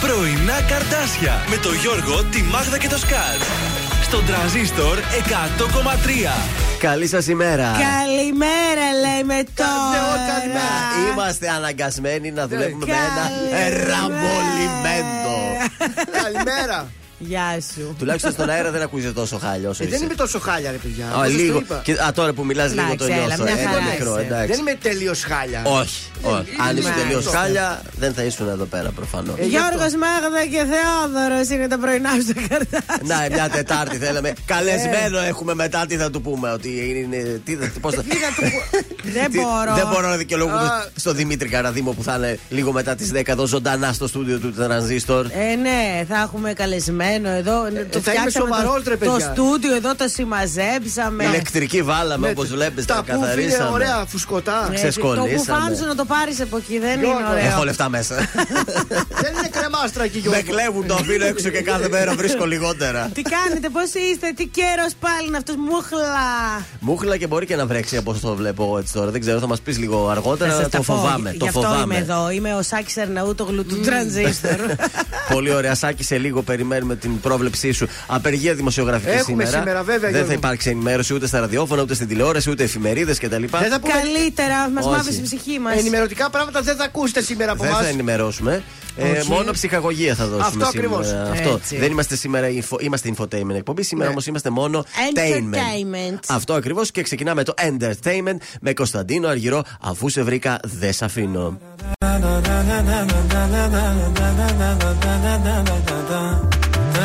πρωινά καρτάσια με το Γιώργο, τη Μάγδα και το Σκάτ. Στον τραζίστορ 100,3. Καλή σας ημέρα. Καλημέρα, λέμε τώρα. Είμαστε αναγκασμένοι να δουλεύουμε με ένα ραμπολιμέντο. Καλημέρα. Γεια σου. Τουλάχιστον στον αέρα δεν ακούγεται τόσο χάλια όσο Ε, δεν είμαι τόσο χάλια, ρε παιδιά. Α, όπως σας το λίγο. είπα; Και, α, τώρα που μιλάς λίγο το Εντάξει, έλα, νιώθω. μια Ένα χαρά μικρό, είσαι. εντάξει. Δεν είμαι τελείως χάλια. Όχι, όχι. Αν ήσουν Μάλιστα. τελείως χάλια, δεν θα ήσουν εδώ πέρα προφανώς. Ε, γι' αυτό. Γιώργος Μάγδα και Θεόδωρος είναι τα πρωινά σου στα καρτάσια. Να, μια Τετάρτη θέλαμε. Καλεσμένο έχουμε μετά, τι θα του πούμε. Ότι είναι. Τι, θα- πώς θα- Δεν τι- μπορώ. Δεν μπορώ να δικαιολογούμε Α. στον Δημήτρη Καραδίμο που θα είναι λίγο μετά τις 10 εδώ ζωντανά στο στούντιο του Τρανζίστορ. Ε, ναι, θα έχουμε καλεσμένο εδώ. το θα είμαι φτιάξαμε σοβαρός, το, ρε, το παιδιά. στούντιο εδώ, το συμμαζέψαμε. Ηλεκτρική βάλαμε Με όπως βλέπετε, Τα τα πουφ είναι καθαρίσαμε. ωραία, φουσκωτά. Ε, ξεσκολίσαμε. Το κουφάν σου να το πάρεις από εκεί, δεν Γιώργο, είναι ωραίο. Έχω λεφτά μέσα. Δεν είναι κρεμάστρα εκεί, Με Γιώργο. κλέβουν το αφήνω έξω και κάθε μέρα βρίσκω λιγότερα. Τι κάνετε, πώς είστε, τι καιρός πάλι είναι αυτός, μούχλα. Μούχλα και μπορεί και να βρέξει από όσο το βλέπω εγώ έτσι τώρα. Δεν ξέρω, θα μας πεις λίγο Θα αργότερα. σας τα Το πω, φοβάμαι. Γι' Το αυτό είμαι φοβάμαι. εδώ. Είμαι ο Σάκης Αρναούτογλου του Τρανζίστορ. Πολύ ωραία, Σάκη. Σε λίγο περιμένουμε την πρόβλεψή σου. Απεργία δημοσιογραφική Έχουμε σήμερα. σήμερα, βέβαια, Δεν θα Γιώργο. υπάρξει ενημέρωση ούτε στα ραδιόφωνα, ούτε στην τηλεόραση, ούτε εφημερίδε κτλ. Δεν θα πούμε Καλύτερα, μα Όχι. μάθει η ψυχή μα. ενημερωτικά πράγματα δεν θα ακούσετε σήμερα από Δεν θα εμά. ενημερώσουμε. Ε, Όχι. μόνο ψυχαγωγία θα δώσουμε Αυτό σήμερα. ακριβώς. Αυτό. Έτσι. Δεν είμαστε σήμερα, info, είμαστε infotainment εκπομπή. Σήμερα Ναι. όμω είμαστε μόνο Entertainment. Αυτό ακριβώ και ξεκινάμε το entertainment με Κωνσταντίνο Αργυρό. Αφού σε βρήκα, δεν σε αφήνω.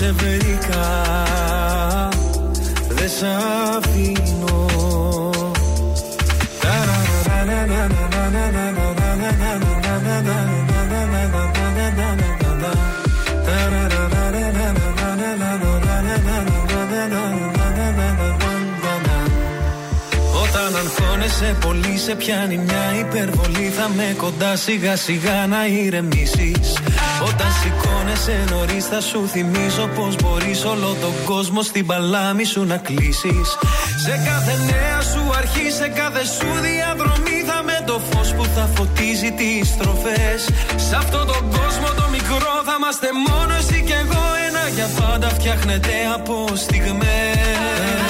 σε βρήκα. Δεν σ' αφήνω αγχώνεσαι πολύ σε πιάνει μια υπερβολή. Θα με κοντά σιγά σιγά να ηρεμήσεις. Όταν σηκώνεσαι νωρίς θα σου θυμίζω Πως μπορείς όλο τον κόσμο στην παλάμη σου να κλείσεις. Σε κάθε νέα σου αρχή, σε κάθε σου διαδρομή Θα με το φως που θα φωτίζει τις στροφές. Σε αυτόν τον κόσμο το μικρό θα είμαστε μόνο εσύ και εγώ. Ένα για πάντα φτιάχνεται από στιγμές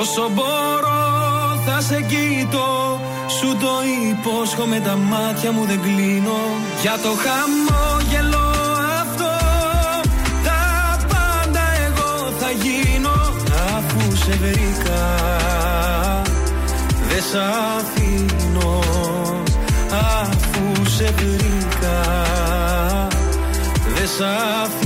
Όσο μπορώ θα σε κοιτώ Σου το υπόσχομαι τα μάτια μου δεν κλείνω. Για το χαμόγελο αυτό Τα πάντα εγώ θα γίνω. Αφού σε βρήκα Δεν σ' αφήνω. Αφού σε βρήκα Δεν σ' αφήνω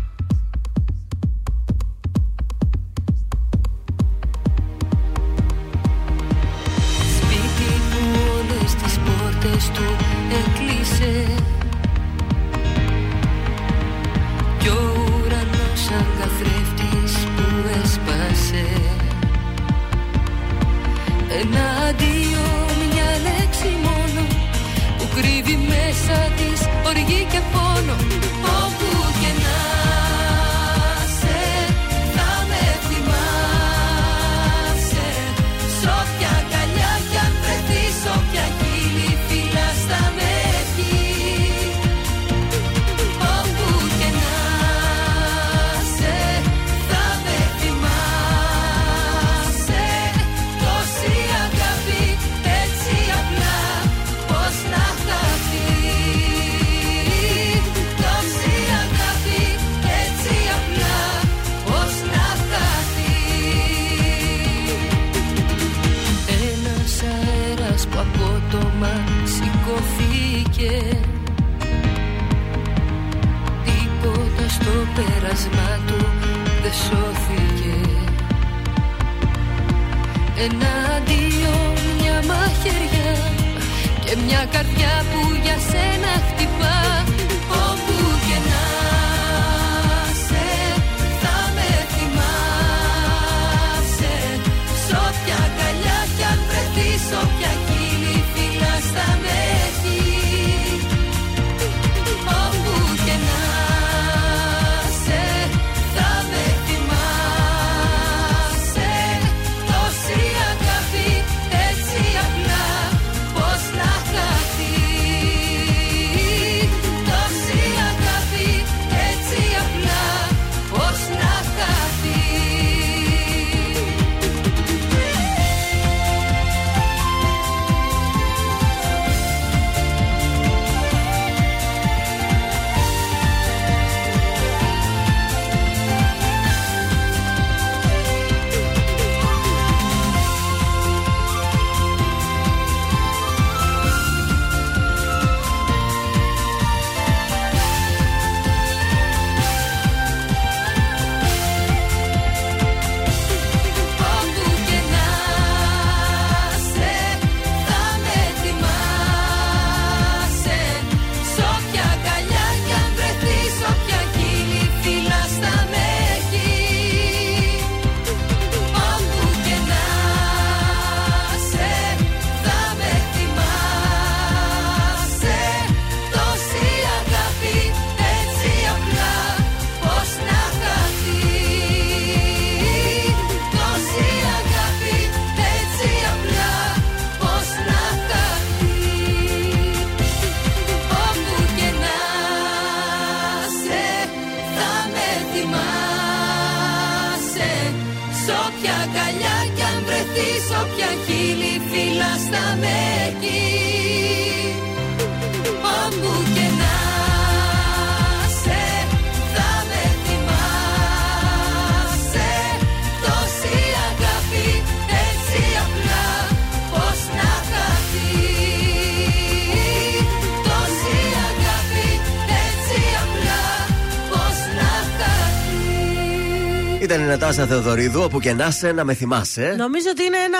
Ήταν η Νατάσα Θεοδωρίδου, όπου και να σε να με θυμάσαι. Νομίζω ότι είναι ένα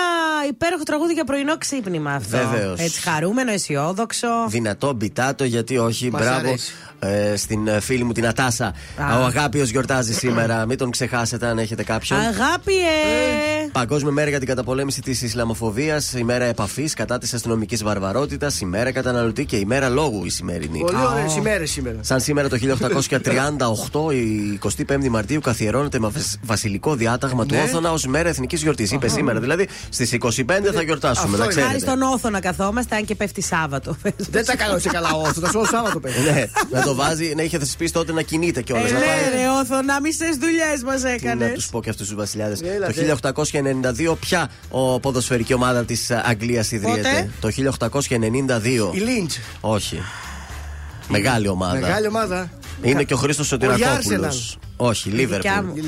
υπέροχο τραγούδι για πρωινό ξύπνημα αυτό. Βεβαίως. Έτσι χαρούμενο, αισιόδοξο. Δυνατό, μπιτάτο, γιατί όχι. Μας Μπράβο αρέσει. ε, στην ε, φίλη μου την Νατάσα. Α. Ο Αγάπιος γιορτάζει σήμερα. Μην τον ξεχάσετε αν έχετε κάποιον. Αγάπη, ε! Παγκόσμια μέρα για την καταπολέμηση της Ισλαμοφοβίας, ημέρα επαφής κατά της αστυνομικής βαρβαρότητας, ημέρα καταναλωτή και ημέρα λόγου η σημερινή. Πολύ ωραίες ημέρες σήμερα. Σαν σήμερα το 1838, η 25η Μαρτίου, καθιερώνεται με βασ- βασιλικό διάταγμα του Ναι. Όθωνα ως μέρα εθνικής γιορτής. Είπε σήμερα, δηλαδή στις 25 θα γιορτάσουμε, Αυτό να είναι. ξέρετε. Χάρη στον Όθωνα καθόμαστε, αν και πέφτει Σάββατο. Δεν τα κάνω σε καλά όσο, θα σου Σάββατο παιδί. ναι, να το βάζει, να είχε θεσπίσει τότε να κινείται κιόλας. Ε, να ναι, πάει. ρε, Όθωνα, μισέ δουλειές μας Τι έκανες. Να τους πω και αυτούς τους βασιλιάδες. Έλα, Το 1892, ποια ο ποδοσφαιρική ομάδα της Αγγλίας ιδρύεται; Το 1892. Η Λίντ. Όχι. Μεγάλη ομάδα. Μεγάλη ομάδα. Είναι και ο Χρήστος Σωτηρακόπουλος. Arsenal. Όχι, Δικιά Λίβερπουλ.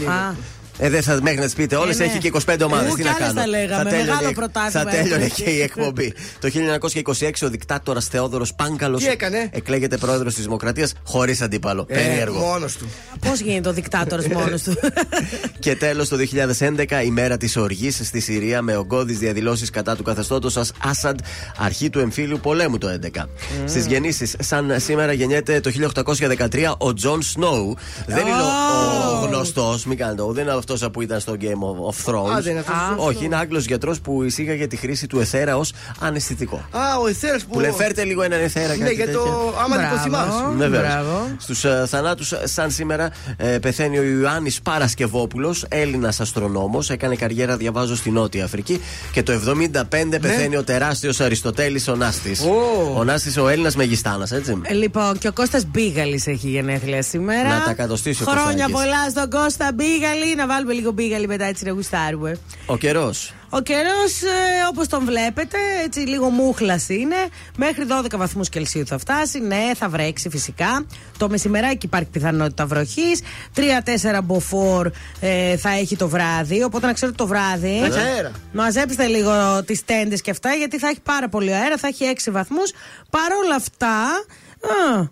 Μου. Α, Ε, δεν θα μέχρι να τις πείτε όλες, Ε, ναι. έχει και 25 ομάδες. Εγώ Τι κι να άλλες κάνω. τα λέγαμε, Θα τέλειωνε- μεγάλο πρωτάθλημα Θα τέλειωνε έχουμε. και η εκπομπή. Το 1926 ο δικτάτορας Θεόδωρος Πάγκαλος Τι έκανε; εκλέγεται πρόεδρος της Δημοκρατίας χωρίς αντίπαλο. Ε, Περίεργο. Μόνος του. Πώς γίνεται ο δικτάτορας μόνος του; Και τέλος το 2011 η μέρα της οργής στη Συρία με ογκώδεις διαδηλώσεις κατά του καθεστώτος Άσαντ, αρχή του εμφύλιου πολέμου το 11. Mm. Στις γεννήσεις, σαν σήμερα γεννιέται το 1813 ο Τζον Σνόου. Δεν είναι ο, ο γνωστός, μην κάνετε, ο- δεν είναι αυτός που ήταν στο Game of, of Thrones. Α, δεν είναι αυτός ο Όχι, είναι Άγγλος γιατρός που εισήγαγε τη χρήση του εθέρα ως αναισθητικό. Α, ο Εθέρας που. Που λέει φέρτε λίγο έναν εθέρα Ναι, κάτι για τέτοιο. το. Άμα δεν το θυμάσαι. Μπράβο. Στους ε, θανάτους, σαν σήμερα, ε, πεθαίνει ο Ιωάννης Παρασκευόπουλος, Έλληνας αστρονόμος. Έκανε καριέρα, διαβάζω, στη Νότια Αφρική. Και το 75 πεθαίνει ο τεράστιος Αριστοτέλης ο Νάστης. Ναι. Ω. Ο Νάστης ο Έλληνας Μεγιστάνας, έτσι. Ε, Λοιπόν, και ο Κώστας Μπίγαλης έχει γενέθλια σήμερα. Να τα κατοστήσει ο Χρόνια Κωστάκης. πολλά στον Κώστα Μπίγαλη. Να βάλουμε λίγο Μπίγαλη μετά έτσι να γουστάρουμε. Ο καιρός. Ο καιρός, ε, όπως τον βλέπετε, έτσι λίγο μούχλας είναι. Μέχρι 12 βαθμούς Κελσίου θα φτάσει. Ναι, θα βρέξει φυσικά. Το μεσημεράκι υπάρχει πιθανότητα βροχής. 3-4 μποφόρ ε, θα έχει το βράδυ. Οπότε να ξέρετε το βράδυ. Θα έχει αέρα. Μαζέψτε λίγο τις τέντες και αυτά, γιατί θα έχει πάρα πολύ αέρα. Θα έχει 6 βαθμούς. Παρ' όλα αυτά.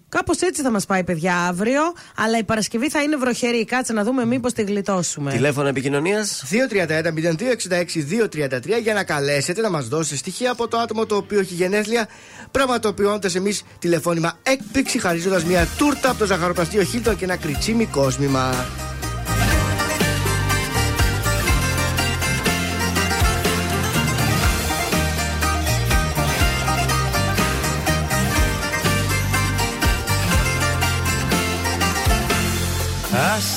Κάπως έτσι θα μας πάει, παιδιά, αύριο. Αλλά η Παρασκευή θα είναι βροχερή. Κάτσε να δούμε μήπως τη γλιτώσουμε. Τηλέφωνο επικοινωνίας. 231-0266-233 για να καλέσετε να μας δώσετε στοιχεία από το άτομο το οποίο έχει γενέθλια, πραγματοποιώντας εμείς τηλεφώνημα έκπληξη, χαρίζοντας μια τούρτα από το ζαχαροπλαστείο Χίλτον και ένα κριτσίμι κόσμημα.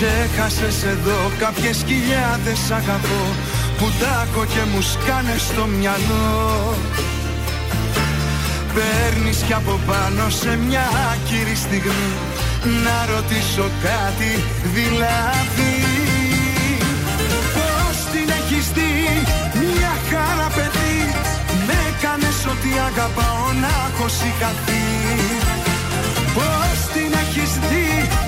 Ξέχασες εδώ κάποιες χιλιάδες αγαπώ Που τάκω και μου σκάνε στο μυαλό. Παίρνεις κι από πάνω σε μια άκυρη στιγμή Να ρωτήσω κάτι δηλαδή. Πώς την έχεις δει μια χαρά παιδί; Με έκανες ότι αγαπάω να έχω σηκαθεί Πώς την έχεις δει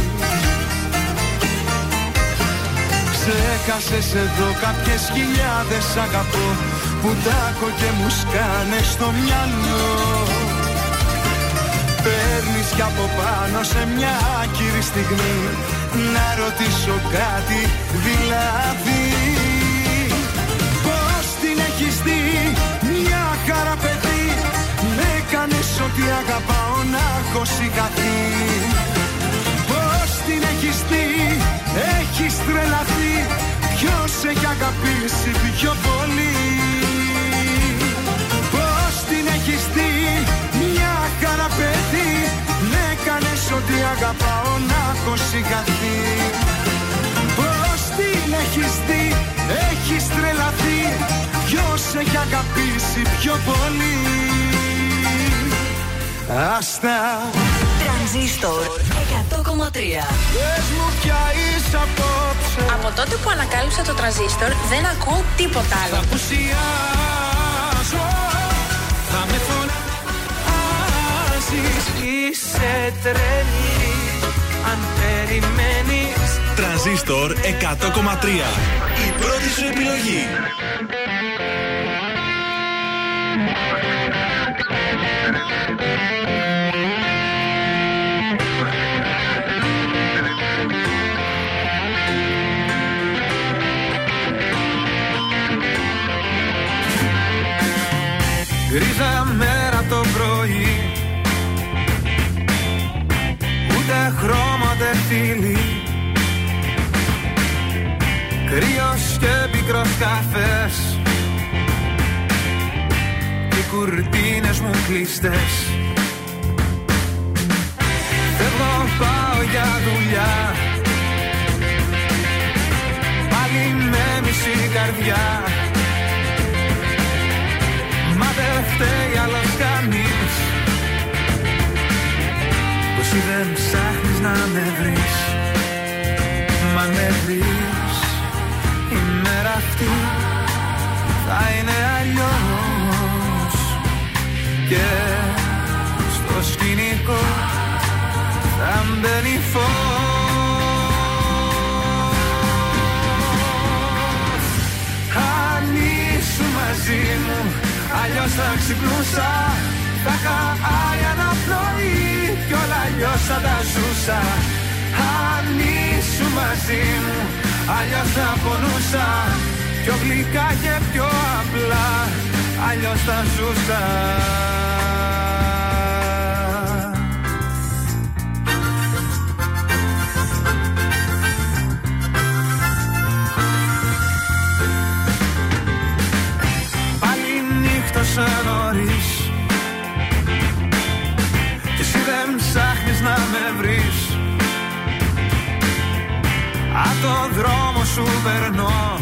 Ξέχασες εδώ κάποιες χιλιάδες αγαπώ Που τάκω και μου σκάνε στο μυαλό. Παίρνεις κι από πάνω σε μια άκυρη στιγμή Να ρωτήσω κάτι δηλαδή. Πώς την έχεις δει μια χαρά παιδί Με έκανες ότι αγαπάω να έχω σηκαθεί Πώς την έχεις δει έχεις τρελαθεί Ποιος έχει αγαπήσει πιο πολύ; Πώς την έχεις δει μια χαρά παιδί Με έκανες ότι αγαπάω συγχαθεί. Πώς την έχεις δει, έχεις τρελαθεί Ποιος έχει αγαπήσει πιο πολύ; Άστα. Τρανζίστορ 100,3 Πες μου ποια είσαι απόψε. Από τότε που ανακάλυψα το τραζίστορ δεν ακούω τίποτα άλλο. Θα απουσιάζω. Θα με φωνάζεις. Είσαι τρελή. Αν περιμένεις. Τρανζίστορ 100,3. Η πρώτη σου επιλογή. Γκρίζα μέρα το πρωί. Ούτε χρώμα ούτε φίλη Κρύος και πικρός καφές. Και οι κουρτίνες μου κλειστές. Φεύγω πάω για δουλειά. Πάλι με μισή καρδιά. Μα δεν φταίει άλλος κανείς. Πως εσύ δεν ψάχνεις να με βρεις. Μα με βρεις. Η μέρα αυτή θα είναι αλλιώς Και στο σκηνικό θα μπαίνει φως. Αν ήσουν μαζί μου Αλλιώς θα ξυπνούσα. Θα είχα άλλη αναπνοή Κι όλα αλλιώς θα τα ζούσα. Αν ήσουν μαζί μου Αλλιώς θα πονούσα. Πιο γλυκά και πιο απλά Αλλιώς θα ζούσα Απ' το δρόμο σου περνώ.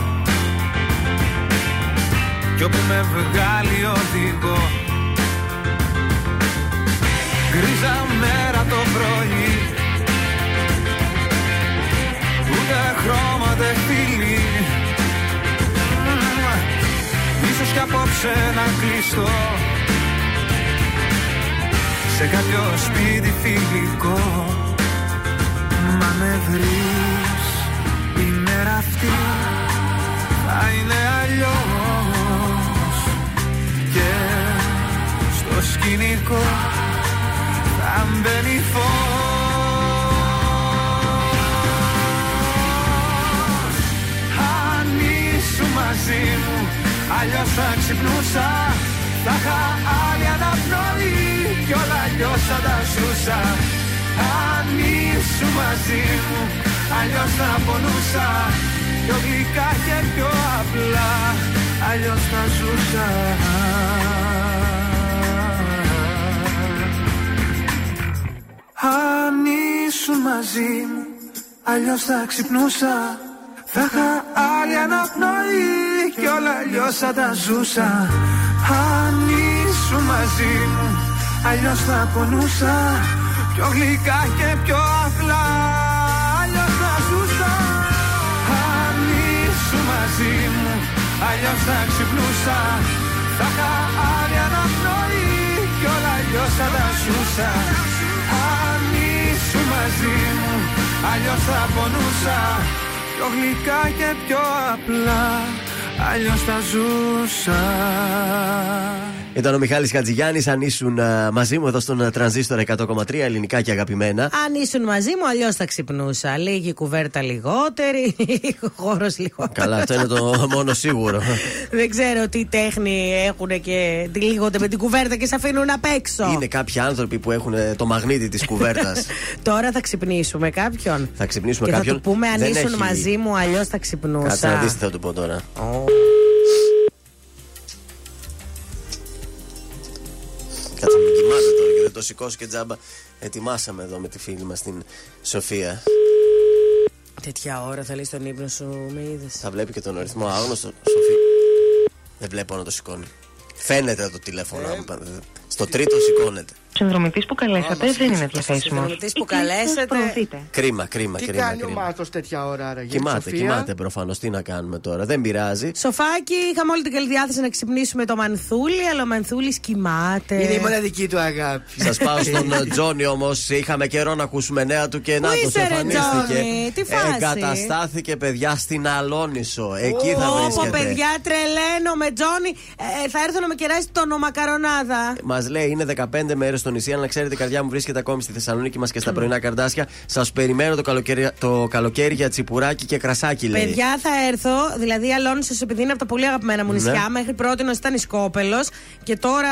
Κι όπου με βγάλει οδηγό Γκρίζα μέρα το πρωί. Ούτε χρώμα ούτε φίλη Ίσως κι απόψε να κλειστώ. Σε κάποιο σπίτι φιλικό. Μα με βρεις. Η μέρα αυτή θα είναι αλλιώς Και στο σκηνικό θα μπαίνει φως. Αν ήσουν μαζί μου Αλλιώς θα ξυπνούσα. Θα είχα άλλη αναπνοή Κι όλα αλλιώς θα τα ζούσα. Αν ήσουν μαζί μου Αλλιώς θα πονούσα Πιο γλυκά και πιο απλά Αλλιώς θα ζούσα. Αν ήσουν μαζί μου Αλλιώς θα ξυπνούσα. Θα είχα άλλη αναπνοή Κι όλα αλλιώς θα τα ζούσα. Αν ήσουν μαζί μου Αλλιώς θα πονούσα. Πιο γλυκά και πιο ήσουν μαζί μου Αλλιώς θα ξυπνούσα. Θα είχα άλλη αναπνοή Κι όλα αλλιώς θα τα ζούσα. Αν ήσουν μαζί μου Αλλιώς θα πονούσα. Πιο γλυκά και πιο απλά Αλλιώς θα ζούσα Ήταν ο Μιχάλης Χατζηγιάννης Αν ήσουν α, μαζί μου εδώ στον α, Τρανζίστορ 100,3 ελληνικά και αγαπημένα. Αν ήσουν μαζί μου, αλλιώς θα ξυπνούσα. Λίγη κουβέρτα λιγότερη, χώρος λιγότερος. Καλά, αυτό είναι το μόνο σίγουρο. Δεν ξέρω τι τέχνη έχουν και τυλίγονται με την κουβέρτα και σε αφήνουν απ' έξω. Είναι κάποιοι άνθρωποι που έχουν ε, το μαγνήτη της κουβέρτας. Τώρα θα ξυπνήσουμε κάποιον. θα ξυπνήσουμε και κάποιον. θα του πούμε αν Δεν ήσουν έχει- μαζί μου, αλλιώς θα ξυπνούσα. Κάτσε να δεις τι θα του πω τώρα. Κάτσε να μην κοιμάσαι τώρα και δεν το σηκώσει και τζάμπα. Ετοιμάσαμε εδώ με τη φίλη μας την Σοφία. Τέτοια ώρα θα λέει στον ύπνο σου, με είδες. Θα βλέπει και τον αριθμό άγνωστο. Σοφή. Δεν βλέπω να το σηκώνει. Φαίνεται το τηλέφωνο. Ε. αν- Στο τρίτο σηκώνεται. Ο συνδρομητής που καλέσατε δεν είναι διαθέσιμος. συνδρομητής που καλέσατε. Κρίμα, κρίμα, Τι κρίμα. κάνει ο κρίμα. Μάτος τέτοια ώρα, άραγε. Κοιμάται, Σοφία; κοιμάται προφανώς. Τι να κάνουμε τώρα. Δεν πειράζει. Σοφάκι, είχαμε όλη την καλή διάθεση να ξυπνήσουμε το Μανθούλη, αλλά ο Μανθούλης κοιμάται. Είναι η μοναδική του αγάπη. Σας πάω στον ε, Τζόνι όμως. Είχαμε καιρό να ακούσουμε νέα του και να είσαι, το ρε, εμφανίστηκε. Τζόνι; Τι φάση; Εγκαταστάθηκε, παιδιά, στην Αλόνισο. Εκεί θα Όπο, βρίσκεται. παιδιά, τρελαίνω με Τζόνι. Ε, θα έρθω να με κεράσει το νομακαρονάδα. Μας λέει είναι 15 μέρες στο νησί, αλλά να ξέρετε η καρδιά μου βρίσκεται ακόμη στη Θεσσαλονίκη μας και στα πρωινά καρδάσια. Σας περιμένω το καλοκαίρι, το καλοκαίρι για τσιπουράκι και κρασάκι, λέει. Παιδιά, θα έρθω. Δηλαδή, η Αλόνισο, επειδή είναι από τα πολύ αγαπημένα μου Ναι. νησιά, μέχρι πρώτη ήταν η Σκόπελος. Και τώρα.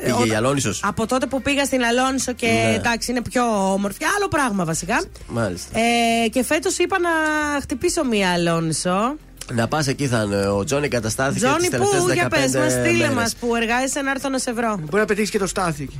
ε, Πήγε η όταν- Αλόνισος. Από τότε που πήγα στην Αλόνισο και Ναι. εντάξει, είναι πιο όμορφη. Άλλο πράγμα βασικά. Μάλιστα. Ε, και φέτος είπα να χτυπήσω μία Αλόνισο. Να πας εκεί θα είναι. Ο Τζόνι εγκαταστάθηκε Τζόνι, τις τελευταίες 15 πού, για πες μας, στείλε μέρες. μας που εργάζεσαι να έρθω να σε βρω. Μπορεί να πετύχεις και το στάθι. εκεί.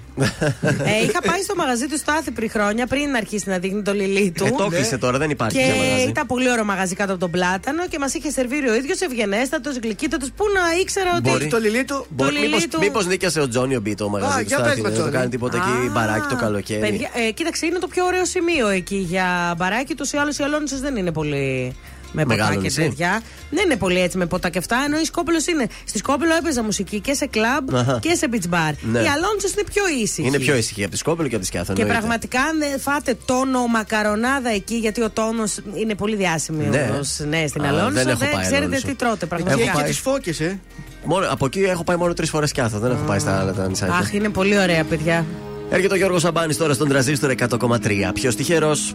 ε, είχα πάει στο μαγαζί του Στάθη πριν χρόνια, πριν αρχίσει να δείχνει το λιλί του. Ε, το κλείσε τώρα, δεν υπάρχει Και πια μαγαζί. ήταν πολύ ωραίο μαγαζί κάτω από τον πλάτανο και μας είχε σερβίρει ο ίδιος ευγενέστατος, γλυκύτατος. Πού να ήξερα ότι. Μπορεί. Το λιλί του. Το λιλί Μήπως, του- μήπως νίκιασε ο Τζόνι ο Μπί το μαγαζί Α, του για Στάθη, πες με, Δεν το Τζόνι. κάνει τίποτα εκεί Α, μπαράκι το καλοκαίρι. Παιδιά, ε, κοίταξε, είναι το πιο ωραίο σημείο εκεί για μπαράκι. Τους ή άλλους η Αλόνισο δεν είναι πολύ. Με Μεγάλο ποτά και νησί. τέτοια. Δεν είναι πολύ έτσι με ποτά και αυτά. Ενώ η Σκόπελος είναι. Στη Σκόπελο έπαιζα μουσική και σε κλαμπ Αχα. και σε beach bar. Ναι. Η Αλόνισο είναι πιο ήσυχη. Είναι πιο ήσυχη από τη Σκόπελο και από τη Σκιάθο. Και εννοείται. πραγματικά αν δεν φάτε τόνο μακαρονάδα εκεί, γιατί ο τόνος είναι πολύ διάσημο Ναι. ναι, στην Α, Αλόνισο. δεν έχω πάει ξέρετε Αλόνισο. τι τρώτε Εκεί πραγματικά. έχει πάει. τις φώκες, ε. Μόνο, από εκεί έχω πάει μόνο τρεις φορές Σκιάθο. Δεν έχω πάει στα άλλα τα νησάκια. Αχ, είναι πολύ ωραία, παιδιά. Έρχεται ο Γιώργος Σαμπάνης τώρα στον τραζίστορ 100,3. Ποιος τυχερός;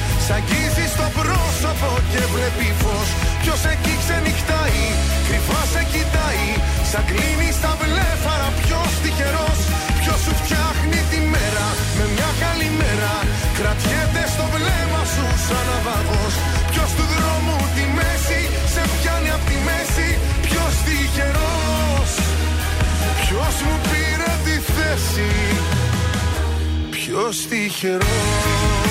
Σ' αγγίζει στο πρόσωπο και βλέπει φως. Ποιος εκεί ξενυχτάει, κρυφάς σε κοιτάει Σαν κλείνει στα βλέφαρα ποιος τυχερός. Ποιος σου φτιάχνει τη μέρα με μια καλή μέρα. Κρατιέται στο βλέμμα σου σαν ναυαγός. Ποιος του δρόμου τη μέση σε πιάνει απ' τη μέση. Ποιος τυχερός. Ποιος μου πήρε τη θέση. Ποιος τυχερός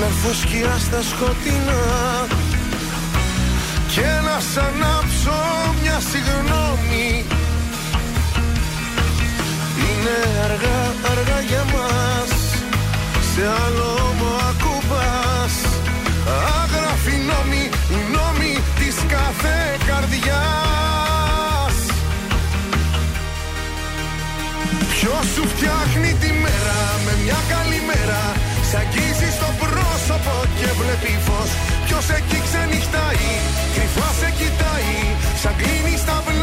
Να έρθω σκιά στα σκοτεινά. Και να σ' ανάψω μια συγγνώμη. Είναι αργά, αργά για μας. Σε άλλο μου ακουμπάς. Άγραφοι νόμοι, οι νόμοι της κάθε καρδιάς. Ποιος σου φτιάχνει τη μέρα με μια καλή μέρα Σ' αγγίζει στο πρόσωπο και βλέπει φως Ποιος εκεί ξενυχτάει, κρυφά σε κοιτάει. Σαν κλείνει τα βλέφαρα,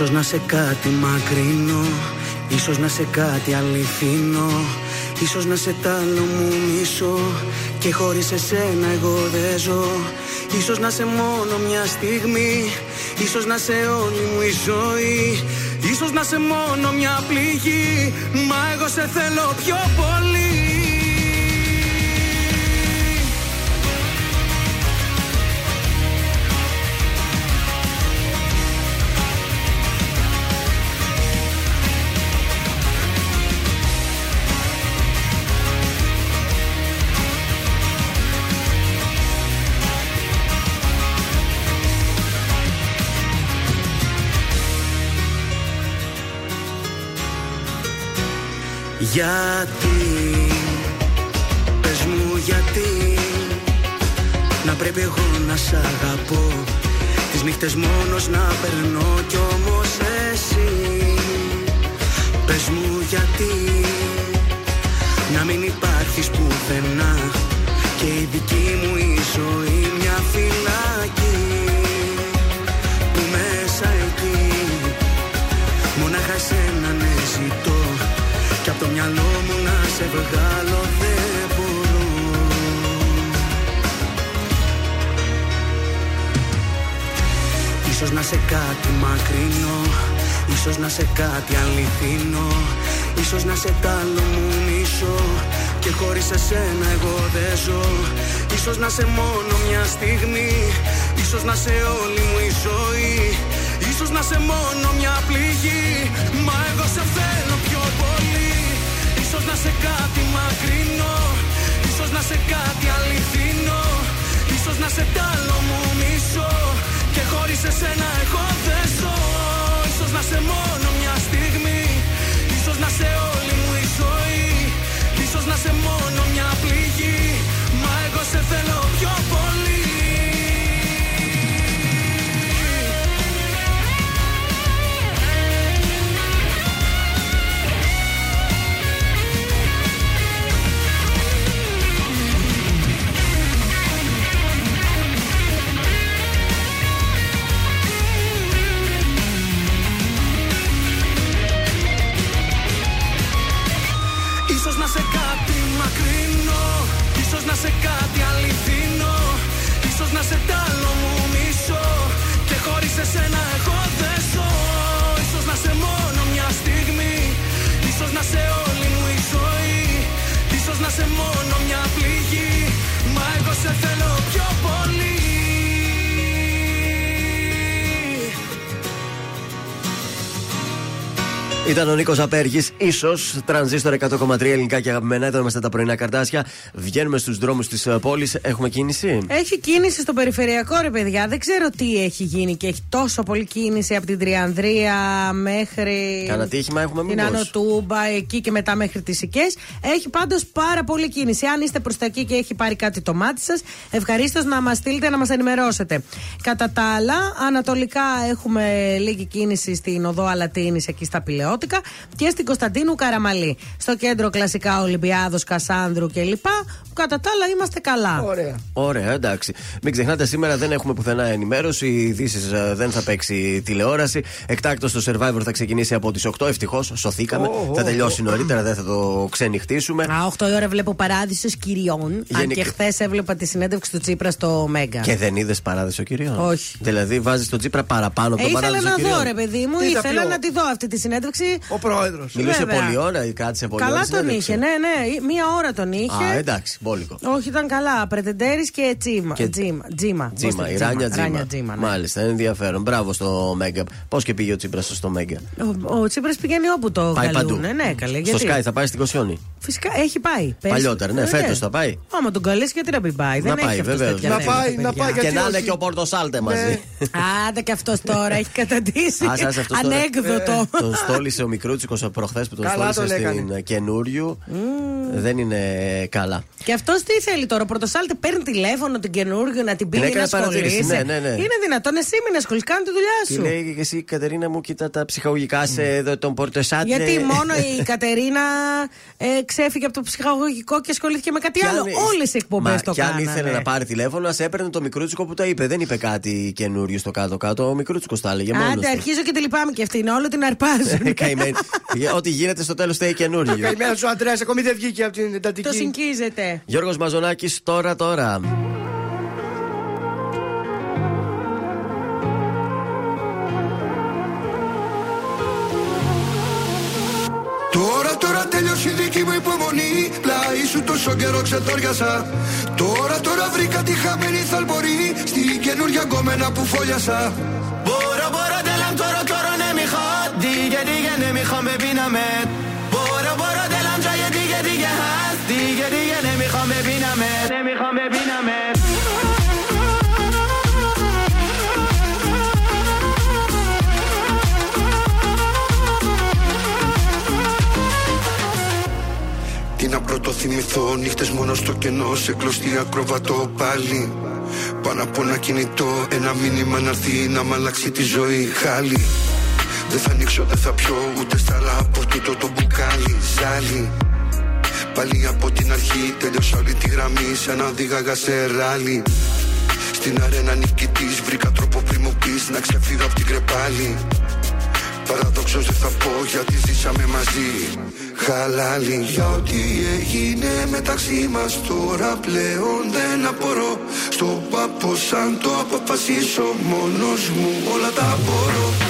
Ίσως να σε κάτι μακρινό Ίσως να σε κάτι αληθινό Ίσως να σε τ' άλλο μου μισό Και χωρίς εσένα εγώ δεν ζω. Ίσως να σε μόνο μια στιγμή Ίσως να σε όλη μου η ζωή Ίσως να σε μόνο μια πληγή Μα εγώ σε θέλω πιο πολύ Γιατί; Πες μου γιατί Να πρέπει εγώ να σ' αγαπώ. Τις νύχτες μόνος να περνώ Κι όμως εσύ. Πες μου γιατί Να μην υπάρχεις πουθενά. Και η δική μου η ζωή σε βγάλω δεν μπορώ Ίσως να σε κάτι μακρινό Ίσως να σε κάτι αληθινό Ίσως να σε τ' άλλο μου μισό Και χωρίς εσένα εγώ δεν ζω. Ίσως να σε μόνο μια στιγμή Ίσως να σε όλη μου η ζωή Ίσως να σε μόνο μια πληγή Μα εγώ σε θέλω κάτι μακρινό Ίσως να σε κάτι αληθινό. Ίσως να σε τ' άλλο μου μισό Και χωρίς εσένα εγώ δεν ζω. Ίσως να σε μόνο μια στιγμή. Ίσως να σε όλη μου η ζωή. Ίσως να σε μόνο μια πληγή. Μα εγώ σε θέλω σε κάτι αληθινό Ίσως να σε τ' άλλο μου μισό Και χωρίς εσένα εγώ δεν ζω. Ίσως να σε μόνο μια στιγμή. Ίσως να σε όλη μου η ζωή. Ίσως να σε μόνο Ήταν ο Νίκος Απέργης, ίσως τρανζίστορ 100,3 ελληνικά και αγαπημένα. Εδώ είμαστε τα πρωινά καρτάσια. Βγαίνουμε στους δρόμους της πόλης. Έχουμε κίνηση; Έχει κίνηση στο περιφερειακό ρε παιδιά. Δεν ξέρω τι έχει γίνει και έχει τόσο πολύ κίνηση από την Τριανδρία μέχρι. Κάνα τύχημα έχουμε Την μήπως; Ανωτούμπα, εκεί και μετά μέχρι τις Οικέ. Έχει πάντως πάρα πολύ κίνηση. Αν είστε προς τα εκεί και έχει πάρει κάτι το μάτι σας, ευχαρίστως να μας στείλετε να μας ενημερώσετε. Κατά τα άλλα, ανατολικά έχουμε λίγη κίνηση στην οδό Αλατίνης εκεί στα Πηλαιότικα και στην Κωνσταντίνου Καραμαλή. Στο κέντρο κλασικά Ολυμπιάδος, Κασάνδρου κλπ. Κατά τα άλλα είμαστε καλά. Ωραία. Ωραία, εντάξει. Μην ξεχνάτε, σήμερα δεν έχουμε πουθενά ενημέρωση. Οι ειδήσεις ε, δεν θα παίξει τηλεόραση. Εκτάκτο το survivor θα ξεκινήσει από τις 8. Ευτυχώς, σωθήκαμε. Ω, ω, θα τελειώσει ω, νωρίτερα, δεν θα το ξενυχτήσουμε. Α, 8 η ώρα βλέπω παράδεισος κυριών. Αν Γενικά- και χθες έβλεπα τη συνέντευξη του Τσίπρα στο Μέγκα. Και δεν είδες παράδεισο κυρίων. Όχι. Δηλαδή βάζεις τον Τσίπρα παραπάνω από Ε, τον ήθελα παράδεισο να κυρίων. δω, ρε παιδί μου, Τι είδα ήθελα πιο- να τη δω αυτή τη συνέντευξη εντάξει. Ο πρόεδρος. Μιλούσε Βέβαια. πολλή ώρα ή κάτσε πολύ Καλά ώρα. τον συνέντευξη. είχε, ναι, ναι. Μία ώρα τον είχε. Α, εντάξει, μπόλικο. Όχι, ήταν καλά. Πρετεντέρης και Τζίμα. Και- Τζίμα. Τζίμα. Πώς Τζίμα, το- η Ράνια Τζίμα. Ράνια Τζίμα, ναι. Μάλιστα, είναι ενδιαφέρον. Μπράβο στο Μέγκα. Πώς και πήγε ο Τσίπρας στο Μέγκα; Ο, ο Τσίπρας πηγαίνει όπου το Πάει παντού. καλούνε. Ναι, καλέ. Στο Γιατί; Sky θα πάει στην Κοσιόνη; Φυσικά έχει πάει. Πες. Παλιότερα, ναι, Ε, φέτος θα πάει. Άμα τον καλέσει, γιατί να μην πάει; Δεν Να έχει πάει, αυτός βεβαίως. τέτοια Να θέματα, πάει, να παιδιά. πάει, Και γιατί να είναι όχι. και ο Πορτοσάλτε μαζί. Άντε και αυτός τώρα έχει καταντήσει. Άσε, άσε, αυτός τώρα. Ανέκδοτο. Τον στόλισε ο Μικρούτσικος προχθές που τον Καλά στόλισε τον στην ε, καινούριου. Δεν είναι καλά. Και αυτός τι θέλει τώρα, ο Πρωτοσάλτη παίρνει τηλέφωνο την καινούργια να την πει Την να έκανε παρατήρηση, ασχολείσαι. ναι, ναι, ναι. Είναι δυνατόν εσύ μην ασχολείσαι, κάνει τη Τι δουλειά σου. λέει και εσύ, Κατερίνα μου, κοίτα τα ψυχαγωγικά σε εδώ, τον Πορτοσάλτε. Γιατί μόνο η Κατερίνα ε, ξέφυγε από το ψυχαγωγικό και ασχολήθηκε με κάτι άλλο. Όλες οι εκπομπές το Και αν κάνανε. ήθελε να πάρει τηλέφωνο, ας έπαιρνε το Μικρούτσικο που τα είπε. Δεν είπε κάτι καινούριο στο κάτω-κάτω. Ο Μικρούτσικος τα έλεγε μόνος. Άντε, αρχίζω και τη λυπάμαι και αυτήν. Όλο την αρπάζουν. Καημένη. Ε, Ό,τι γίνεται στο τέλος θέλει καινούριο. Καλημέρα σου, Αντρέα. Ακόμη δεν βγήκε από την το εντατική. συγκίζεται. Γιώργος Μαζονάκης τώρα τώρα. Τώρα, τώρα τέλειωσε η δική μου υπομονή Πλάι σου τόσο καιρό ξετόριασα Τώρα, τώρα βρήκα τη χαμένη θαλπορή Στην καινούργια γκόμενα που φόλιασα دیگه دیگه نمیخوام ببینمت برو برو دلم جای دیگه دیگه هست دیگه دیگه نمیخوام ببینمت نمیخوام ببینمت Τι να πρωτοθυμηθώ, νύχτες μόνο στο κενό Σε κλωστή ακροβατό πάλι Πάνω από ένα κινητό, ένα μήνυμα να έρθει να μ' αλλάξει τη ζωή Χάλι, δεν θα ανοίξω, δεν θα πιω Ούτε στάλα από τούτο το μπουκάλι. Ζάλι, πάλι από την αρχή Τέλειωσα όλη τη γραμμή σαν να οδήγαγα σε ράλι. Στην αρένα νικητής βρήκα τρόπο πριν μου πεις Να ξεφύγω από την κρεπάλη. Παραδόξως δεν θα πω γιατί ζήσαμε μαζί. Χαλάλι. Για ό,τι έγινε μεταξύ μας Τώρα πλέον δεν απορώ. Στο παπό σαν το αποφασίσω Μόνος μου όλα τα μπορώ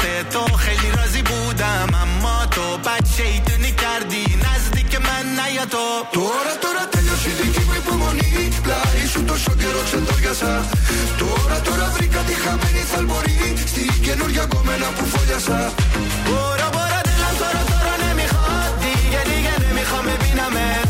دست تو خیلی راضی بودم اما تو بد شیطونی کردی نزدیک من نیا تو Τώρα τώρα τέλειωσε η δική μου υπομονή Πλάι σου τόσο καιρό ξεντόριασα Τώρα τώρα βρήκα τη χαμένη θαλπορή Στην καινούργια κομμένα που φόλιασα برو برو دلم تو رو تو رو نمیخواد دیگه دیگه نمیخوام ببینمت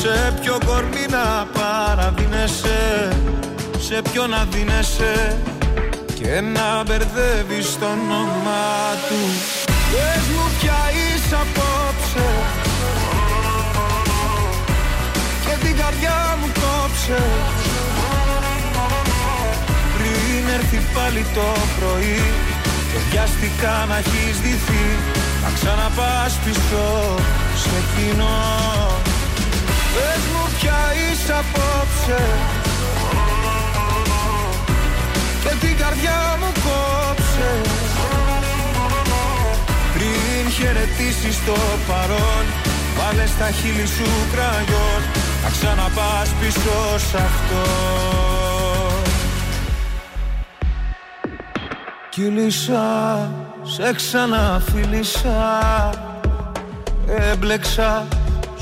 Σε ποιο κορμί να παραδίνεσαι Σε ποιο να δίνεσαι και να μπερδεύεις το όνομά του. Πες μου ποια είσαι απόψε Και την καρδιά μου κόψε. Πριν έρθει πάλι πάλι το πρωί Και βιαστικά να έχεις δυθεί. Να ξαναπάς πίσω σε κοινό Πες μου πια είσαι απόψε. Και την καρδιά μου κόψε. Πριν χαιρετήσεις το παρόν Βάλε στα χείλη σου κραγιόν. Να ξαναπάς πίσω σ' αυτό. Κύλησα, σε ξαναφίλησα. Έμπλεξα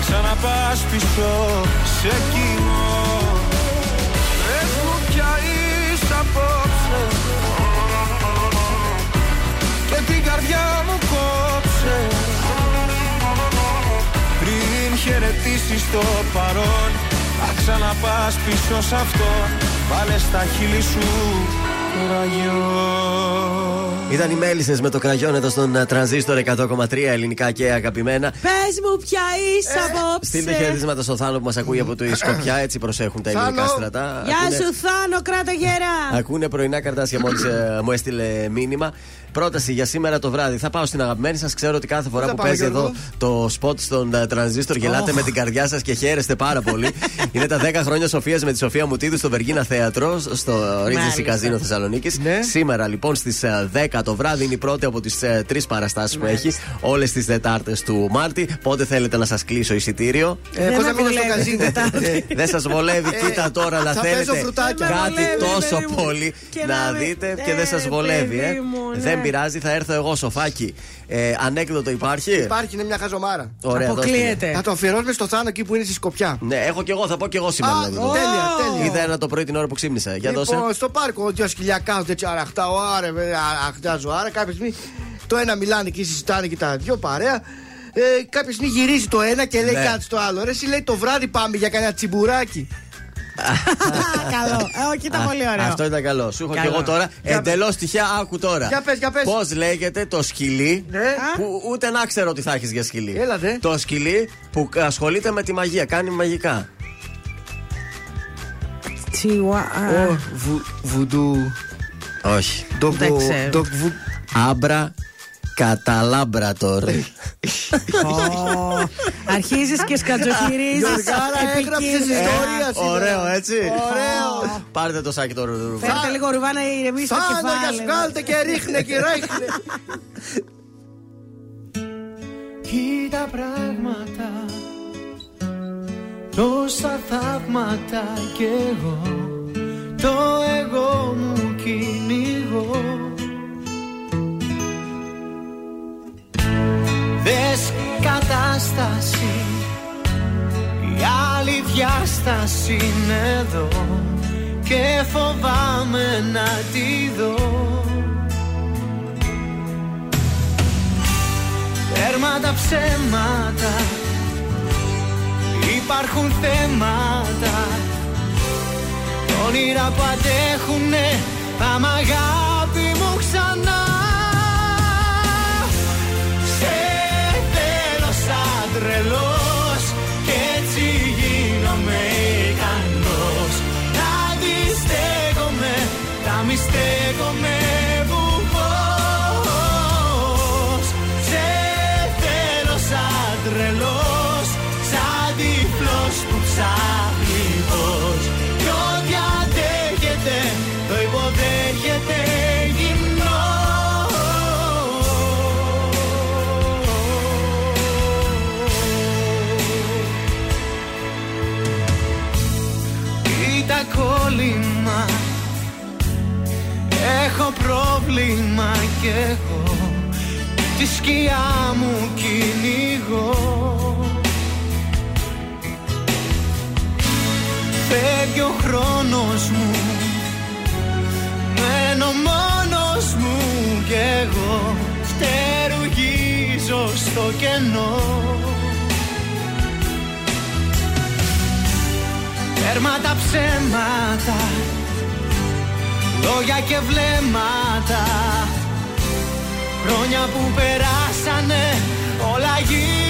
ξαναπάς πίσω σε κοινό Πες μου πια είσαι απόψε. Και την καρδιά μου κόψε. Πριν χαιρετήσεις το παρόν Να ξαναπάς πίσω σ' αυτό. Βάλε στα χείλη σου ραγιό Ήταν οι μέλισσες με το κραγιόν εδώ στον ε, τρανζίστορ 100,3 ελληνικά και αγαπημένα. Πες μου, ποια είσαι απόψε. Στείλτε χαιρετίσματα στο Θάνο που μας ακούει από το Ισκοπιά, έτσι προσέχουν τα ελληνικά Θάνο. στρατά. Γεια Ακούνε- σου, Θάνο, κράτα γερά. Ακούνε πρωινά καρτάσια μόλις μου έστειλε μήνυμα. Πρόταση για σήμερα το βράδυ. Θα πάω στην αγαπημένη σας. Ξέρω ότι κάθε φορά θα που πάμε, παίζει Γιώργο; εδώ το σποτ στον ε, τρανζίστορ γελάτε Ωχ. με την καρδιά σας και χαίρεστε πάρα πολύ. Είναι τα 10 χρόνια Σοφίας με τη Σοφία Μουτίδου στο Βεργίνα Θέατρο, στο Regency Μάλιστα. Καζίνο Θεσσαλονίκης. Σήμερα λοιπόν στις 10 το βράδυ είναι η πρώτη από τις τρεις παραστάσεις που έχει. Όλες τις Δετάρτες του Μάρτη. Πότε θέλετε να σας κλείσω εισιτήριο; Ε, Δεν πώς με να μείνω στο βολεύει καζίνο; Τετάρτη. Δεν σας βολεύει, Ε, κοίτα τώρα να θα παίζω θέλετε φρουτάκια. Δεν με κάτι βολεύει, τόσο παιδί μου. πολύ Και να να με- δείτε Ε, και δεν σας βολεύει. παιδί Ε. μου, ναι. Δεν πειράζει, θα έρθω εγώ σοφάκι. Ε, ανέκδοτο υπάρχει; Υπάρχει, είναι μια χαζομάρα. Ωραία, δώστε μου. Αποκλείεται. Θα το αφιερώσουμε στο Θάνο εκεί που είναι στη Σκοπιά. Ναι, έχω κι εγώ, θα πω κι εγώ σήμερα. Α, να δω. τέλεια, τέλεια. Είδα ένα το πρωί την ώρα που ξύπνησα. Για δώσε. Λοιπόν, στο πάρκο, δύο σκυλιακά, έτσι αραχτά, άρε, αραχτά ζωάρα. Κάποια στιγμή το ένα μιλάνε εκεί, συζητάνε και τα δυο παρέα. Ε, κάποια στιγμή γυρίζει το ένα και λέει Ναι. κάτι στο άλλο. Ρε, εσύ λέει το βράδυ πάμε για κανένα τσιμπουράκι. Καλό. Ε, όχι, ήταν Α, πολύ ωραίο. Αυτό ήταν καλό. Σου έχω κι Καλό. εγώ τώρα Για εντελώς τυχαία. Άκου τώρα. Για πες, για πες. Πώς λέγεται το σκυλί Ναι. που ούτε να ξέρω τι θα έχεις για σκυλί. Έλα, δε. Το σκυλί που ασχολείται με τη μαγεία, κάνει μαγικά. Τσιουά. Ω, βου- Βουντού. Όχι. ντοκ- Δεν ξέρω. ντοκ- βου- Άμπρα καταλάμπρατορ. Αρχίζεις και σκατζοχυρίζεις. Γιωργάρα, έγραψες ιστορία σήμερα. Ωραίο, έτσι. Ωραίο. Πάρτε το σάκι το ρουβά. Φέρτε λίγο ρουβά να ηρεμήσει το Θάνο, για κεφάλι. βγάλτε και ρίχνε και ρίχνε. Κοίτα πράγματα Τόσα θαύματα κι εγώ Το εγώ μου κυνηγώ Δες κατάστασης. Η άλλη διάσταση είναι εδώ Και φοβάμαι να τη δω. Τέρμα τα ψέματα Υπάρχουν θέματα. Όνειρα που αντέχουνε Πάμε αγάπη μου στέκομαι Έχω πρόβλημα κι εγώ Τη σκιά μου κυνηγώ. Φεύγει ο χρόνος μου. Μένω μόνος μου κι εγώ. Φτερουγίζω στο κενό. Τέρμα τα ψέματα Λόγια και βλέμματα. Χρόνια που περάσανε Όλα γίνονται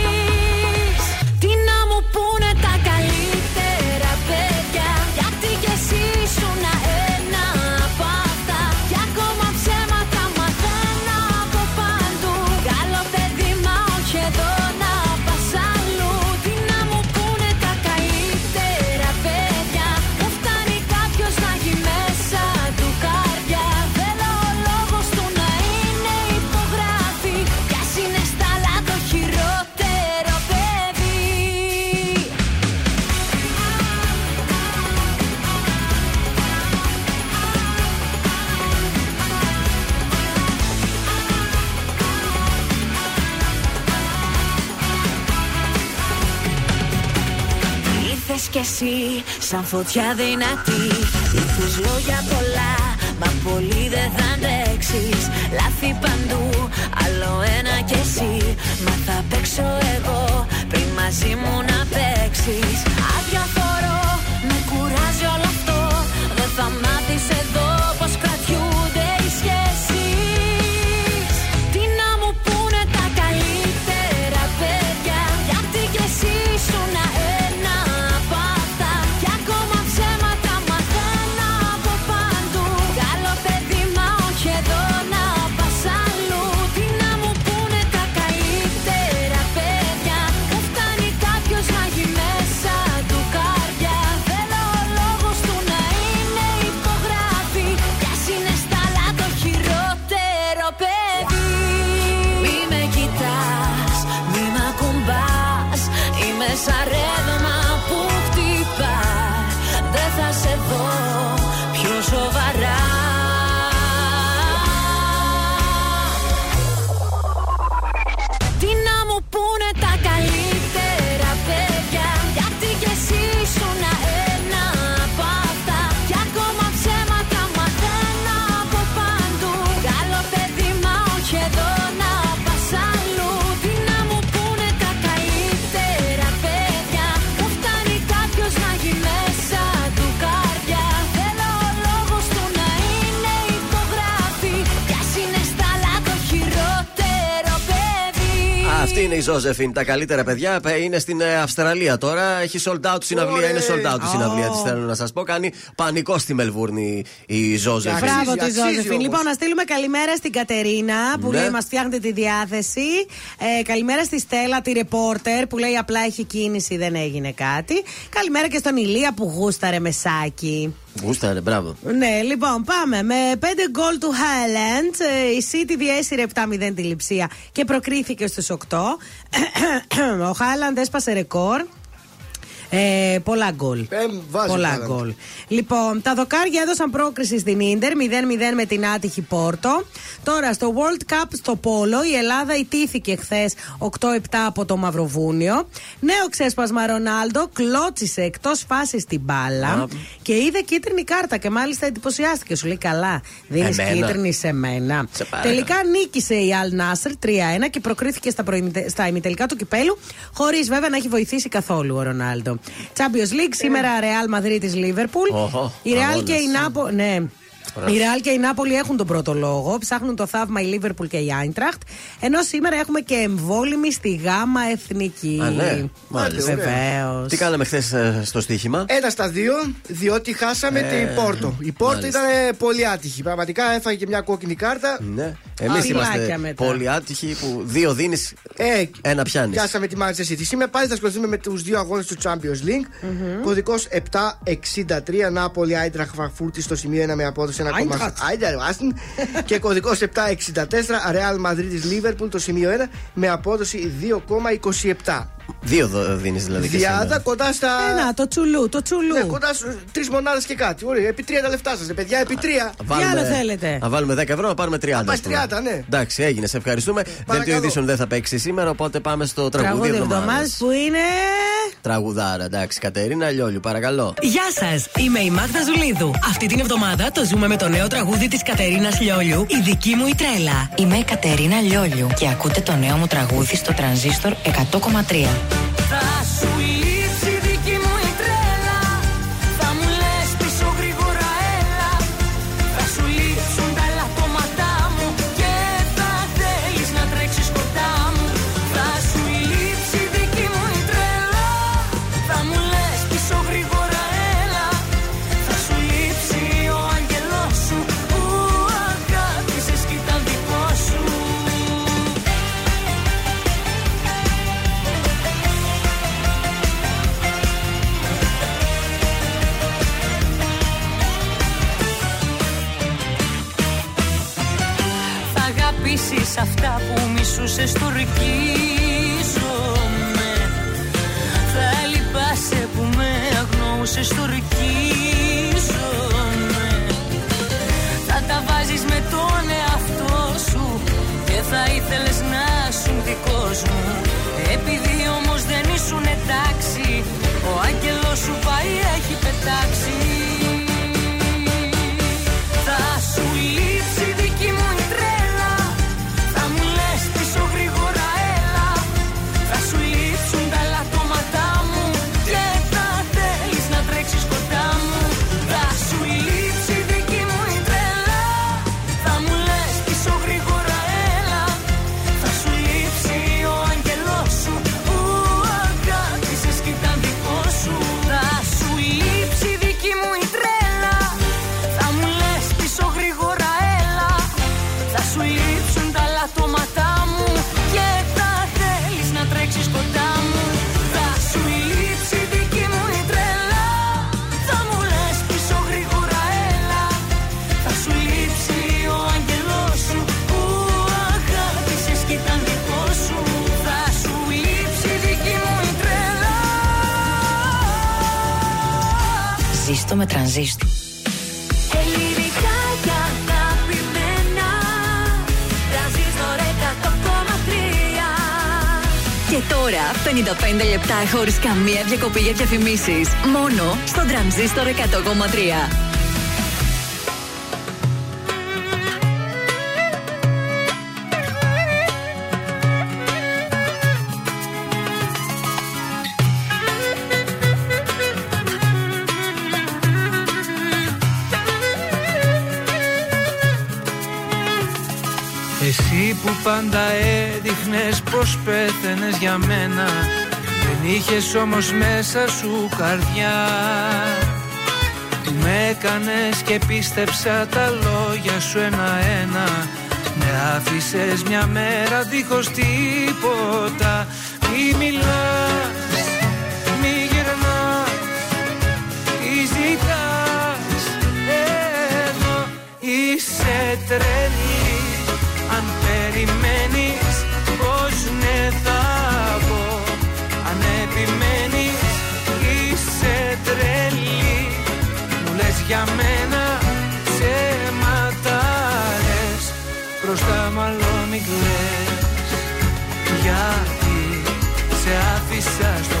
εσύ σαν φωτιά δυνατή. Ήρθες λόγια πολλά Μα πολύ δεν θα αντέξεις. Λάθη παντού Άλλο ένα κι εσύ. Μα θα παίξω εγώ Πριν μαζί μου να παίξεις. Αδιαφορώ Με κουράζει όλο αυτό. Δεν θα μάθεις Ζώζεφιν. Τα καλύτερα παιδιά Ε, είναι στην ε, Αυστραλία τώρα. Έχει sold out συναυλία. Ωραία. Είναι sold out η Ω. συναυλία τη. Θέλω να σας πω. Κάνει πανικό στη Μελβούρνη η Ζώζεφιν. Μπράβο τη αξίζει Ζώζεφιν. όμως. Λοιπόν, να στείλουμε καλημέρα στην Κατερίνα που Ναι. λέει μας φτιάχνετε τη διάθεση. Ε, καλημέρα στη Στέλλα, τη ρεπόρτερ που λέει απλά έχει κίνηση, δεν έγινε κάτι. Καλημέρα και στον Ηλία που γούσταρε μεσάκι. Γούσταρε, μπράβο. Ναι, λοιπόν, πάμε. Με 5 γκολ του Highland, ε, η City διέσυρε 7-0 τη λειψία και προκρίθηκε στους 8. Ο Highland έσπασε ρεκόρ. Ε, πολλά γκολ. Ε, βάζει πολλά Haaland. γκολ. Λοιπόν, τα δοκάρια έδωσαν πρόκριση στην Ίντερ 0-0 με την άτυχη Πόρτο. Τώρα στο World Cup στο Πόλο η Ελλάδα ιτήθηκε χθες 8-7 από το Μαυροβούνιο. Νέο ξέσπασμα Ρονάλντο κλώτσισε εκτός φάσης στην μπάλα Α. και είδε κίτρινη κάρτα και μάλιστα εντυπωσιάστηκε. Σου λέει καλά, δίνεις Εμένα. κίτρινη σε μένα. Σε παρακαλώ. Τελικά νίκησε η Al Nasser 3-1 και προκρίθηκε στα, προημιτε- στα ημιτελικά του κυπέλου, χωρίς βέβαια να έχει βοηθήσει καθόλου ο Ρονάλντο. Champions League, σήμερα Real Madrid τη Liverpool. Οχο, η Real αγώνας. και η Νάπο. Ναι. Η Real και η Νάπολη έχουν τον πρώτο λόγο. Ψάχνουν το θαύμα η Liverpool και η Eintracht. Ενώ σήμερα έχουμε και εμβόλυμη στη γάμα εθνική. Α, ναι. Μάλιστα. Βεβαίω. Τι κάναμε χθες στο στοίχημα; Ένα στα δύο, διότι χάσαμε Ε, την Πόρτο. Η Πόρτο μάλιστα. ήταν πολύ άτυχη. Πραγματικά έφαγε και μια κόκκινη κάρτα. Ναι. Εμείς Φυλάκια είμαστε μετά. πολύ άτυχοι που δύο δίνεις, Ε, ένα πιάνεις. Πιάσαμε τη Manchester City. Σήμερα πάλι θα ασχοληθούμε με τους δύο αγώνες του Champions League. Κωδικός 763 Νάπολη Άιντραχ Φραγκφούρτη στο σημείο 1 με απόδοση 1,4. Άιντραχτ. Άιντραχτ, άστιν. και κωδικός 764 Real Madrid Liverpool το σημείο 1 με απόδοση 2,27. Δύο δίνεις δηλαδή. και Διάδα σήμερα. κοντά στα. Ε, να, το τσουλού, το τσουλού. Ναι, κοντά στου τρεις μονάδες και κάτι. Ωραία, επί τρία τα λεφτά σας, παιδιά, επί τρία. Θα βάλουμε- άλλο θέλετε; Θα βάλουμε 10 ευρώ, να πάρουμε 30. πάει ας πούμε. 30, ναι. Εντάξει, έγινε, σε ευχαριστούμε. Παρακαλώ. Δελτίο ειδήσεων δεν θα παίξει σήμερα, οπότε πάμε στο τραγούδι Τραγούδι εβδομάδας εβδομάδας. που είναι. Τραγουδάρα, εντάξει. Κατερίνα Λιόλιου, παρακαλώ. Γεια σας, είμαι η Μάγδα Ζουλίδου. Αυτή την εβδομάδα το ζούμε με το νέο τραγούδι της Κατερίνας Λιόλιου, Η δική μου η τρέλα. Είμαι η Κατερίνα Λιόλιου και ακούτε το νέο μου τραγούδι στο τρανζίστορ 100,3. Θα μισούσες στορκίζομαι Θα λυπάσαι που με αγνοούσες στορκίζομαι Θα τα βάζεις με τον εαυτό σου Και θα ήθελες να σου δικός μου Επειδή όμως δεν ήσουν εντάξει Ο άγγελος σου πάει έχει πετάξει με τρανζίστορ. Ελληνικά και αγαπημένα Τρανζίστορ 100,3 Και τώρα 55 λεπτά χωρίς καμία διακοπή για διαφημίσεις. Μόνο στο τρανζίστορ 100,3. Πως πέθαινες για μένα. Δεν είχες όμως μέσα σου καρδιά. Που με έκανες και πίστεψα τα λόγια σου ένα-ένα. Με άφησες μια μέρα δίχως τίποτα. Μη μιλάς, για μένα ψέματα λες Μπροστά μάλλον μην κλαις Γιατί σε άφησα στο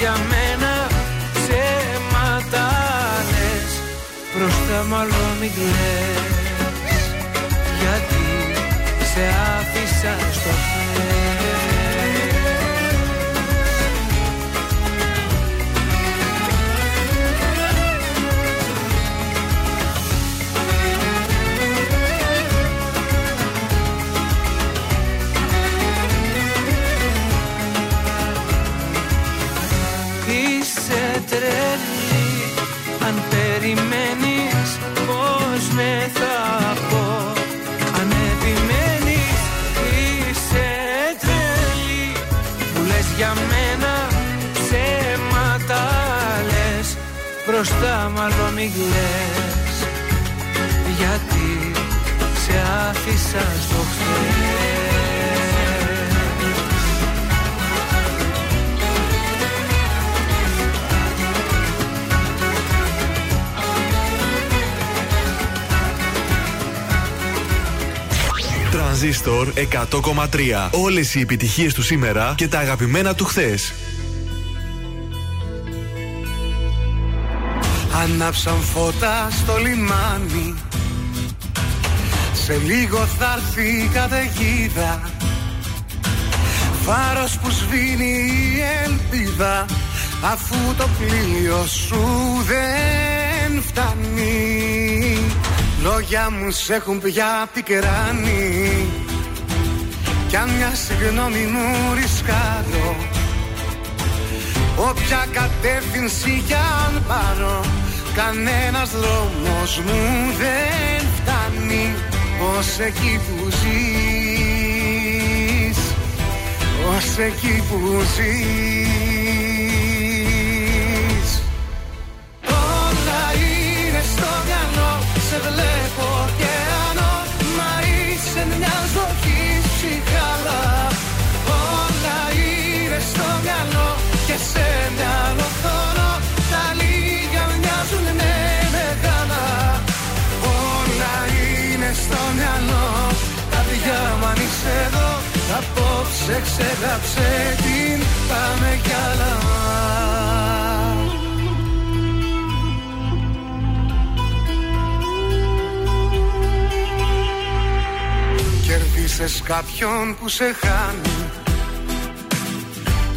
για μένα ψέματα λες Μπροστά μάλλον μην κλαις Γιατί σε άφησα στο χθες περιμένεις πως με θα πω. Αν επιμένεις είσαι τρελή. Μου λες για μένα ψέματα λες. Μπροστά μάλλον μην κλαις Γιατί σε άφησα στο χθες Τρανζίστορ 100,3. Όλες οι επιτυχίες του σήμερα και τα αγαπημένα του χθες. Ανάψαν φώτα στο λιμάνι Σε λίγο θα έρθει η καταιγίδα Φάρος που σβήνει η ελπίδα Αφού το πλοίο σου δεν φτάνει Λόγια μου σ' έχουν πια πικράνει Κι αν μια συγγνώμη μου ρισκάρω Όποια κατεύθυνση κι αν πάρω Κανένας δρόμος μου δεν φτάνει. Ως εκεί που ζεις Ως εκεί που ζεις βλέπω ωκεανό Μα είσαι μια ζωή ψυχάλα Όλα είναι στο μυαλό Και σε μυαλό θωρώ Τα λίγα μοιάζουν με μεγάλα. Όλα είναι στο μυαλό. Καρδιά μου αν είσαι εδώ Απόψε ξεγράψε την Πάμε κι άλλα Κερδίσες κάποιον που σε χάνει.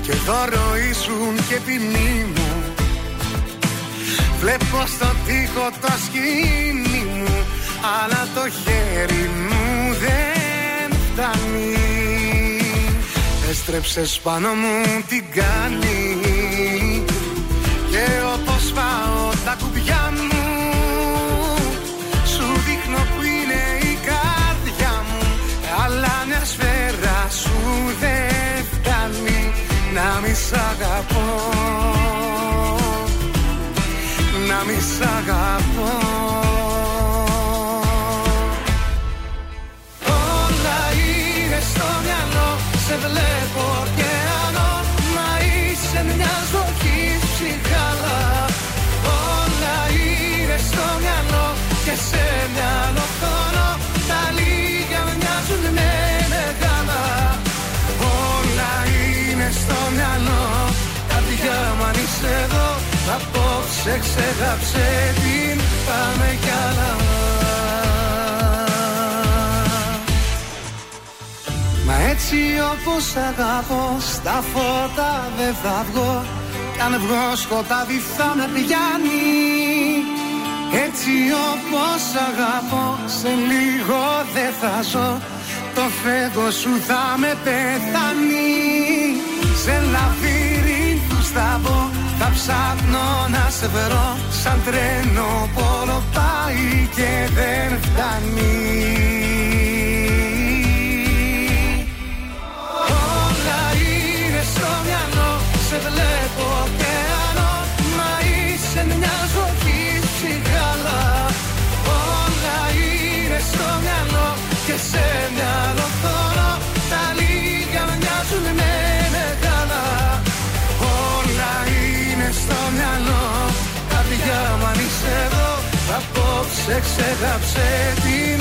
Και δώρο ήσουν και ποινή μου. Βλέπω στο τοίχο το σκηνή μου Αλλά το χέρι μου δεν φτάνει. Έστρεψες πάνω μου την κάνει. Να μη σ' αγαπώ. Να μη σ' αγαπώ Απόψε ξεγάψε την Πάμε κι άλλα. Μα έτσι όπως αγαπώ Στα φώτα δεν θα βγω. Κι αν βγω σκοτάδι θα με πιάνει Έτσι όπως αγαπώ Σε λίγο δεν θα ζω. Το φέγγο σου θα με πεθάνει. Σε λαβύρινθους θα μπω Θα ψάχνω να σε βρω Σαν τρένο πόλο πάει και δεν φτάνει. Όλα είναι στο μυαλό Σε βλέπω ωκεανό Μα είσαι μια ζωή ψυχάλα Όλα είναι στο μυαλό Και σε Απόψε ξεγάψε την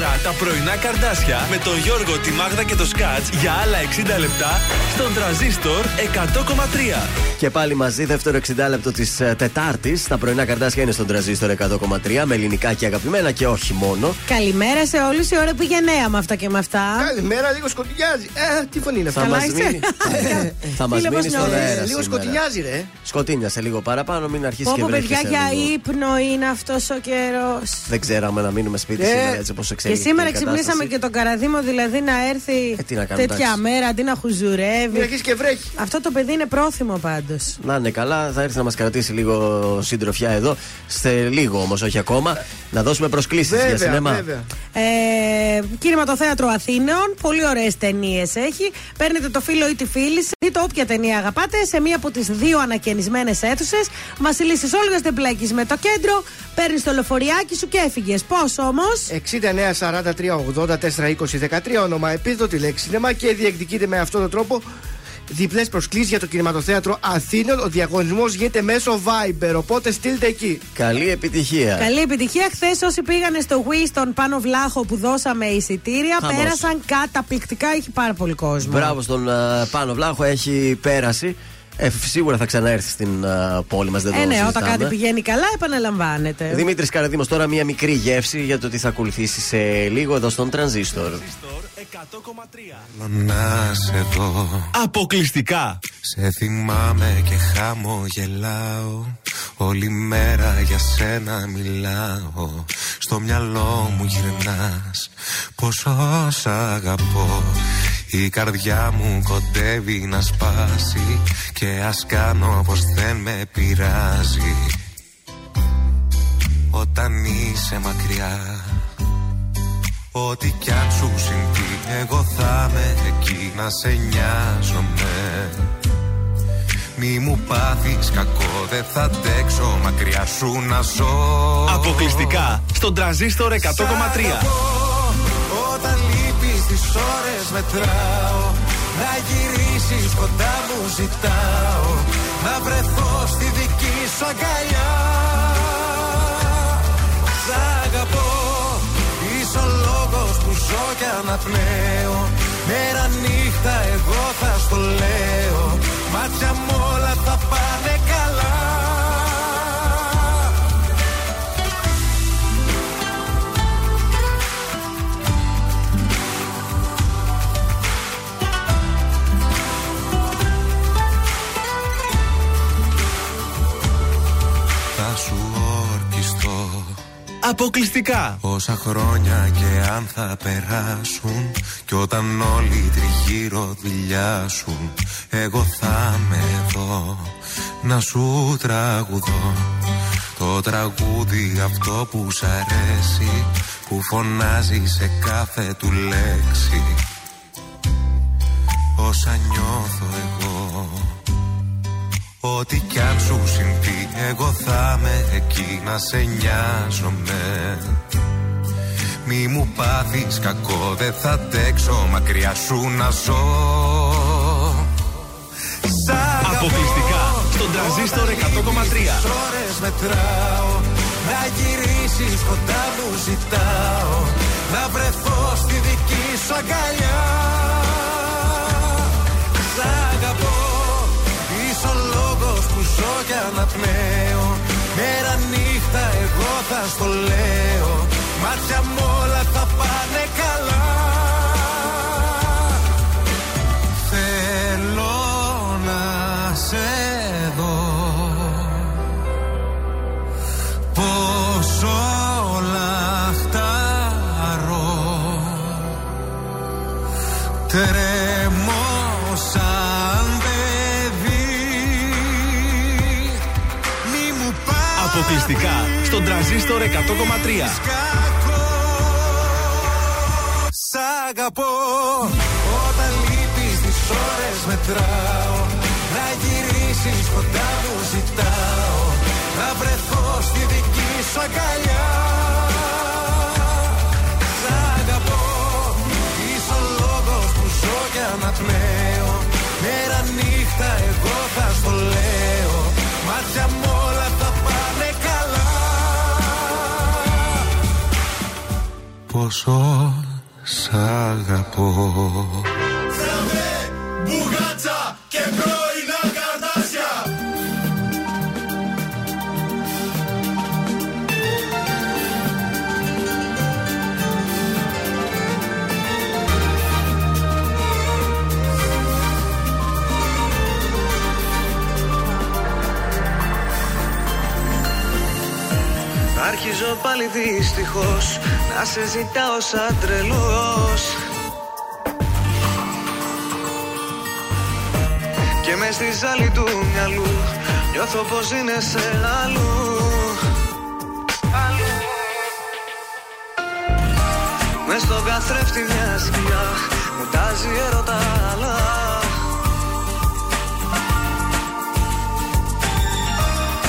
τώρα τα πρωινά καρδάσια με τον Γιώργο, τη Μάγδα και το Σκάτς για άλλα 60 λεπτά στον τραζίστορ 100,3. Και πάλι μαζί, δεύτερο 60 λεπτό της Τετάρτης. Τα πρωινά καρτάσια είναι στον τραζίστορ 100,3 με ελληνικά και αγαπημένα και όχι μόνο. Καλημέρα σε όλους. Η ώρα πήγε νέα με αυτά και με αυτά. Καλημέρα, λίγο σκοτεινιάζει. Ε, τι φωνή είναι αυτή; Θα Καλά μας είσαι; μείνει, θα μας Τι μείνει λες, στον νιώθεις; αέρα. Λίγο σήμερα. σκοτεινιάζει, ρε. Σκοτίνιασε λίγο παραπάνω, μην αρχίσεις Πω και πω βρέχει. παιδιά σε για λίγο. ύπνο είναι αυτός ο καιρός. Δεν ξέραμε να μείνουμε σπίτι Ε, σήμερα έτσι όπως Και εξελίχθηκε. σήμερα η κατάσταση. ξυπνήσαμε και τον καραδίμο δηλαδή να έρθει Ε, τι να κάνουμε, τέτοια εντάξει. μέρα αντί να Μην χουζουρεύει. αρχίσει και βρέχει. Αυτό το παιδί είναι πρόθυμο πάντως. Να είναι καλά, θα έρθει να μας κρατήσει λίγο συντροφιά εδώ. Σε λίγο όμως, όχι ακόμα. Να δώσουμε προσκλήσεις για Βέβαια, σινεμά. βέβαια. Ε, κινηματοθέατρο Αθήνεων. Πολύ ωραίες ταινίες έχει. Παίρνετε το φίλο ή τη φίλη. σας. Δείτε όποια ταινία αγαπάτε σε μία από τις δύο ανακαινισμένες αίθουσες. Βασιλή Όλγας Δεμπλέκη με το κέντρο. Παίρνεις το λεωφοριάκι σου και έφυγες. Πώ όμως; 69 43 80 4 20 13 όνομα επίδοτη λέξη σινεμά και διεκδικείται με αυτόν τον τρόπο διπλέ προσκλήσει για το κινηματοθέατρο Αθήνων. Ο διαγωνισμό γίνεται μέσω Viber, οπότε στείλτε εκεί. Καλή επιτυχία. Καλή επιτυχία. Χθε όσοι πήγανε στο Winston πάνω βλάχο που δώσαμε εισιτήρια Χαμός. πέρασαν καταπληκτικά. Έχει πάρα πολύ κόσμο. Μπράβο στον α, Πάνο Βλάχο, έχει πέρασει. Ε, σίγουρα θα ξαναέρθει στην α, πόλη μας, δεν το Ε, ναι, όταν συζητάμε. κάτι πηγαίνει καλά, επαναλαμβάνεται. Δημήτρης Καραδίμος, τώρα μία μικρή γεύση για το τι θα ακολουθήσει σε λίγο εδώ στον Τρανζίστορ. Να σε δω Αποκλειστικά. Σε θυμάμαι και χαμογελάω Όλη μέρα για σένα μιλάω Στο μυαλό μου γυρνάς Πόσο σ' αγαπώ Η καρδιά μου κοντεύει να σπάσει Και ας κάνω πως δεν με πειράζει. Όταν είσαι μακριά Ό,τι κι αν σου συμβεί Εγώ θα είμαι εκεί να σε νοιάζομαι. Μη μου πάθεις κακό Δεν θα αντέξω μακριά σου να ζω. Αποκλειστικά στον τραζίστορ 100,3. Όταν λείπεις τις ώρες μετράω. Να γυρίσεις κοντά μου ζητάω. Να βρεθώ στη δική σου αγκαλιά. Σ' αγαπώ Είσαι ο λόγος που ζω και αναπνέω. Μέρα νύχτα εγώ θα στο λέω. Μάτια μου όλα θα πάνε Αποκλειστικά. Όσα χρόνια και αν θα περάσουν Κι όταν όλοι τριγύρω δουλειάσουν Εγώ θα είμαι εδώ να σου τραγουδώ το τραγούδι αυτό που σ' αρέσει που φωνάζει σε κάθε του λέξη όσα νιώθω εγώ Ό,τι κι αν σου συμβεί εγώ θα με εκεί να σε νοιάζομαι Μη μου πάθεις κακό δεν θα αντέξω μακριά σου να ζω Σ' αγαπώ. Αποκλειστικά στον τραζίστορ 100,3. ώρες μετράω Να γυρίσεις κοντά μου ζητάω Να βρεθώ στη δική σου αγκαλιά ζω και αναπνέω. Μέρα νύχτα εγώ θα στο λέω. Μάτια μου όλα θα πάνε καλά. Θέλω να σε δω. Πόσο λαχταρώ Τρέμω Αποκλειστικά στον τραζίστορ 100,3. Σ' αγαπώ. Όταν λείπεις τις ώρες μετράω. Να γυρίσεις κοντά μου ζητάω. Να βρεθώ στη δική σου αγκαλιά. Σ' αγαπώ. Είσαι ο λόγος που ζω και αναπνέω Μέρα νύχτα εγώ θα στο λέω Πόσο σ' αγαπώ. Μπουγάτσα και πρώινα καρτάσια Αρχίζω πάλι δυστυχώς Να σε ζητάω σαν τρελός. Και μες στη ζάλη του μυαλού Νιώθω πως είναι σε αλλού. Μες στον καθρέφτη μια σκιά Μου τάζει έρωτα αλλά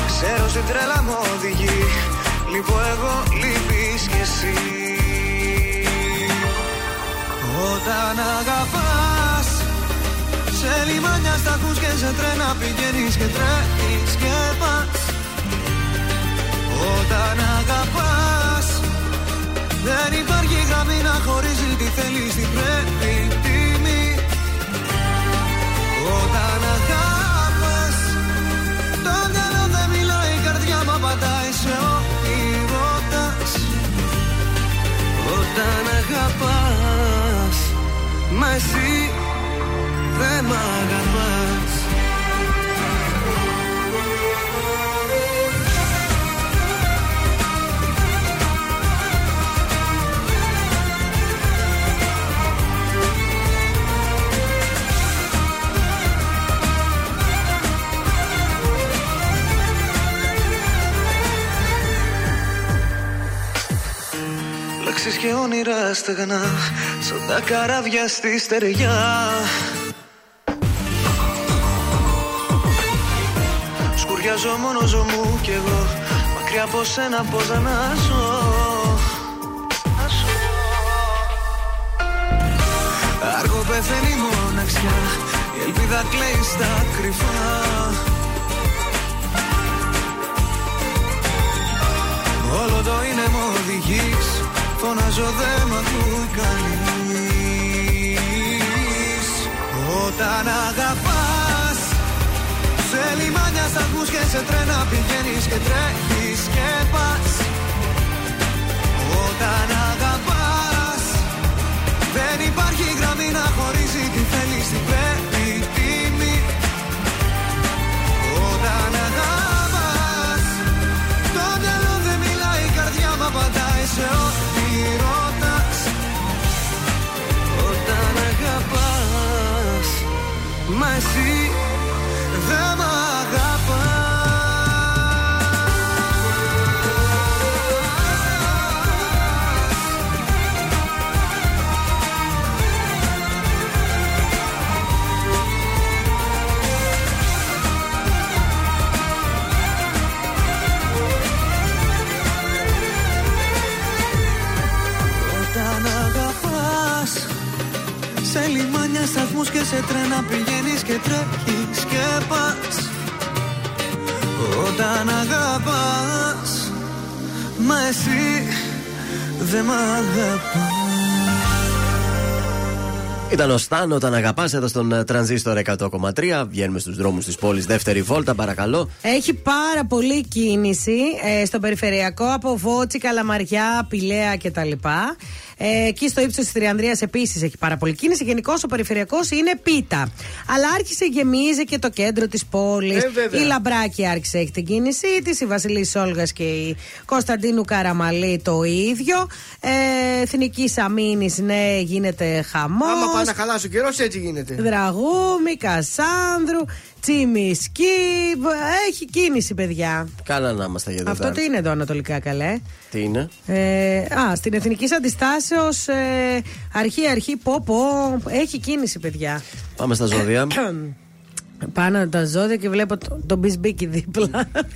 Ξέρω στην τρέλα μου οδηγεί Λείπω εγώ, λείπεις κι εσύ. Όταν αγαπάς Σε λιμάνια στα ακούς και σε τρένα πηγαίνεις και τρέχεις και πας. Όταν αγαπάς Δεν υπάρχει γραμμή να χωρίζει τι θέλεις, τι πρέπει, τιμή. Όταν αγαπάς εσύ δεν μ' αγαπάς. Λέξεις και όνειρα στεγνά Σαν τα καράβια στη στεριά. Σκουριάζω μόνος μου κι εγώ Μακριά από σένα πως να ζω. Άργο πεθαίνει η μοναξιά Η ελπίδα κλαίει στα κρυφά. Όλο το είναι μου οδηγείς Φωνάζω δεν μ' ακούει κανείς Όταν αγαπάς Σε λιμάνια στα ακούς και σε τρένα πηγαίνεις και τρέχεις και πας. Όταν αγαπάς Δεν υπάρχει γραμμή να χωρίζεις σε τρένα πηγαίνεις και τρέχεις και πας Όταν αγαπάς Μα εσύ δεν μ' αγαπάς Ήταν ο Σταν όταν αγαπάς εδώ στον ε, τρανζίστορ 100,3. Βγαίνουμε στους δρόμους της πόλης. Δεύτερη βόλτα, παρακαλώ. Έχει πάρα πολύ κίνηση ε, στο περιφερειακό από Βότσι, Καλαμαριά, Πηλαία κτλ. Ε, εκεί στο ύψος της Τριανδρία επίσης έχει πάρα πολύ κίνηση. Γενικώς ο περιφερειακός είναι πίτα. Αλλά άρχισε γεμίζει και το κέντρο της πόλης. Ε, βέβαια. η Λαμπράκη άρχισε έχει την κίνησή της. Η Βασιλής Όλγας και η Κωνσταντίνου Καραμαλή το ίδιο. Ε, Εθνική Αμήνη, ναι, γίνεται χαμός. Άμα πάει να χαλάσει ο καιρός, έτσι γίνεται. Δραγούμη, Κασάνδρου, Τσιμισκή. Έχει κίνηση, παιδιά. Καλά να είμαστε για Αυτό τι είναι εδώ ανατολικά, καλέ; Τι είναι; Ε, α, στην Εθνική Αντιστάσεως, ε, αρχή, αρχή, πω, πω, έχει κίνηση, παιδιά. Πάμε στα ζώδια. Πάνω τα ζώδια και βλέπω τον το μπισμπίκι δίπλα.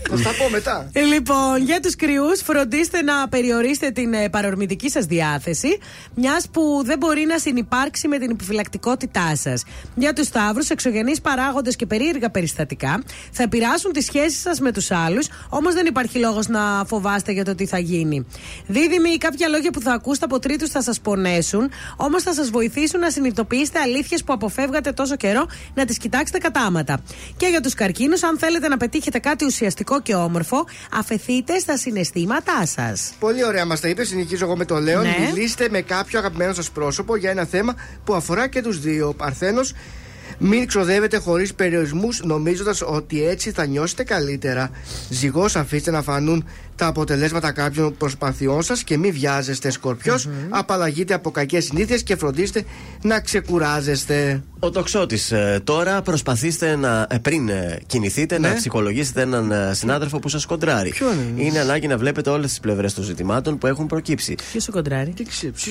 Θα στα πω μετά. Ε, Λοιπόν, για τους κρυούς, φροντίστε να περιορίσετε την ε, παρορμητική σας διάθεση, μιας που δεν μπορεί να συνεπάρξει με την επιφυλακτικότητά σας. Για τους Σταύρους, εξωγενείς παράγοντες και περίεργα περιστατικά θα επηρεάσουν τις σχέσεις σας με τους άλλους, όμως δεν υπάρχει λόγος να φοβάστε για το τι θα γίνει. Δίδυμοι, κάποια λόγια που θα ακούσετε από τρίτους θα σας πονέσουν, όμως θα σας βοηθήσουν να συνειδητοποιήσετε αλήθειες που αποφεύγατε τόσο καιρό να τις κοιτάξετε κατάματα. Και για τους καρκίνους, αν θέλετε να πετύχετε κάτι ουσιαστικό και όμορφο, αφαιθείτε στα συναισθήματά σας. Πολύ ωραία μας τα είπες. Συνεχίζω εγώ με το Λέον. Ναι. Μιλήστε με κάποιο αγαπημένο σας πρόσωπο για ένα θέμα που αφορά και τους δύο. Παρθένος, μην ξοδεύετε χωρίς περιορισμούς νομίζοντας ότι έτσι θα νιώσετε καλύτερα. Ζυγός, αφήστε να φανούν τα αποτελέσματα κάποιων προσπαθειών σας και μην βιάζεστε. Σκορπιός, απαλλαγείτε από κακές συνήθειες και φροντίστε να ξεκουράζεστε. Ο τοξότη. Τώρα προσπαθήστε να, ε, πριν ε, κινηθείτε, Ναι. να ψυχολογήσετε έναν ε, συνάδελφο που σας κοντράρει. Ποιον είναι; Είναι ανάγκη να βλέπετε όλες τις πλευρές των ζητημάτων που έχουν προκύψει. Ποιος σου κοντράρει;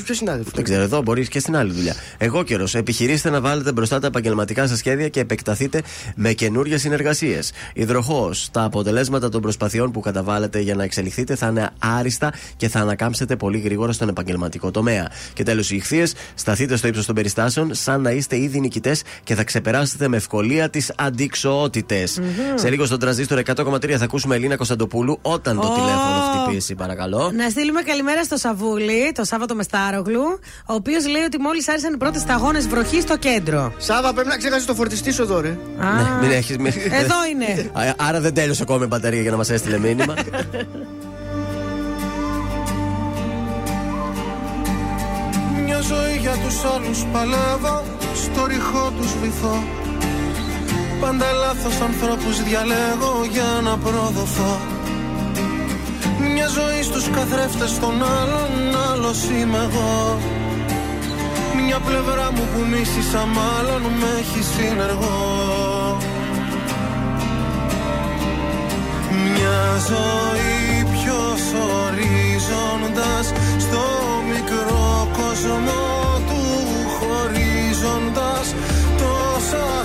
Ποιο συνάδελφο. Δεν ξέρω, εδώ μπορείς και στην άλλη δουλειά. Εγώ καιρός. Επιχειρήστε να βάλετε μπροστά τα επαγγελματικά σας σχέδια και επεκταθείτε με καινούριε συνεργασίες. Υδροχός. Τα αποτελέσματα των προσπαθειών που καταβάλλετε για να εξελιχθείτε θα είναι άριστα και θα ανακάμψετε πολύ γρήγορα στον επαγγελματικό τομέα. Και τέλος, οι ηχθείες. Σταθείτε στο ύψος των περιστάσεων σαν να είστε ήδη νικητές και θα ξεπεράσετε με ευκολία τις αντικσοότητες. Σε λίγο στον τραζίστορ 100,3 θα ακούσουμε Ελίνα Κωνσταντοπούλου όταν το Ω. τηλέφωνο χτυπήσει, παρακαλώ. Να στείλουμε καλημέρα στο Σαβούλη, το Σάββατο Μεστάρογλου, ο οποίος λέει ότι μόλις άρχισαν οι πρώτες σταγόνες βροχή στο κέντρο. Σάβα, πρέπει να ξεχάσεις το φορτιστή σου εδώ, ρε. Α, Ναι, μην έχεις, μην... Εδώ είναι. Α, Άρα δεν τέλειωσε ακόμη η μπαταρία για να μας έστειλε μήνυμα. ζωή για τους άλλους παλεύω Στο ρηχό τους βυθώ. Πάντα λάθος ανθρώπους διαλέγω για να προδοθώ. Μια ζωή στους καθρέφτες των άλλων Άλλος είμαι εγώ. Μια πλευρά μου που μίσησα μάλλον Με έχει συνεργό. Μια ζωή ποιος ορίζοντας Στο μικρό κόσμο του χωρίζοντας Τόσα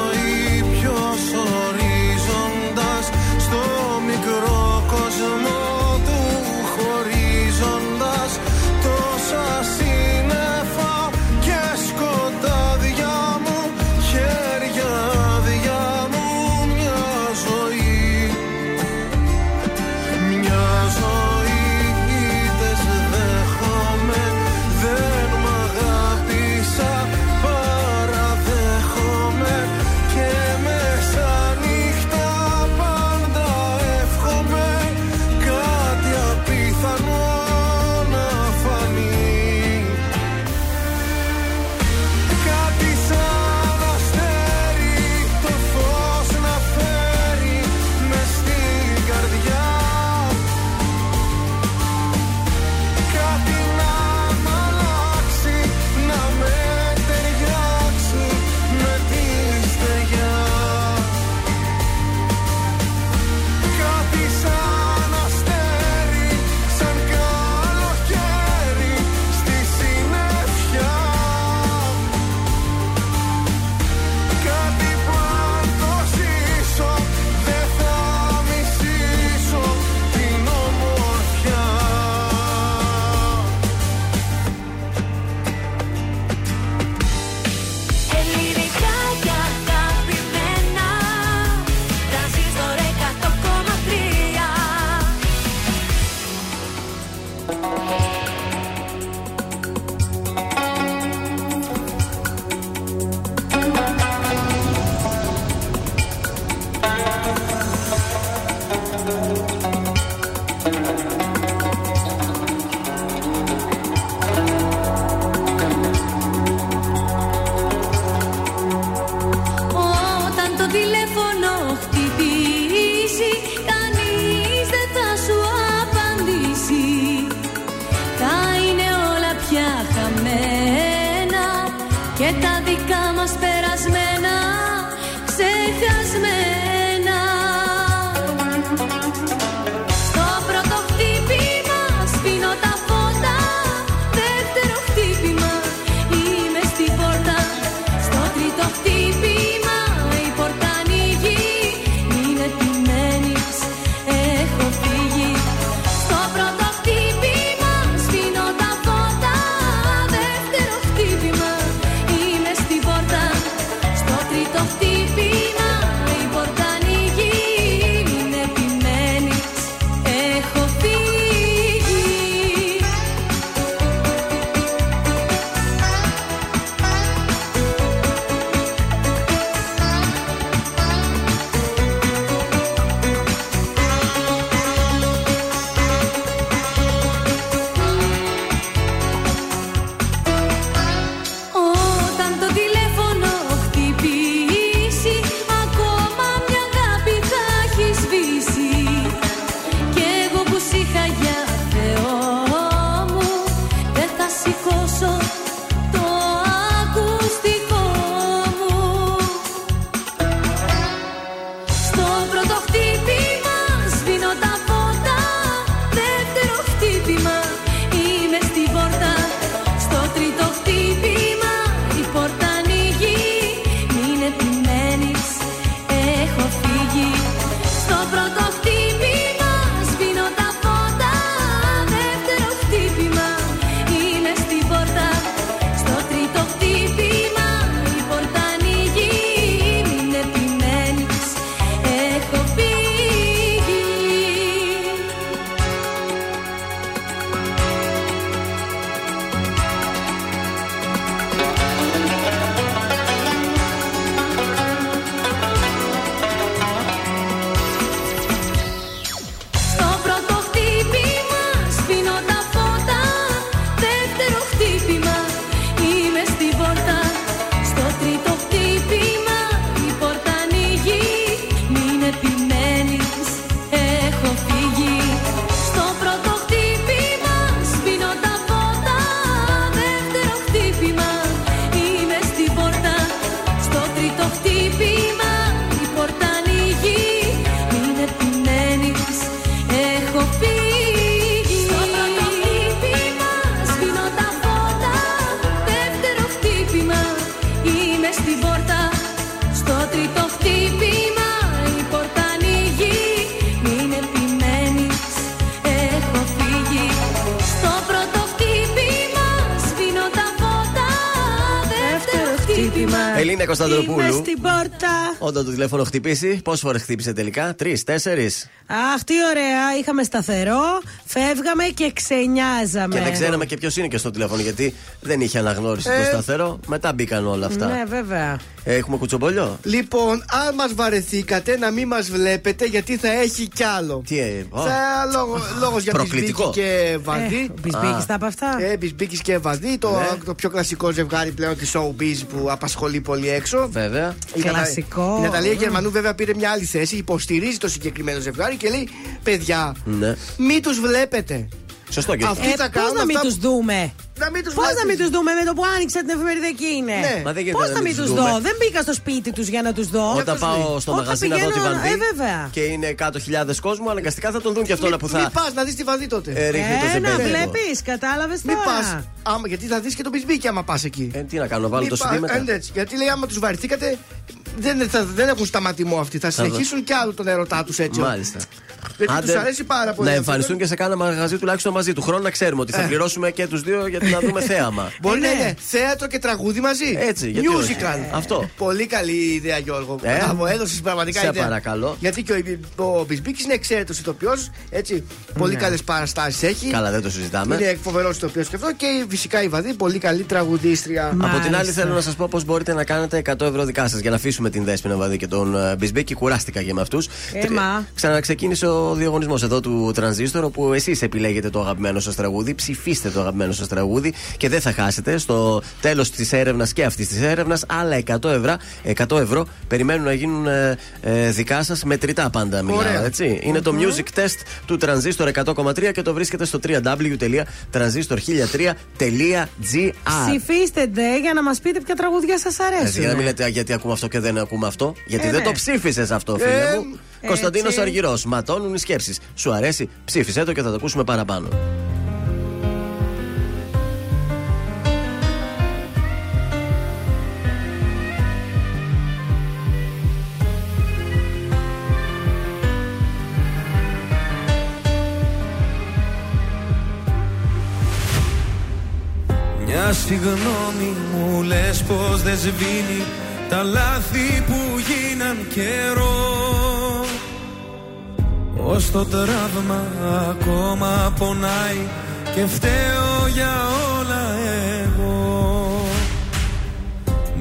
Όταν το τηλέφωνο χτυπήσει, πόσες φορές χτύπησε τελικά, τρεις, τέσσερις. Αχ, τι ωραία. Είχαμε σταθερό, φεύγαμε και ξενιάζαμε. Και δεν ξέραμε και ποιος είναι και στο τηλέφωνο, γιατί δεν είχε αναγνώριση Ε. το σταθερό. Μετά μπήκαν όλα αυτά. Ναι, βέβαια. Ε, Έχουμε κουτσομπολιό. Λοιπόν, αν μας βαρεθήκατε να μην μας βλέπετε, γιατί θα έχει κι άλλο. Τι ε, ω. Θα λόγο, λόγος για Προκλητικό. Μπισμπίκη και Βαδί. Ε, ο Μπισμπίκης Α. τα από αυτά. Ε, Μπισμπίκης και Βαδί, το, Ναι. το πιο κλασικό ζευγάρι πλέον της Showbiz που απασχολεί πολύ έξω. Βέβαια. Η Νατα- Κλασικό. Η Ναταλία Γερμανού βέβαια πήρε μια άλλη θέση, υποστηρίζει το συγκεκριμένο ζευγάρι και λέει: Παιδιά, Ναι. μην τους βλέπετε. Σωστό και Αυτοί Ε, θα Πώς κάνουν να μην αυτά τους που- δούμε; Να μην τους Πώς να βλέπεις. μην τους δούμε με το που άνοιξα την εφημερίδα εκεί είναι. Ναι. Μα δεν γίνεται Πώς να να μην μην τους τους δούμε. δω; Δεν μπήκα στο σπίτι τους για να τους δω. Όταν ποιος πάω λέει; στο Όταν μαγαζί να δω τη πηγαίνω, βανδί ε, βέβαια. και είναι κάτω χιλιάδες κόσμο, αναγκαστικά θα τον δουν και αυτόν που Μην θα πας να δεις τη Βαδί τότε. ε, ρίχνει το Ε, να ζεμπέδικο. βλέπεις, κατάλαβες Μην τώρα. πας. Γιατί θα δεις και τον Μπισμπίκη άμα πας εκεί. Ε, τι να κάνω, βάλω Μην το πα- CD μετά. ε, έτσι. Γιατί λέει άμα τους βαρεθήκατε, δεν, θα, δεν έχουν σταματημό αυτοί. Θα συνεχίσουν κι άλλο τον ερωτά τους έτσι. Μάλιστα. Γιατί Άντε, του αρέσει πάρα πολύ. Να αυτό. εμφανιστούν και σε κάνα μαγαζί τουλάχιστον μαζί του χρόνου να ξέρουμε ότι θα Ε. πληρώσουμε και τους δύο γιατί να δούμε θέαμα. Μπορεί Ε, να ναι. είναι θέατρο και τραγούδι μαζί. Έτσι, γιατί όχι. Musical. Αυτό. Πολύ καλή ιδέα, Γιώργο. Ε. Μπράβο, έδωσες πραγματικά Σε ιδέα. παρακαλώ. Γιατί και ο, ο Μπισμπίκης είναι εξαίρετος ηθοποιός. Έτσι. Πολύ καλές παραστάσεις έχει. Ναι. Καλά, δεν το συζητάμε. Είναι φοβερό ηθοποιός και αυτό. Και φυσικά η Βαδί, πολύ καλή τραγουδίστρια. Από την Μάλιστα. άλλη, θέλω να σας πω πώς μπορείτε να κάνετε 100 ευρώ δικά σας για να αφήσουμε την Δέσπινα Βαδί και τον ε, Μπισμπίκη. Κουράστηκα και με αυτούς. Έμα. Ξαναξεκίνησε ο διαγωνισμός εδώ του Τρανζίστορ, όπου εσείς επιλέγετε το αγαπημένο σας τραγούδι, ψηφίστε το αγαπημένο σας τραγούδι και δεν θα χάσετε. Στο τέλος της έρευνας και αυτής της έρευνας, άλλα 100 ευρώ, 100 ευρώ περιμένουν να γίνουν ε, ε, δικά σας μετρητά πάντα. Μιλάω, Ωραία. έτσι. Είναι το music test του Transistor 100,3 και το βρίσκεται στο www.transistor1003.gr. Ψηφίστε ντε για να μας πείτε ποια τραγουδιά σας Δηλαδή, αρέσουν. να μην λέτε «Α, γιατί ακούμε αυτό και δεν ακούμε αυτό. Γιατί Ε, δεν ναι. το ψήφισες αυτό, φίλε Ε, μου. Κωνσταντίνος έτσι. Αργυρός. Ματώνουν οι σκέψεις. Σου αρέσει, ψήφισε το και θα το ακούσουμε παραπάνω. Μια συγγνώμη μου λες πως δεν σβήνει Τα λάθη που γίναν καιρό Ως το τραύμα ακόμα πονάει Και φταίω για όλα εγώ.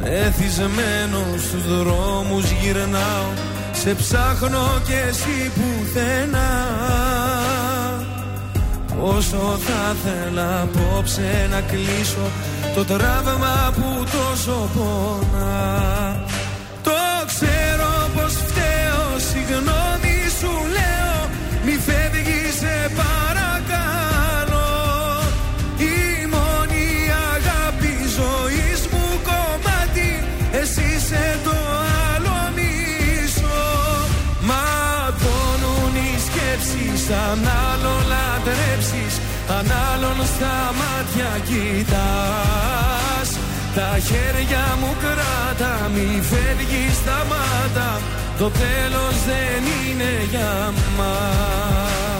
Μεθυσμένο στους δρόμους γυρνάω Σε ψάχνω και εσύ πουθενά. Όσο θα θέλα απόψε να κλείσω Το τραύμα που τόσο πονά Το ξέρω πως φταίω Συγγνώμη σου λέω Μη φεύγεις σε παρακαλώ Η μόνη αγάπη ζωής μου κομμάτι Εσύ είσαι το άλλο μισό. Ματώνουν οι σκέψεις Αν άλλο λατρέψεις Αν άλλον στα μάτια κοιτάς. Τα χέρια μου κράτα Μη φεύγεις στα μάτα Το τέλος δεν είναι για μας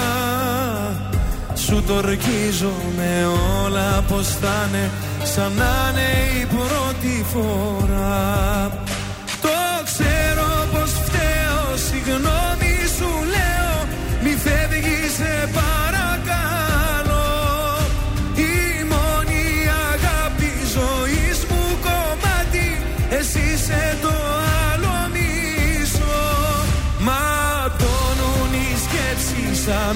σου το ορκίζομαι όλα πως θα είναι Σαν να είναι η πρώτη φορά. Το ξέρω πώ φταίω Συγγνώμη σου λέω Μη φεύγεις σε παρακαλώ. Η μόνη αγάπη ζωής μου κομμάτι Εσύ σε το άλλο μισό. Ματώνουν οι σκέψεις σαν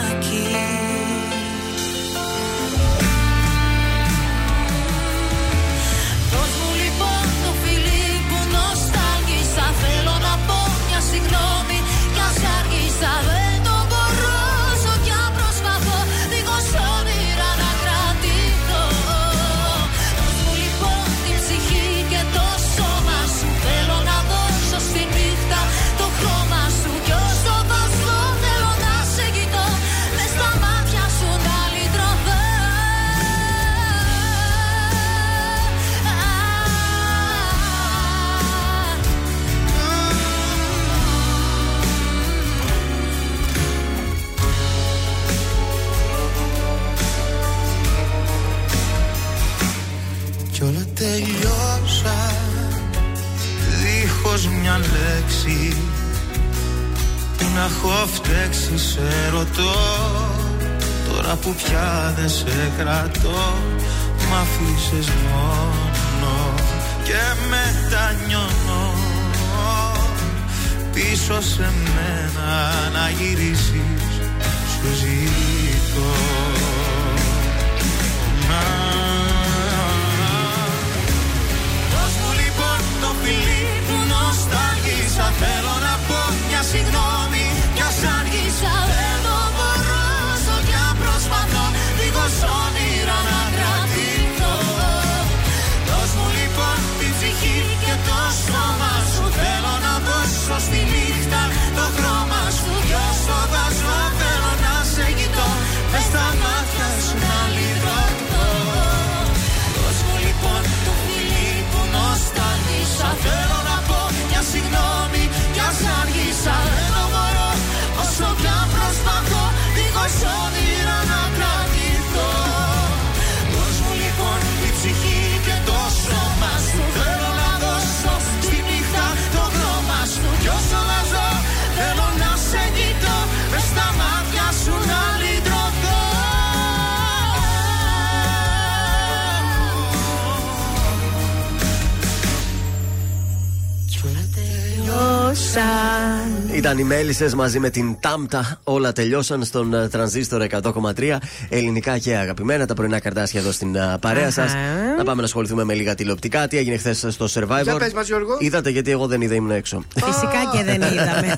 μέλισσες μαζί με την Τάμτα. Όλα τελειώσαν στον ε, τρανζίστορ 100,3. Ελληνικά και αγαπημένα. Τα πρωινά καρτάσια εδώ στην ε, παρέα σας. Αχα. Να πάμε να ασχοληθούμε με λίγα τηλεοπτικά. Τι έγινε χθες στο Survivor; Για πες μας, Γιώργο. Είδατε γιατί εγώ δεν είδα, ήμουν έξω. Φυσικά και δεν είδαμε.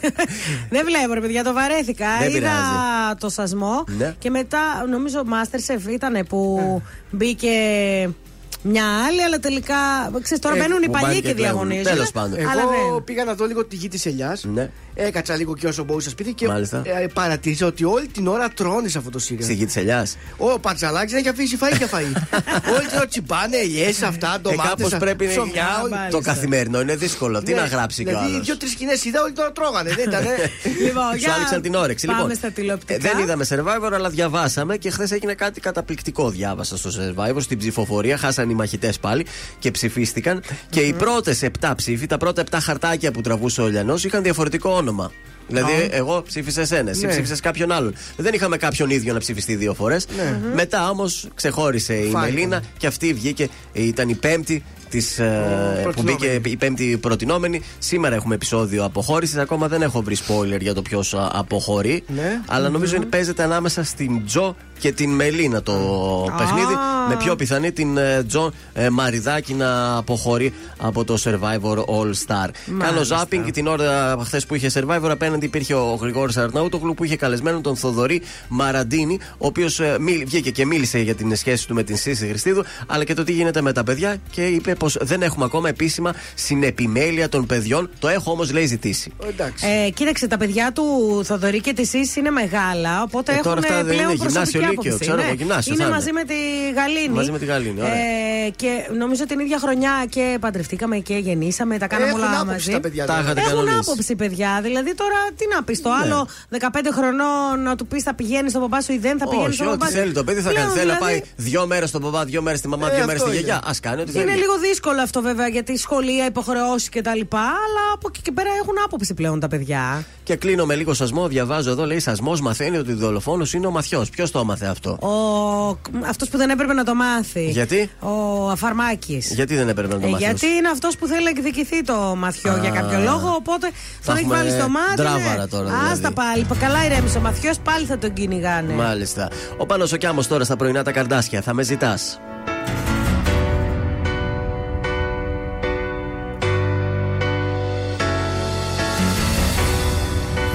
δεν βλέπω, ρε παιδιά, το βαρέθηκα. Δεν Είδα πειράζει. το σασμό Ναι. και μετά νομίζω Masterchef ήταν που μπήκε μια άλλη, αλλά τελικά. Ξέρεις, τώρα Ε, μπαίνουν οι μου παλιοί πάνε και και κλέβουν. διαγωνίζουν. Τέλος πάντων. Αλλά Εγώ δεν. πήγα να δω λίγο τη γη της ελιάς. Ναι. Έκατσα λίγο και όσο μπορούσα σπίτι και Μάλιστα. ε, παρατήρησα ότι όλη την ώρα τρώνε σε αυτό το σύριαλ. Στη γη της ελιάς. Ο Πατσαλάκης δεν έχει αφήσει φαΐ για φαΐ. όλη την ώρα τσιμπάνε, ελιές, αυτά, Ε, ντομάτες. κάπως πρέπει ψωμιά, να. όλοι- Το καθημερινό είναι δύσκολο. Τι Ναι, να γράψει κι ο Δηλαδή, άλλο. δύο-τρεις σκηνές είδα, όλη την ώρα τρώγανε. Δεν ήταν. Λοιπόν, Σου για άνοιξαν την όρεξη. Πάμε λοιπόν, στα ε, τηλεοπτικά. δεν είδαμε survivor, αλλά διαβάσαμε και χθες έγινε κάτι καταπληκτικό. Διάβασα στο survivor στην ψηφοφορία. Χάσαν οι μαχητές πάλι και ψηφίστηκαν. Και οι πρώτες 7 ψήφοι, τα πρώτα 7 χαρτάκια που τραβούσε ο Λιανός είχαν διαφορετικό όνομα. Δηλαδή, εγώ ψήφισα εσένα, εσύ Ναι. ψήφισες κάποιον άλλον. Δεν είχαμε κάποιον ίδιο να ψηφιστεί δύο φορές. Μετά όμως ξεχώρισε η Φάει. Μελίνα και αυτή βγήκε, ήταν η πέμπτη της, ε, που μπήκε η πέμπτη προτινόμενη. Σήμερα έχουμε επεισόδιο αποχώρησης. Ακόμα δεν έχω βρει spoiler για το ποιος αποχωρεί. Ναι. Αλλά νομίζω ότι παίζεται ανάμεσα στην Τζο και την Μελίνα το παιχνίδι. Με πιο πιθανή την ε, Τζο ε, Μαριδάκη να αποχωρεί από το Survivor All Star. Κάνω zapping την ώρα χθες που είχε Survivor. Απέναντι υπήρχε ο Γρηγόρης Αρναούτογλου που είχε καλεσμένο τον Θοδωρή Μαραντίνη, ο οποίος βγήκε και μίλησε για την σχέση του με την Σύση Χριστίδου, αλλά και το τι γίνεται με τα παιδιά και είπε πως δεν έχουμε ακόμα επίσημα συνεπιμέλεια των παιδιών. Το έχω όμως λέει ζητήσει. Εντάξει. Ε, κοίταξε, τα παιδιά του Θοδωρή και της Σύση είναι μεγάλα, οπότε Ε, τώρα έχουν αυτά δεν πλέον είναι γυμνάσιο προσωπική λύκειο, άποψη. ξέρω ναι. εγώ, γυμνάσιο είναι θα είναι. μαζί με τη Γαλήνη. Μαζί με τη Γαλήνη, ωραία. Ε, και νομίζω την ίδια χρονιά και παντρευτήκαμε και γεννήσαμε, τα κάναμε Έχουν όλα άποψη μαζί. τα παιδιά, Τα είχατε Έχουν κανονίσει. άποψη, παιδιά. Δηλαδή τώρα τι να πεις, το Ναι. άλλο 15 χρονών να του πεις θα πηγαίνεις στον παπά σου ή δεν θα πηγαίνεις Όχι, στον ό,τι παπά σου; θέλει το παιδί θα Πλέον, κάνει. Θέλει να δηλαδή, πάει δύο μέρες στον παπά, δύο μέρες στη μαμά, Ε, δύο μέρες αυτό στη είναι. γιαγιά. Α κάνει ό,τι θέλει. Είναι λίγο δύσκολο αυτό βέβαια γιατί σχολεία, υποχρεώσει κτλ. Αλλά από εκεί και πέρα έχουν άποψη πλέον τα παιδιά. Και κλείνω με λίγο σασμό. Διαβάζω εδώ, λέει Σασμός μαθαίνει ότι ο δολοφόνος είναι ο Μαθιός. Ποιος το έμαθε αυτό; Ο... Αυτός που δεν έπρεπε να το μάθει. Γιατί; Ο Αφαρμάκης. Γιατί δεν έπρεπε να το Ε, μάθει. γιατί είναι αυτός που θέλει να εκδικηθεί το μαθιό Α. για κάποιο λόγο. Οπότε τον έχει έχουμε βάλει στο μάτι. ντράβαρα ναι. τώρα, δηλαδή. Άστα πάλι. Καλά ηρέμησε ο μαθιός, πάλι θα τον κυνηγάνε. Μάλιστα. Ο Πάνος ο Κιάμος τώρα στα πρωινά τα καρδάσια. Θα με ζητάς.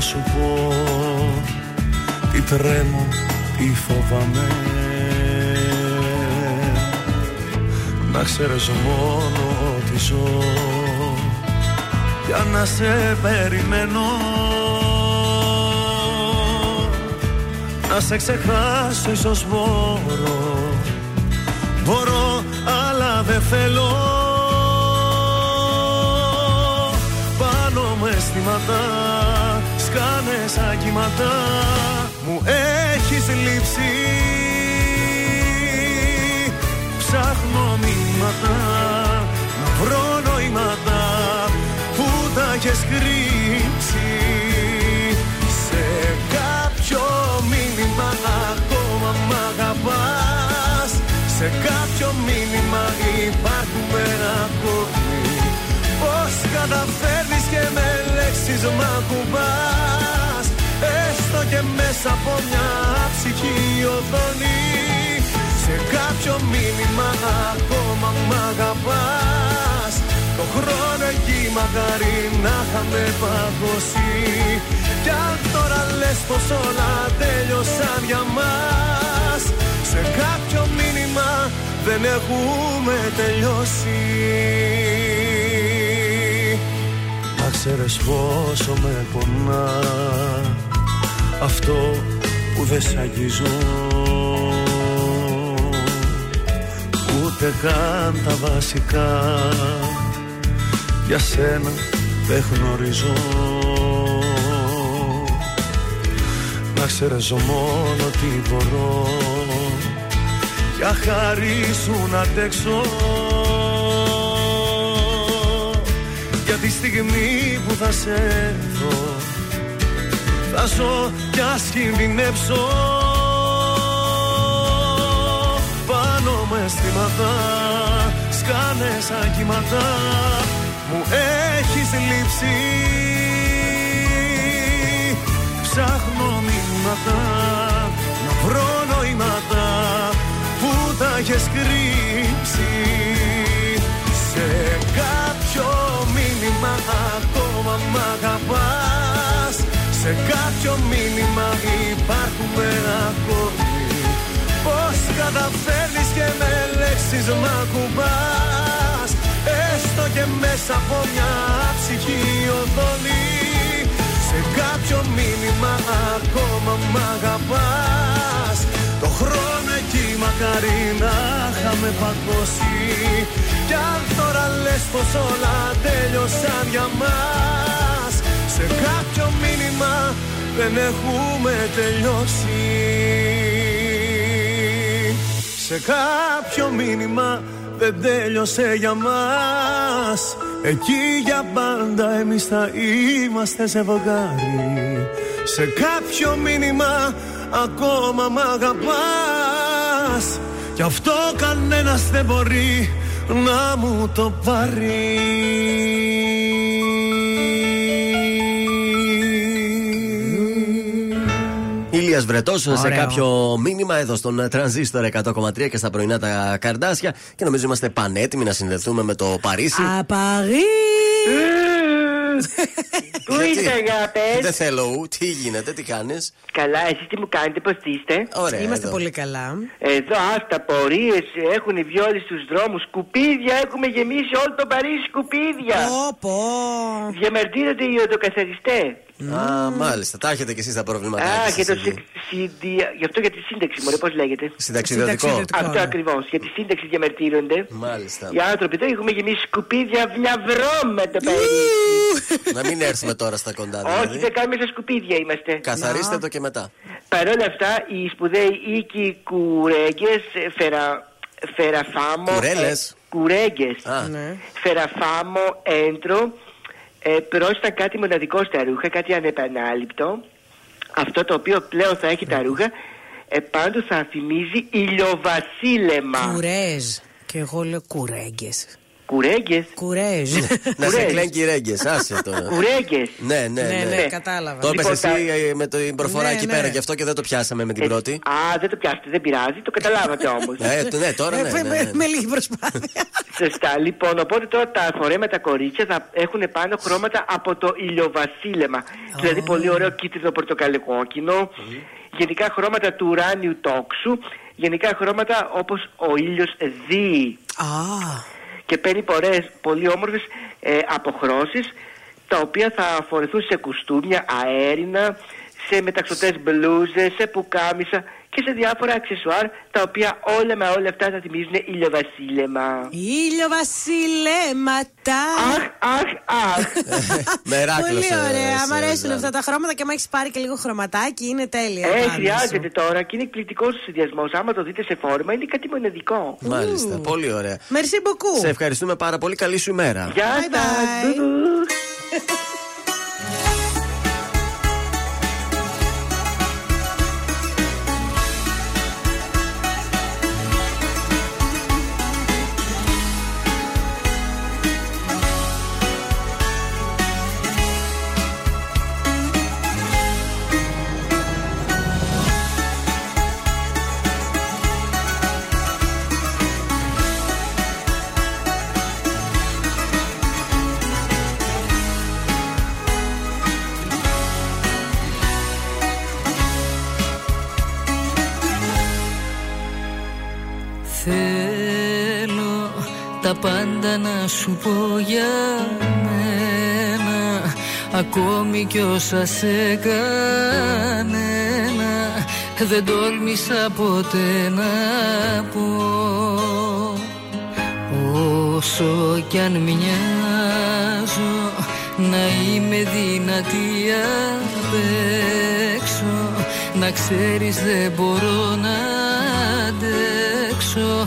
σου πω Τι τρέμω ή φοβάμαι. Να ξέρεις μόνο ότι ζω. Για να σε περιμένω. Να σε ξεχάσω ίσως μπορώ. Μπορώ αλλά δεν θέλω. Πάνω με αισθήματα σκάνε σαν κύματα. Μου έχεις λείψει. Ψάχνω μηνύματα. Να βρω νοήματα Που τα έχεις κρύψει. Σε κάποιο μήνυμα ακόμα μ' αγαπάς. Σε κάποιο μήνυμα υπάρχουμε ακόμη Πώς καταφέρνεις και με λέξεις μ' ακουμπάς Έστω και μέσα από μια ψυχή οθόνη Σε κάποιο μήνυμα ακόμα μ' αγαπάς. Το χρόνο εκεί μακάρι να είχαμε παγώσει. Κι αν τώρα λες πως όλα τέλειωσαν για μας Σε κάποιο μήνυμα δεν έχουμε τελειώσει Να ξέρεις πόσο με πονά. Αυτό που δεν σ' αγγίζω Ούτε καν τα βασικά Για σένα δεν γνωρίζω Να ξέρεις μόνο τι μπορώ. Για χάρη σου να αντέξω τη στιγμή που θα σε δω Θα ζω κι ας κινδυνεύσω Πάνω με αισθήματα Σκάνε σαν κύματα. Μου έχεις λείψει. Ψάχνω μηνύματα Να βρω νοήματα Που τα έχεις κρύψει Σε κάποιο μήνυμα υπάρχουμε ακόμη Πώς καταφέρνεις και με λέξεις μ' ακουμπάς. Έστω και μέσα από μια ψυχή οθόνη. Σε κάποιο μήνυμα ακόμα μ' αγαπάς. Το χρόνο εκεί μακάρι να είχαμε παγώσει. Κι αν τώρα λες πως όλα τέλειωσαν για μας Σε κάποιο μήνυμα δεν έχουμε τελειώσει. Σε κάποιο μήνυμα δεν τέλειωσε για μας. Εκεί για πάντα εμείς θα είμαστε ζευγάρι Σε κάποιο μήνυμα ακόμα μ' αγαπάς. Κι αυτό κανένας δεν μπορεί να μου το πάρει Ηλίας Βρετός σε Ωραίο. κάποιο μήνυμα εδώ στον ε, Τρανζίστορ 100,3 και στα πρωινά τα καρδάσια. Και νομίζω είμαστε πανέτοιμοι να συνδεθούμε με το Παρίσι. Απαρί! Πού Γιατί; είστε, αγάπες; Δεν θέλω, τι γίνεται, τι κάνεις; Καλά, εσείς τι μου κάνετε, πώς είστε; Ωραία. Είμαστε εδώ. πολύ καλά. Εδώ αυτά πορείες έχουν βιόλοι στους δρόμους, σκουπίδια έχουμε γεμίσει όλο το Παρίσι σκουπίδια. Πω, πω. Διαμαρτύρονται οι οδοκαθαριστές. Α, μάλιστα. Τα έχετε κι εσείς τα προβλήματά Α, σας και το εκεί. συ- συνδυα- γι' αυτό για τη σύνταξη, μωρέ, πώς λέγεται; Συνταξιδιωτικό. Συνταξιδιωτικό. Αυτό ναι. ακριβώς, για τη σύνταξη διαμαρτύρονται. Μάλιστα. Οι άνθρωποι εδώ έχουμε γεμίσει σκουπίδια βλαβρό με το Παρίσι. Να μην έρθουμε τώρα στα κοντά, Όχι, δηλαδή. δεν κάνουμε σε σκουπίδια είμαστε. Καθαρίστε το και μετά. Παρ' όλα αυτά, οι σπουδαίοι οίκοι κουρέγγες, ε, φερα, φεραφάμο... Κουρέλες. ε, κουρέγγες. Α. Ναι. Φεραφάμο, έντρο, ε, πρόσθετα κάτι μοναδικό στα ρούχα, κάτι ανεπανάληπτο. Αυτό το οποίο πλέον θα έχει τα ρούχα, ε, πάντως θα θυμίζει ηλιοβασίλεμα. Κουρέζ. Και εγώ λέω κουρέγγες. Κουρέγγε. Κουρέζ. Να σε Κουρέζ. κλαίνει κυρέγγες, άσε τώρα. Κουρέγγες. Ναι, ναι, Ναι, ναι. ναι, κατάλαβα. Το έπεσε Λοιπόν, εσύ ε, με την προφορά Ναι, εκεί ναι. πέρα και αυτό και δεν το πιάσαμε με την πρώτη. Α, δεν το πιάσετε, δεν πειράζει, το καταλάβατε όμως. Ε, το- ναι, τώρα ναι. Ε, ναι, με- ναι. Με λίγη προσπάθεια. Σωστά, λοιπόν, οπότε τώρα τα φορέματα κορίτσια θα έχουν πάνω χρώματα από το ηλιοβασίλεμα. Δηλαδή πολύ ωραίο κίτρινο πορτοκαλικόκκινο, γενικά χρώματα του ουράνιου τόξου, γενικά χρώματα όπως ο ήλιος δει. Και παίρνει πορές πολύ όμορφες ε, αποχρώσεις, τα οποία θα φορεθούν σε κουστούμια αέρινα, σε μεταξωτές μπλούζες, σε πουκάμισα και σε διάφορα αξεσουάρ, τα οποία όλα με όλα αυτά θα θυμίζουν ηλιοβασίλεμα. Ήλιο βασιλέματα. Αχ, αχ, αχ. Μεράκλωσε, Πολύ ωραία. σε, Μ' αρέσουν δηλαδή. αυτά τα χρώματα και άμα έχεις πάρει και λίγο χρωματάκι είναι τέλεια. Ε, πάνω χρειάζεται σου. τώρα και είναι εκπληκτικός ο συνδυασμός. Άμα το δείτε σε φόρμα, είναι κάτι μοναδικό. Μάλιστα, πολύ ωραία. Merci beaucoup. Σε ευχαριστούμε πάρα πολύ. Καλή σου ημέρα. Γεια Bye πάντα να σου πω για μένα. Ακόμη κι όσα σε κανένα Δεν τόλμησα ποτέ να πω. Όσο κι αν μοιάζω να είμαι δυνατή απ' έξω. Να ξέρεις δεν μπορώ να αντέξω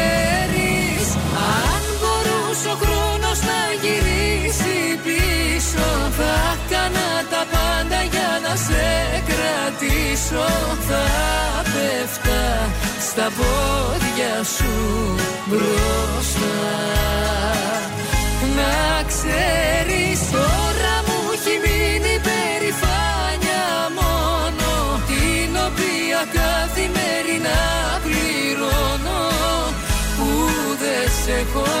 σε κρατήσω Θα πέφτα στα πόδια σου μπροστά. Να ξέρεις τώρα μου έχει μείνει περηφάνια μόνο. Την οποία καθημερινά πληρώνω Που δεν σε έχω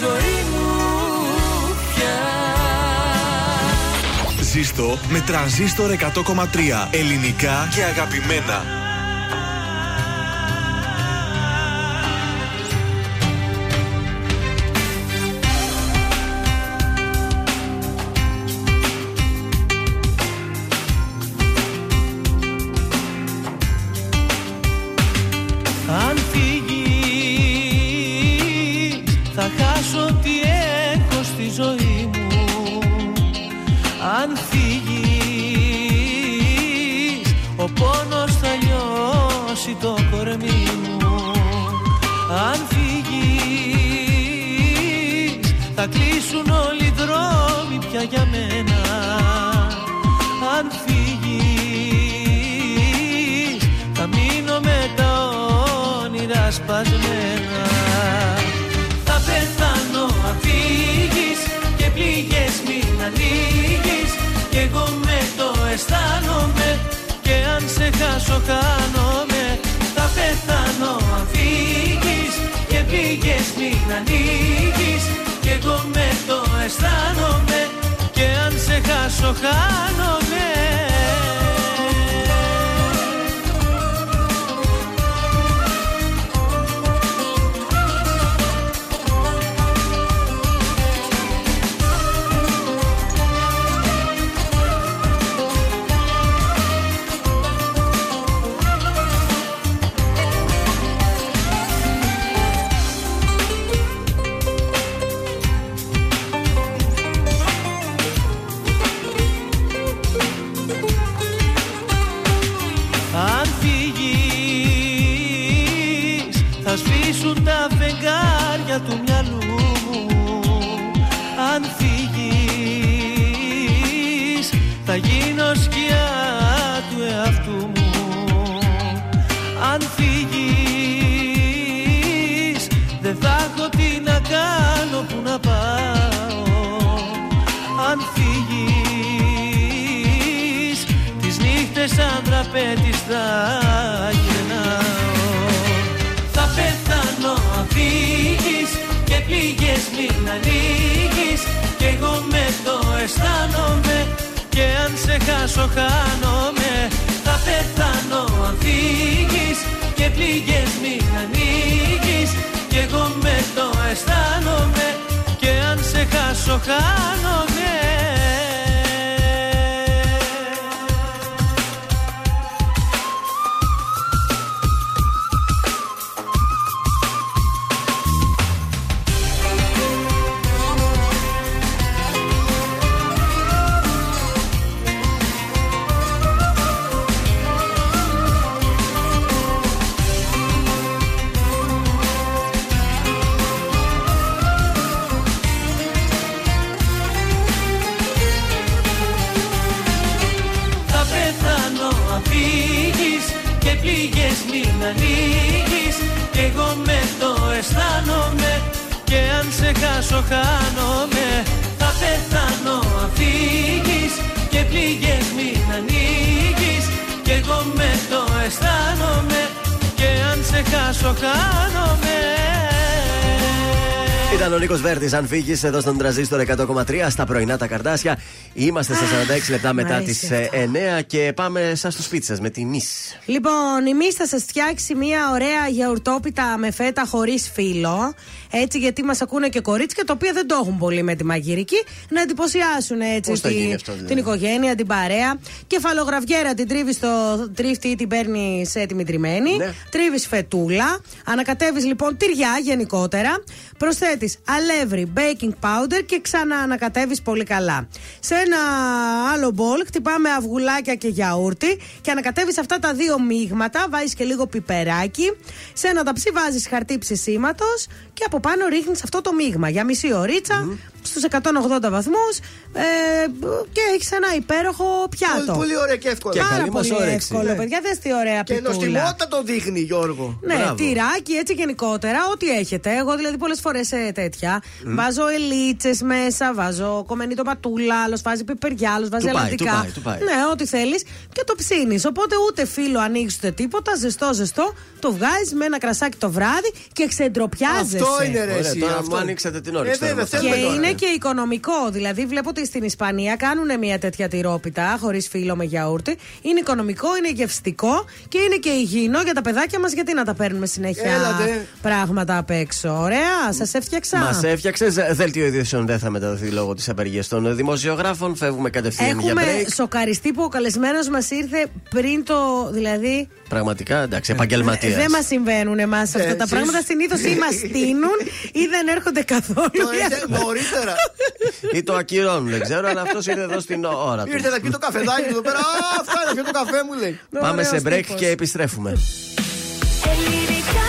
ζωή μου πια Ζήστο με τρανζίστορ 100,3 ελληνικά και αγαπημένα. Αν φύγεις, θα κλείσουν όλοι οι δρόμοι πια για μένα. Αν φύγεις, θα μείνω με τα όνειρα σπασμένα. Θα πεθάνω αν φύγεις και πληγές μην ανοίγεις. Κι εγώ με το αισθάνομαι και αν σε χάσω χάνομαι ανοίγεις Κι εγώ με το αισθάνομαι και αν σε χάσω χάνομαι σε χάσω χάνομαι Θα πεθάνω. Αν φύγεις και πληγές μην ανοίγεις Κι εγώ με το αισθάνομαι. Και αν σε χάσω χάνομαι Νίκος Βέρτης. Αν φύγεις εδώ στον τραζίστορ 100,3 στα πρωινά τα καρτάσια. Είμαστε στα 46 λεπτά μετά τις αρέσει αυτό. 9 και πάμε σα στο σπίτι σας με τη Μη. Λοιπόν, η Μη θα σας φτιάξει μια ωραία γιαουρτόπιτα με φέτα χωρίς φύλλο. Έτσι, γιατί μας ακούνε και κορίτσια τα οποία δεν το έχουν πολύ με τη μαγειρική. Να εντυπωσιάσουν έτσι Πώς θα τη- γίνει αυτό, δηλαδή; την οικογένεια, την παρέα. Κεφαλογραφιέρα την τρίβεις στο τρίφτη ή την παίρνεις έτοιμη τριμμένη. Ναι. Τρίβεις φετούλα. Ανακατεύεις λοιπόν τυριά γενικότερα. Προσθέτεις αλεύρι, baking powder και ξαναανακατεύει πολύ καλά. Σε ένα άλλο μπολ χτυπάμε αυγουλάκια και γιαούρτι και ανακατεύεις αυτά τα δύο μείγματα. Βάζεις και λίγο πιπεράκι. Σε ένα ταψί βάζεις χαρτί ψησίματος και από πάνω ρίχνεις αυτό το μείγμα για μισή ωρίτσα στους 180 βαθμούς ε, και έχεις ένα υπέροχο πιάτο. Πολύ, πολύ ωραία και εύκολα. Και Πάρα καλή μας πολύ όρεξη. εύκολο, Ναι. παιδιά. Δες τι ωραία Και πιτούλα. νοστιμότητα το δείχνει, Γιώργο. Ναι, Μπράβο. τυράκι έτσι γενικότερα, ό,τι έχετε. Εγώ δηλαδή πολλές φορές τέτοια. Βάζω ελίτσες μέσα, βάζω κομμενή το πατούλα, άλλος βάζει πιπεριά, άλλος βάζει Του πάει, αλατικά. του πάει, του πάει. Ναι, ό,τι θέλεις και το ψήνεις. Οπότε ούτε φύλλο ανοίξει ούτε τίποτα, ζεστό ζεστό. Το βγάζεις με ένα κρασάκι το βράδυ και ξεντροπιάζεσαι. Αυτό είναι ρε. Ωραία, εσύ, τώρα αυτό. μου ανοίξατε την όρεξη Ε, τώρα βέβαια, με αυτά. θέλουμε Και τώρα. Είναι και οικονομικό. Δηλαδή, βλέπω ότι στην Ισπανία κάνουν μια τέτοια τυρόπιτα χωρίς φύλλο με γιαούρτι. Είναι οικονομικό, είναι γευστικό και είναι και υγιεινό για τα παιδάκια μας. Γιατί να τα παίρνουμε συνέχεια Έλατε. πράγματα απ' έξω. Ωραία, σας έφτιαξα. Μας έφτιαξες. Δέλτιο ειδήσεων δεν θα μεταδοθεί λόγω της απεργίας των δημοσιογράφων. Φεύγουμε κατευθείαν για Έχουμε break. σοκαριστεί που ο καλεσμένος μας ήρθε πριν το. Δηλαδή. Πραγματικά εντάξει, επαγγελματίας. Δεν μας συμβαίνουν εμάς αυτά τα εσείς- πράγματα. Συνήθως ή μας στείνουν ή δεν έρχονται καθόλου. Το ήρθε νωρίτερα. Ή το ακυρώνουν, δεν ξέρω, αλλά αυτός ήρθε εδώ στην ώρα του. Ήρθε να πιει το καφεδάκι του εδώ πέρα. Α, αυτά είναι, πιω το καφέ μου λέει. Πάμε σε Ωραίος break τύπος. και επιστρέφουμε. Ελληνικά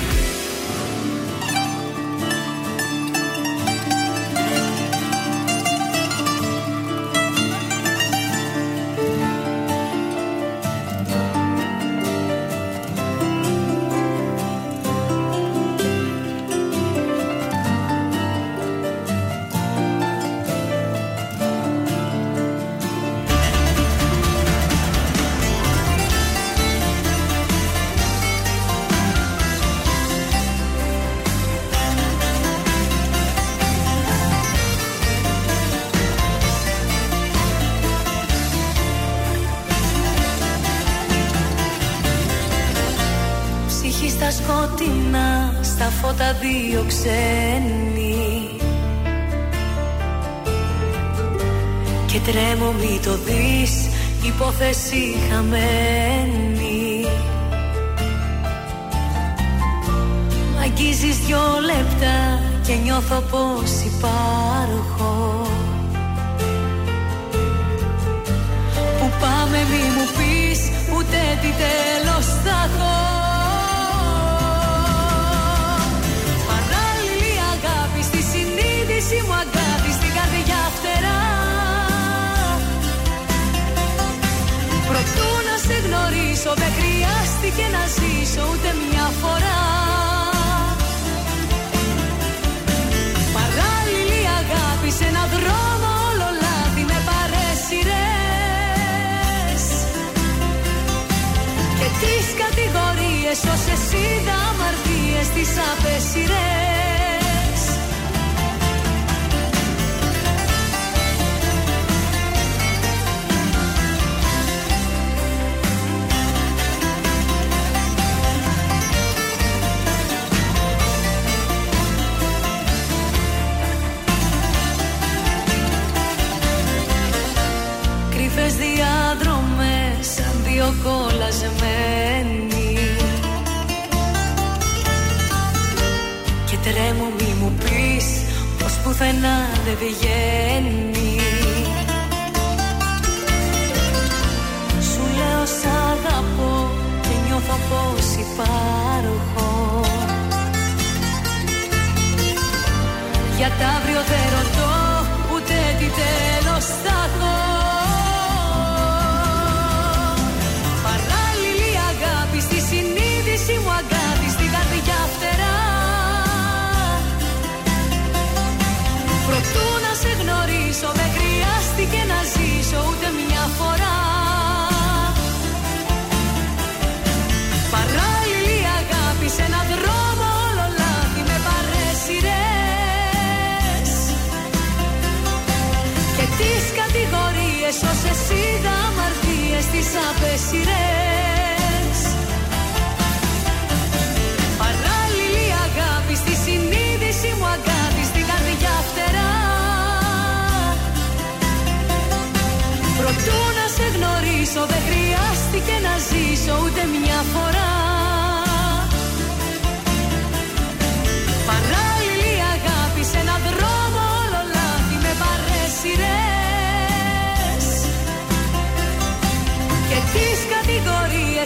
Πως υπάρχω Για τα αύριο δεν ρωτώ ούτε τι τέλος αμαρτίες τις απέσιρες Παράλληλη αγάπη στη συνείδηση μου αγάπη στην καρδιά φτερά. Προτού να σε γνωρίσω δεν χρειάστηκε να ζήσω ούτε μια φορά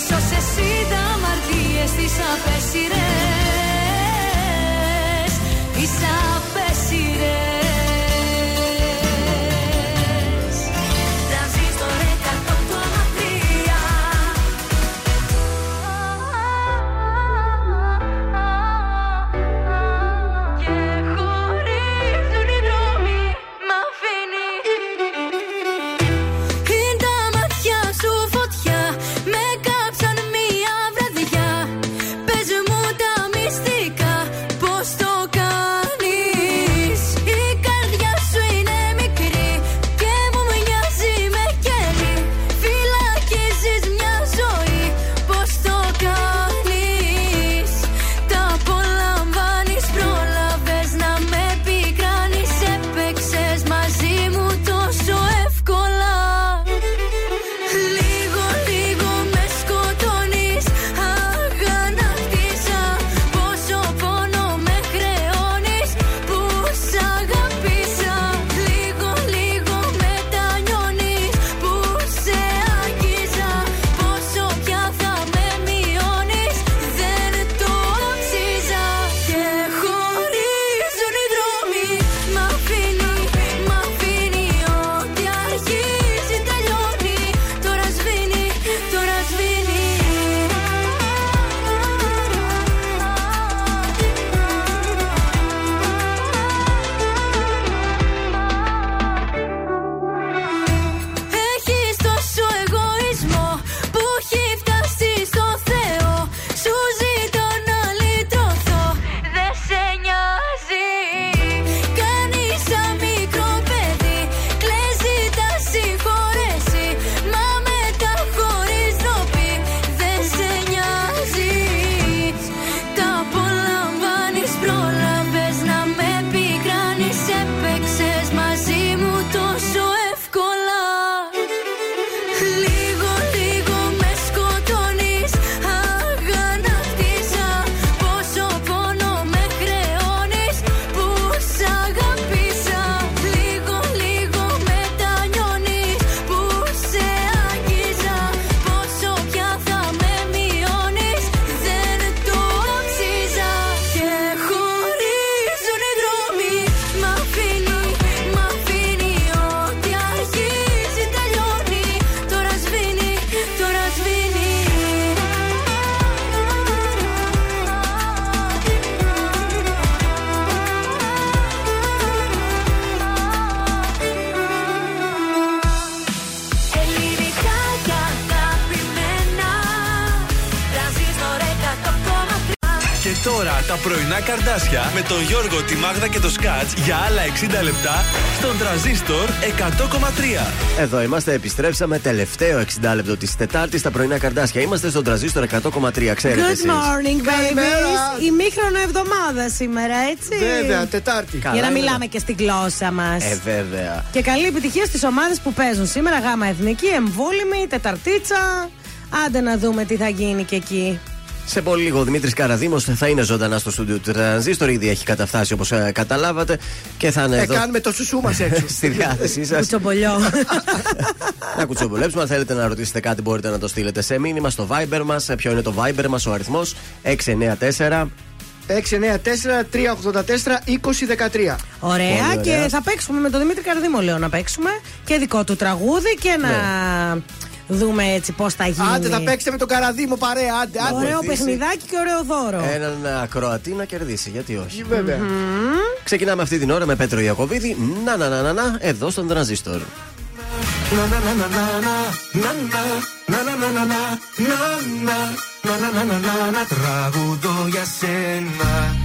σε εσύ τα μαρτίες τις απέσυρες Τις τον Γιώργο, τη Μάγδα και το Σκάτς για άλλα 60 λεπτά στον τραζίστορ 100,3. Εδώ είμαστε, επιστρέψαμε τελευταίο 60 λεπτό της Τετάρτης στα πρωινά καρδάσια. Είμαστε στον τραζίστορ 100,3, ξέρετε Good εσείς. morning, Καλημέρα. babies. Ημίχρονο εβδομάδα σήμερα, έτσι. Βέβαια, Τετάρτη. Για να Καλά, μιλάμε και στη γλώσσα μας. Ε, βέβαια. Και καλή επιτυχία στις ομάδες που παίζουν σήμερα. Γάμα Εθνική, Εμβόλυμη, Τεταρτίτσα. Άντε να δούμε τι θα γίνει και εκεί. Σε πολύ λίγο ο Δημήτρης Καραδήμο θα είναι ζωντανά στο στούντιο του Τρανζίστορ. Ήδη έχει καταφτάσει όπως καταλάβατε. Και θα είναι Ε, εδώ κάνουμε το σουσού μας έξω. στη διάθεσή σας. Κουτσομπολιό. να κουτσομπολέψουμε. Αν θέλετε να ρωτήσετε κάτι, μπορείτε να το στείλετε σε μήνυμα στο Viber μας. Ποιο είναι το Viber μας, ο αριθμός; 694. 694-384-2013. Ωραία, Πολύ και ωραία. θα παίξουμε με τον Δημήτρη Καρδίμο, λέω να παίξουμε. Και δικό του τραγούδι και να δούμε έτσι πώ θα γίνει. Άντε, θα παίξετε με τον Καραδίμο παρέα. Άντε, άντε. Ωραίο βοηθήσει. παιχνιδάκι και ωραίο δώρο. Έναν ακροατή να κερδίσει, γιατί όχι. Βέβαια. Ξεκινάμε αυτή την ώρα με Πέτρο Ιακοβίδη. Να, να, να, να, να, εδώ στον Τρανζίστορ. Τραγουδώ για σένα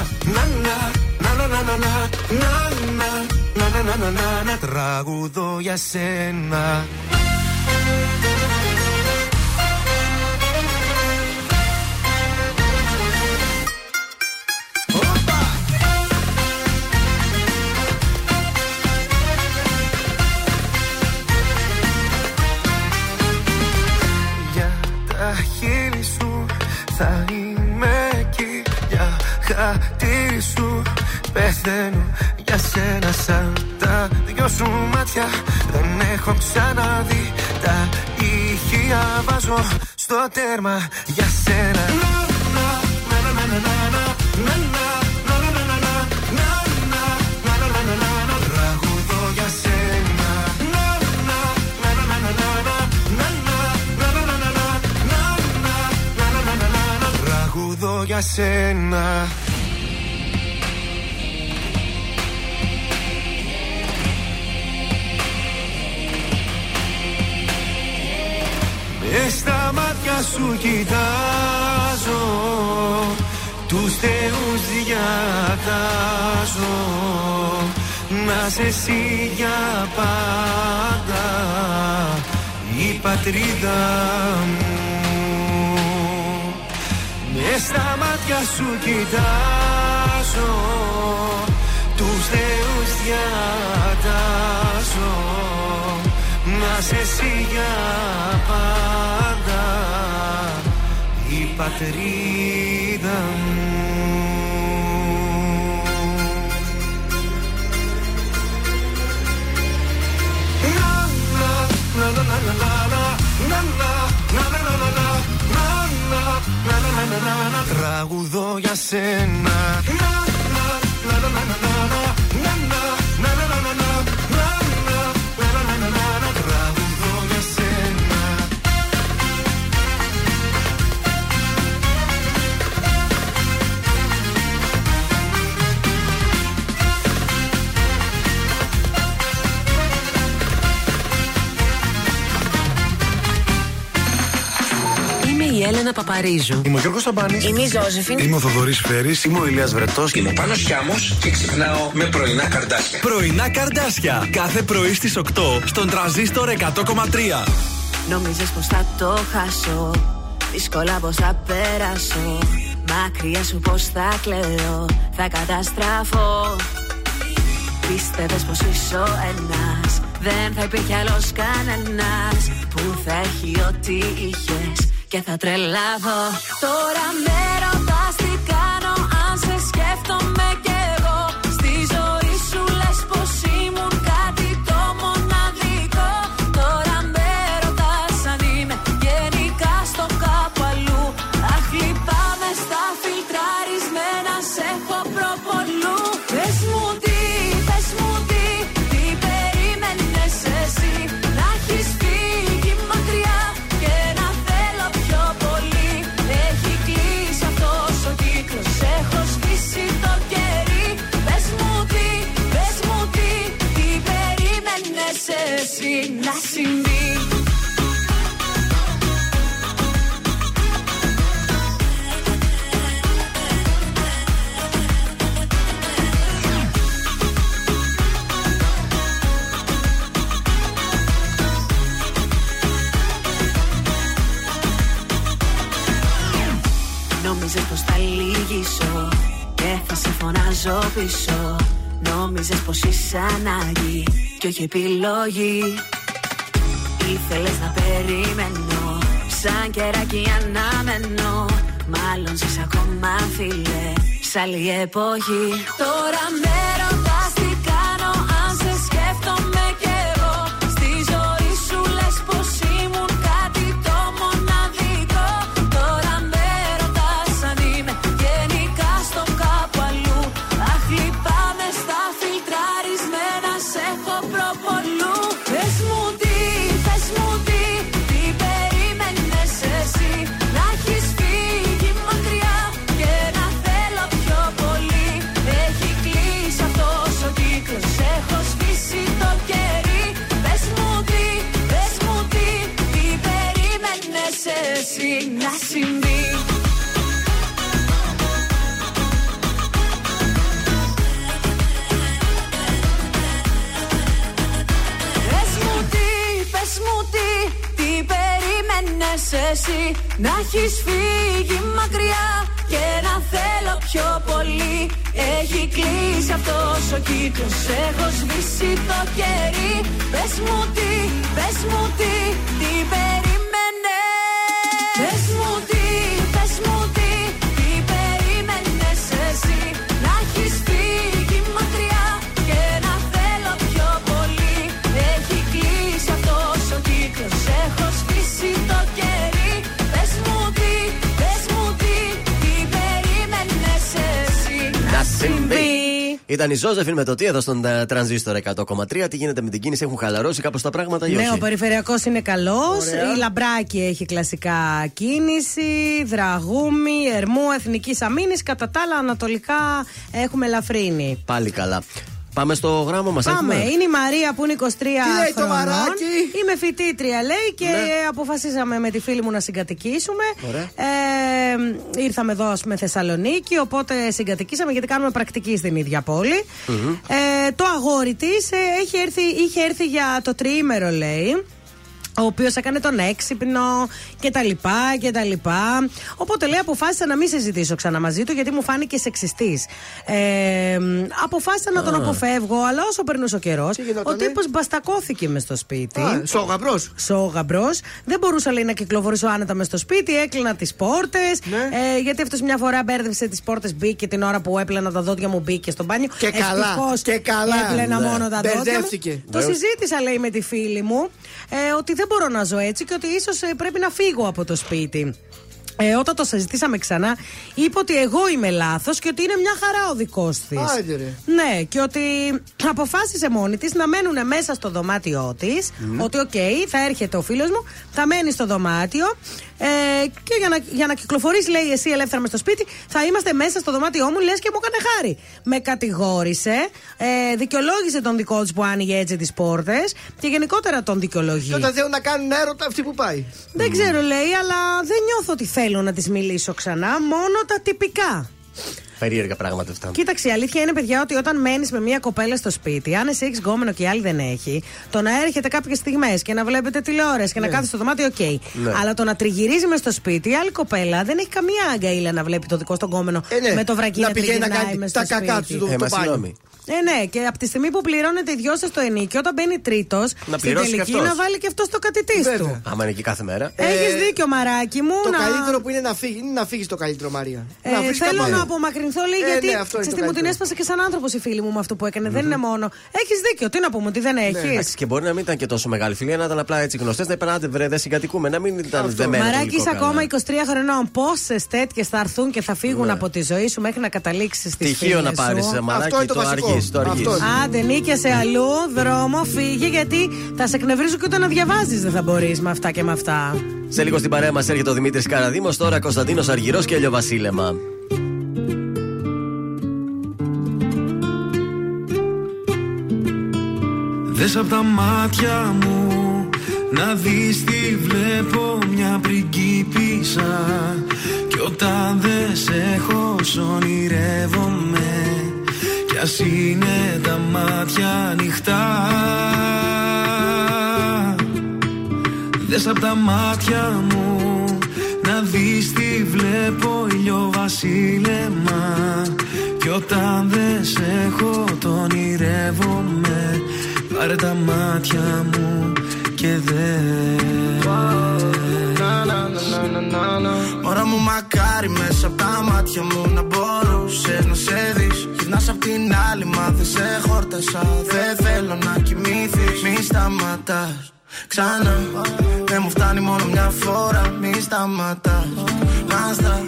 να να να να να να να να να τραγουδώ για σένα Θα είμαι εκεί για χατήρι σου πεθαίνω για σένα σαν τα δυο σου μάτια. Δεν έχω ξαναδεί τα ηχεία. Βάζω στο τέρμα για σένα. Τραγουδώ για σένα Τραγουδώ για σένα Μες στα μάτια σου κοιτάζω Τους θεούς διατάζω. Να σε εσύ για πάντα Η πατρίδα μου. Μες στα μάτια σου κοιτάζω Τους θεούς διατάζω Να σε εσύ για πάντα Η πατρίδα μου. Τραγουδώ για σένα. Τραγουδώ η Έλενα Παπαρίζου. Είμαι ο Γιώργος Σταμπάνης. Είμαι η Ζώζεφιν. Είμαι ο Θοδωρής Φέρης. Είμαι ο Ηλίας Βρετός. Είμαι ο Πάνος Χιάμος και ξυπνάω με πρωινά καρδάσια. Πρωινά καρδάσια. Κάθε πρωί στις 8 στον τραζίστορ 100,3. Νόμιζες πως θα το χάσω Δύσκολα πως θα περάσω Μακριά σου πως θα κλαίω Θα καταστραφώ Πίστευες πως είσαι ο ένας Δεν θα υπήρχε άλλος κανένας Που θα έχει ό,τι είχες Και θα τρελαθώ. Τώρα με ρωτάς Νόμιζες πως θα λύγησω και θα σε φωνάζω πίσω. Νόμιζες πως είσαι ανάγκη και όχι επιλογή. Ήθελες να περιμένω σαν καιράκι αναμένω. Μάλλον ζεις ακόμα φίλε σ' άλλη εποχή. Τώρα με εσύ να έχεις φύγει μακριά και να θέλω πιο πολύ. Έχει κλείσει αυτός ο κύκλος. Έχω σβήσει το κερί. Πες μου τι, πες μου τι, τι Ήταν η Ζώζεφιν με το τι εδώ στον ε, τρανζίστορ 100,3. Τι γίνεται με την κίνηση, έχουν χαλαρώσει κάπως τα πράγματα ή Ναι, όχι; ο περιφερειακός είναι καλός. Ωραία. Η Λαμπράκη έχει κλασικά κίνηση. Δραγούμη, Ερμού, Εθνικής Αμήνης. Κατά τα άλλα, ανατολικά έχουμε ελαφρύνει. Πάλι καλά. Πάμε στο γράμμα μας. Πάμε. Είναι η Μαρία που είναι 23 λέει το χρονών. μαράκι; Είμαι φοιτήτρια, λέει, και Ναι. αποφασίσαμε με τη φίλη μου να συγκατοικήσουμε. Ωραία. Ε, ήρθαμε εδώ με Θεσσαλονίκη, οπότε συγκατοικήσαμε γιατί κάνουμε πρακτική στην ίδια πόλη. Ε, το αγόρι της έχει έρθει, είχε έρθει για το τριήμερο, λέει. Ο οποίος έκανε τον έξυπνο και τα λοιπά και τα λοιπά. Οπότε λέει αποφάσισα να μην συζητήσω ξανά μαζί του γιατί μου φάνηκε σεξιστής. Ε, αποφάσισα να τον αποφεύγω, αλλά όσο περνούσε ο καιρός, ο γινότανε; τύπος μπαστακώθηκε μες στο σπίτι. Α, σόγαμπρο. Σόγαμπρο. Δεν μπορούσα λέει να κυκλοφορήσω άνετα μες στο σπίτι, έκλεινα τις πόρτες. Ναι. Ε, γιατί αυτός μια φορά μπέρδευσε τις πόρτες, μπήκε την ώρα που έπλενα τα δόντια μου, μπήκε στο μπάνιο. Και καλά, Ευτυχώς και καλά. Έπλενα Ναι. μόνο τα δόντια. Μου. Μπερδεύτηκε. Το συζήτησα, λέει, με τη φίλη μου, ε, ότι δεν μπορώ να ζω έτσι και ότι ίσως πρέπει να φύγω από το σπίτι. Ε, όταν το συζητήσαμε ξανά, είπε ότι εγώ είμαι λάθος και ότι είναι μια χαρά ο δικός της. Άιντε, ρε. Ναι, και ότι αποφάσισε μόνη της να μένουν μέσα στο δωμάτιό της. Ότι, οκ, θα έρχεται ο φίλος μου, θα μένει στο δωμάτιο. Ε, και για να, για να κυκλοφορήσει, λέει εσύ ελεύθερα μες στο σπίτι, θα είμαστε μέσα στο δωμάτιό μου, λες και μου έκανε χάρη. Με κατηγόρησε, ε, δικαιολόγησε τον δικό της που άνοιγε έτσι τις πόρτες και γενικότερα τον δικαιολογεί. Και όταν θέλουν να κάνουν έρωτα, αυτή που πάει. Δεν ξέρω, λέει, αλλά δεν νιώθω ότι θέλω να της μιλήσω ξανά, μόνο τα τυπικά. Περίεργα πράγματα αυτά. Κοίταξε, η αλήθεια είναι, παιδιά, ότι όταν μένεις με μια κοπέλα στο σπίτι, αν εσύ έχεις γκόμενο και η άλλη δεν έχει, το να έρχεται κάποιες στιγμές και να βλέπετε τηλεόραση και να κάθεται στο δωμάτιο, οκ. Ναι. Αλλά το να τριγυρίζει μες στο σπίτι, η άλλη κοπέλα δεν έχει καμία καΐλα να βλέπει το δικό στον γκόμενο Ε, ναι. με το βρακί Να να, πηγαίνει να τριγυρνάει κάνει μες τα στο κακά σπίτι. του Ε, το μα μπάνιο. Συγγνώμη. Ε, ναι, και από τη στιγμή που πληρώνετε οι δυο σα το ενίκιο, όταν μπαίνει τρίτος, στην πληρώσει κι τελική αυτός. να βάλει και αυτός το κατητής Βέβαια. του. Άμα είναι εκεί κάθε μέρα. Έχεις δίκιο, μαράκι μου. Το να... καλύτερο που είναι να φύγει, είναι να φύγεις το καλύτερο, Μαρία. Ε, να βρεις θέλω κάπου να άλλο. απομακρυνθώ λέει Ε, γιατί ναι, αυτό είναι ξέρεις το τι, μου την καλύτερο. έσπασε και σαν άνθρωπος η φίλη μου με αυτό που έκανε. Δεν είναι μόνο. Έχεις δίκιο. Τι να πούμε, ότι δεν έχεις. Εντάξει, και μπορεί να μην ήταν και τόσο μεγάλη φιλία, να ήταν απλά έτσι γνωστές, να είπαν άντε βρε, δεν συγκατοικούμε, να μην ήταν δεμένο. Μαράκι, τελικό είσαι καλά. ακόμα 23 χρονών. Πόσες τέτοιες θα έρθουν και θα φύγουν Ναι. από τη ζωή σου μέχρι να καταλήξεις στη Στοιχείο να πάρεις, Αυτό μαράκι, είναι το το βασικό. αργεί. Το αργείς. Αυτός είναι. Άντε, νίκησε αλλού, δρόμο, φύγε γιατί θα σε εκνευρίζω και ούτε να διαβάζεις δεν θα μπορείς με αυτά και με αυτά. Σε λίγο στην παρέα μας έρχεται ο Δημήτρης Καραδήμο, τώρα Κωνσταντίνος Αργυρός και Ελιοβασίλεμα. Δες απ' τα μάτια μου να δεις τι βλέπω μια πριγκίπισσα Κι όταν δεν σε έχω σ' ονειρεύομαι Κι ας είναι τα μάτια ανοιχτά; Δες απ' τα μάτια μου να δεις τι βλέπω ηλιοβασίλεμα Κι όταν δεν σε έχω τον ονειρεύομαι Πάρε τα μάτια μου και δε Μωρά μου μακάρι μέσα από τα μάτια μου να μπορούσες να σε δεις. Γυρνάς απ' την άλλη μα δεν σε χόρτασα. Δεν θέλω να κοιμήθεις Μη σταματάς. Ξανά. Δεν μου φτάνει μόνο μια φορά. Μη σταματάς. Μάστα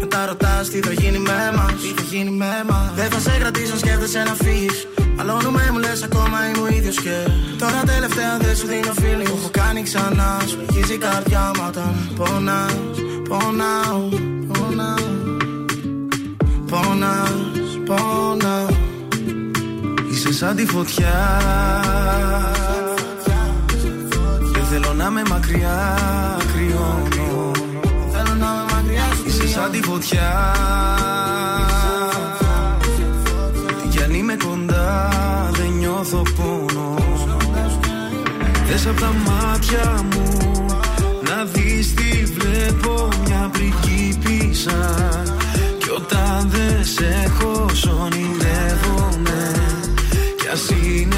μετά ρωτάς τι θα γίνει με μας. Τι θα γίνει με μας. Δεν θα σε κρατήσω αν σκέφτεσαι να φύγεις Μαλώνουμε μου λες ακόμα είμαι ο ίδιος και Τώρα τελευταία δεν σου δίνω φίλη Μου έχω κάνει ξανά Σου αγγίζει η καρδιά μου όταν πονάς Πονάω, πονάω Πονάς, πονάω. Είσαι σαν τη φωτιά. Δεν θέλω να με μακριά κρυώνω. Θέλω να με μακριά σου Είσαι σαν τη φωτιά νιώθω πόνο. Δες απ' τα μάτια μου Να δεις τι βλέπω μια πριγκίπισσα Κι όταν δεν σε έχω σ' ονειρεύομαι. Κι ας είναι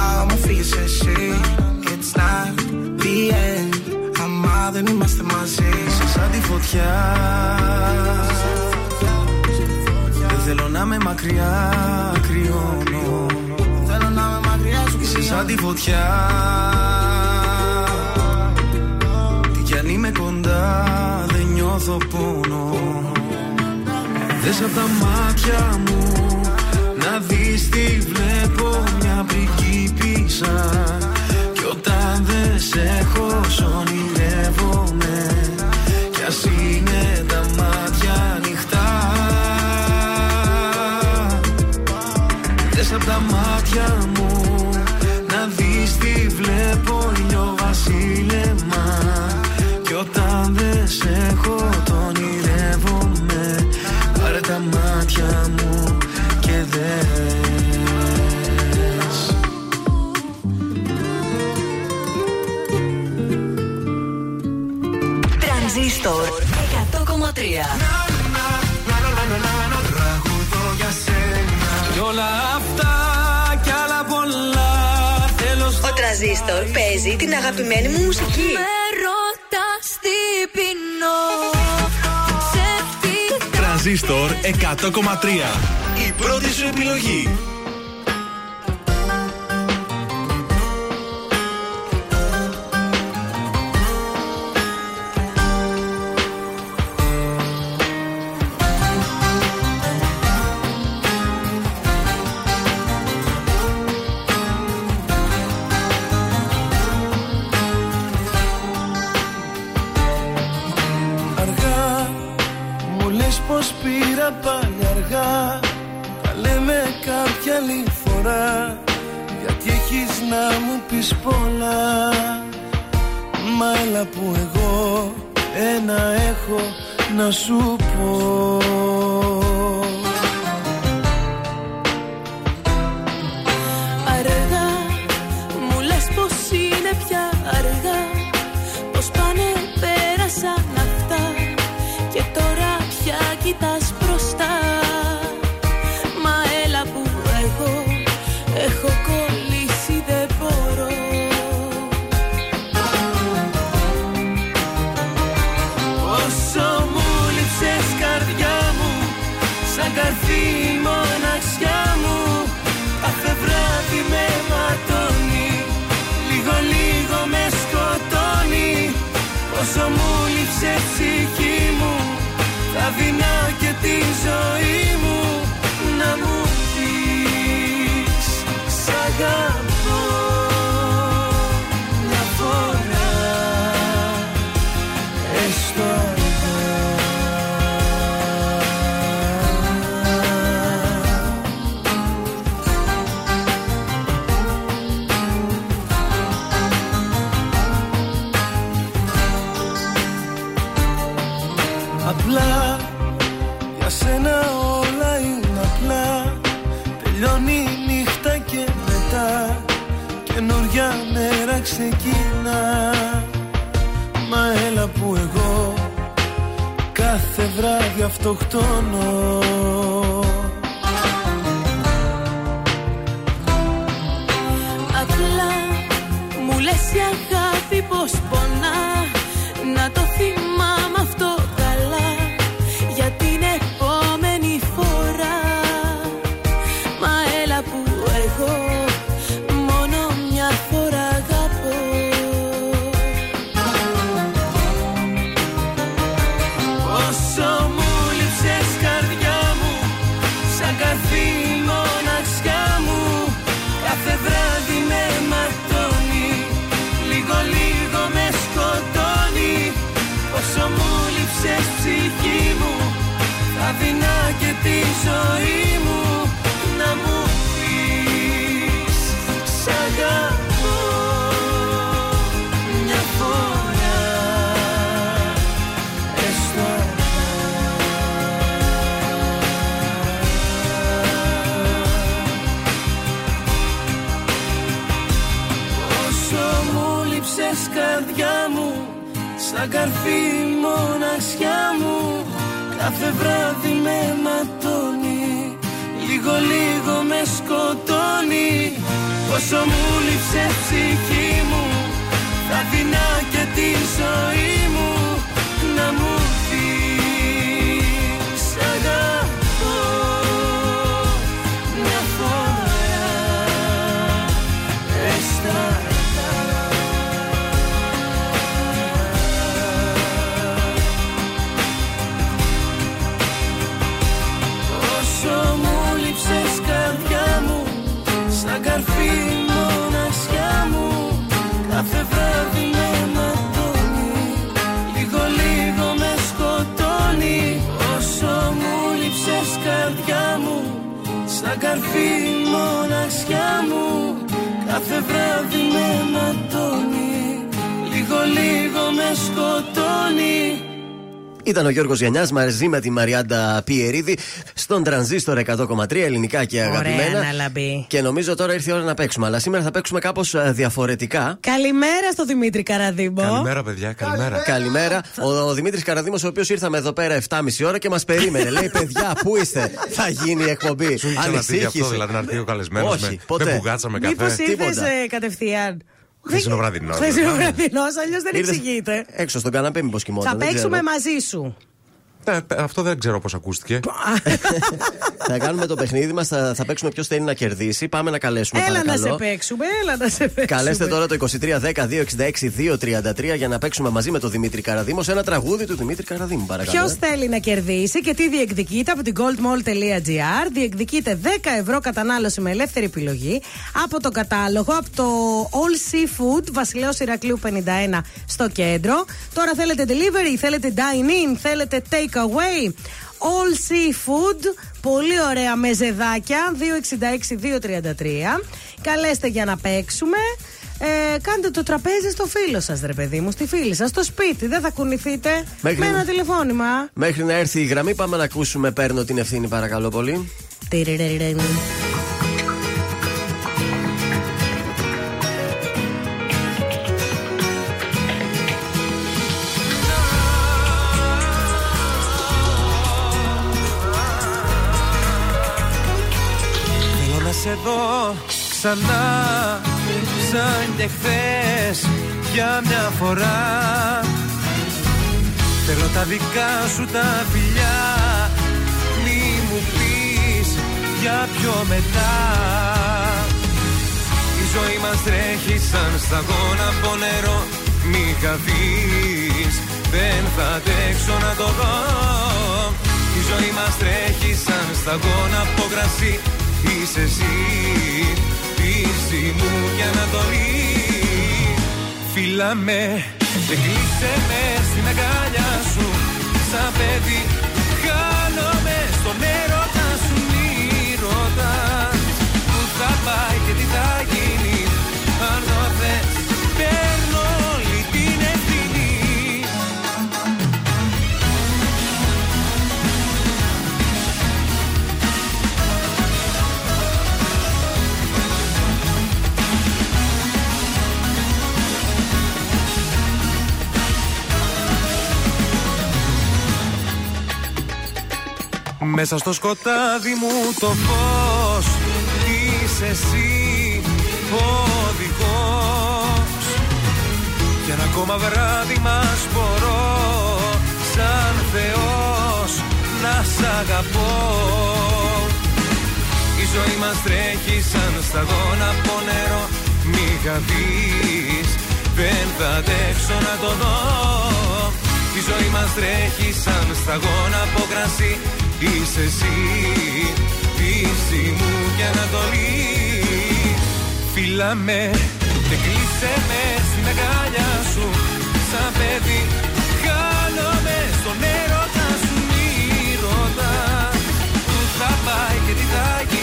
Που πάω, μου φύγει εσύ. It's not the end. Αμά δεν είμαστε μαζί. Σαν τη φωτιά Δεν θέλω να είμαι μακριά, κρυώνω Θέλω να είμαι μακριά σου Είσαι σαν τη φωτιά Τι κι αν είμαι κοντά δεν νιώθω πόνο Δες απ' τα μάτια μου Να δεις τι βλέπω μια πριγκίπισσα. Κι όταν δεν σε έχω σ' ονειρεύομαι Τραγουδώ για σένα Κι όλα αυτά κι άλλα πολλά Θέλω στο Ο Τρανζίστορ παίζει την αγαπημένη μου μουσική. Με ρωτάς τι πεινώ Σε τι Τρανζίστορ 100,3. Η πρώτη σου επιλογή. Να μου πεις πολλά. Μα έλα που εγώ ένα έχω να σου πω. Αργά, μου λες πως είναι πια αργά Καινούρια μέρα ξεκινά Μα έλα που εγώ κάθε βράδυ αυτοκτονώ Απλά μου λες η αγάπη πως Κάθε βράδυ με ματώνει Λίγο λίγο με σκοτώνει. Όσο μου λείψες ψυχή μου Θα δεινά και τη ζωή Ήταν ο Γιώργος Γιαννιάς μαζί με τη Μαριάντα Πιερίδη στον τρανζίστορ 100,3 ελληνικά και αγαπημένα. Ωραία, Αναλαμπή. Και νομίζω τώρα ήρθε η ώρα να παίξουμε. Αλλά σήμερα θα παίξουμε κάπως διαφορετικά. Καλημέρα στο Δημήτρη Καραδίμπο. Καλημέρα, παιδιά, καλημέρα. Καλημέρα. Ο, ο Δημήτρης Καραδίμος, ο οποίος ήρθαμε εδώ πέρα 7,5 ώρα και μας περίμενε. Λέει, παιδιά, πού είστε, θα γίνει η εκπομπή. Σου είχε ξανατύχει αυτό, δηλαδή να έρθει ο καλεσμένος Όχι, με, ποτέ. με μπουγάτσα, με Μήπως καφέ. ήρθε κατευθείαν; Χθεσινοβραδινό. Χθεσινοβραδινό, αλλιώς δεν Ήρθες εξηγείται. Έξω στον καναπέ, μήπως κοιμόταν. Θα δεν παίξουμε ξέρω. μαζί σου. Ναι, αυτό δεν ξέρω πώς ακούστηκε. θα κάνουμε το παιχνίδι μας, θα, θα παίξουμε ποιος θέλει να κερδίσει. Πάμε να καλέσουμε. Έλα να παρακαλώ. σε παίξουμε, έλα να σε παίξουμε. Καλέστε τώρα το 2310-266-233 για να παίξουμε μαζί με τον Δημήτρη Καραδίμο σε ένα τραγούδι του Δημήτρη Καραδίμου, παρακαλώ. Ποιος θέλει να κερδίσει και τι διεκδικείται από την goldmall.gr. Διεκδικείται 10 ευρώ κατανάλωση με ελεύθερη επιλογή από το κατάλογο, από το All Seafood Βασιλέως Ηρακλείου 51 στο κέντρο. Τώρα θέλετε delivery, θέλετε dine-in, θέλετε take away. All Seafood, πολύ ωραία μεζεδάκια, 266-233. Καλέστε για να παίξουμε. Ε, κάντε το τραπέζι στο φίλο σας, ρε παιδί μου, στη φίλη σας, στο σπίτι. Δεν θα κουνηθείτε Μέχρι- με ένα τηλεφώνημα. Μέχρι να έρθει η γραμμή, πάμε να ακούσουμε. Παίρνω την ευθύνη, παρακαλώ πολύ. Ξανά σαν και χθες για μια φορά. Θέλω τα δικά σου τα φιλιά Μη μου πεις για πιο μετά. Η ζωή μας τρέχει σαν σταγόνα από νερό Μη χαθείς δεν θα αντέξω να το δω. Η ζωή μας τρέχει σαν σταγόνα από κρασί Είσαι εσύ, πίστη μου και ανατολή Φίλα με και κλείσε με στην αγκάλια σου. Σαν παιδί χάνομαι στον έρωτα σου. Μη ρωτάς που θα πάει και τι θα Μέσα στο σκοτάδι μου το φως Είσαι εσύ ο οδηγός Κι ένα ακόμα βράδυ μας μπορώ Σαν Θεός να σ' αγαπώ. Η ζωή μας τρέχει σαν σταγόνα από νερό. Μη χαθείς δεν θα αντέξω να το δω η ζωή μας τρέχει σαν σταγόνα από κρασί. Είσαι εσύ, πίστη μου και ανατολή. Φίλα με και κλείσε με στην αγκάλια σου. Σαν παιδί χάνομαι στον έρωτα σου. Μη ρωτάς που θα και τι θα γίνει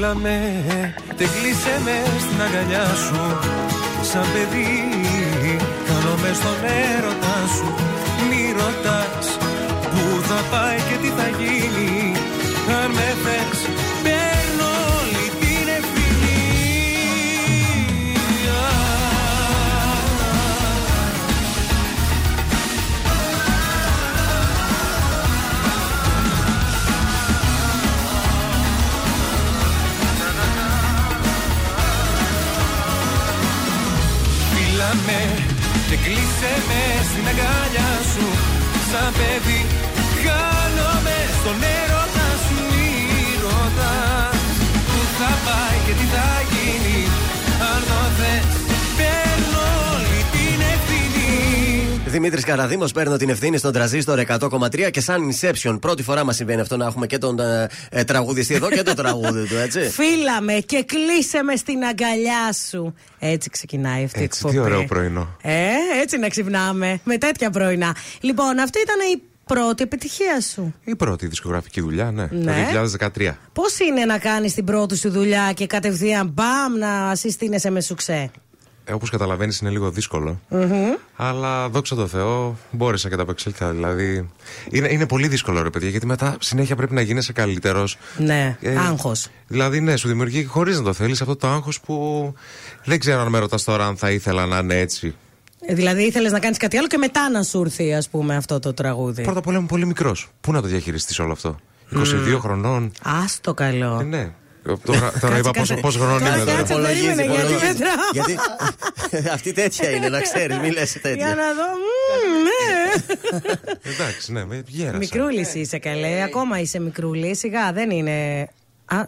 Φίλα με, δεν κλείσε με στην αγκαλιά σου. Σαν παιδί, κάνω μες στον έρωτά σου. Μη ρωτάς που θα πάει και τι θα γίνει. Αν με θες, με και κλείσε με στην αγκαλιά σου. Σαν παιδί χάνομαι στον έρωτα σου Μη ρωτάς που θα πάει και τι θα γίνει Αν το θες Δημήτρης Καραδίμος, παίρνω την ευθύνη στον τραζίστορ 100,3 και σαν Inception. Πρώτη φορά μας συμβαίνει αυτό να έχουμε και τον ε, ε, τραγουδιστή εδώ και το τραγούδι του, έτσι. Φίλα με και κλείσε με στην αγκαλιά σου. Έτσι ξεκινάει αυτή η Έτσι, εκπομπή. τι ωραίο πρωινό. Ε, έτσι να ξυπνάμε. Με τέτοια πρωινά. Λοιπόν, αυτή ήταν η πρώτη επιτυχία σου. Η πρώτη δισκογραφική δουλειά, ναι, Ναι. το 2013. Πώς είναι να κάνεις την πρώτη σου δουλειά και κατευθείαν μπαμ να συστήνεσαι με σουξέ; Ε, Όπως καταλαβαίνεις, είναι λίγο δύσκολο. Μμμ. Αλλά δόξα τω Θεώ, μπόρεσα και τα απεξέλθα. Δηλαδή, είναι, είναι πολύ δύσκολο, ρε παιδιά, γιατί μετά συνέχεια πρέπει να γίνεσαι καλύτερος. Ναι, Ε, άγχος. Δηλαδή, ναι, σου δημιουργεί χωρίς να το θέλεις αυτό το άγχος που δεν ξέρω αν με ρωτάς τώρα αν θα ήθελα να είναι έτσι. Ε, Δηλαδή ήθελες να κάνεις κάτι άλλο και μετά να σου έρθει, ας πούμε, αυτό το τραγούδι. Πρώτα απ' όλα είμαι πολύ μικρός. Πού να το διαχειριστείς όλο αυτό; 22 χρονών. Άστο καλό. Ε, ναι. Τώρα, τώρα είπα πόσο, πόσο χρονών Τώρα είμαι τώρα. κάτσε, περίμενε, γιατί υπολογίζει. μετράω. Γιατί αυτή τέτοια είναι, να ξέρει, μην λες Για τέτοια. να δω. μμμ, ναι. Εντάξει, ναι, με γέρασα. Μικρούλης είσαι καλέ. Ακόμα είσαι μικρούλης. Σιγά δεν είναι. Α, α,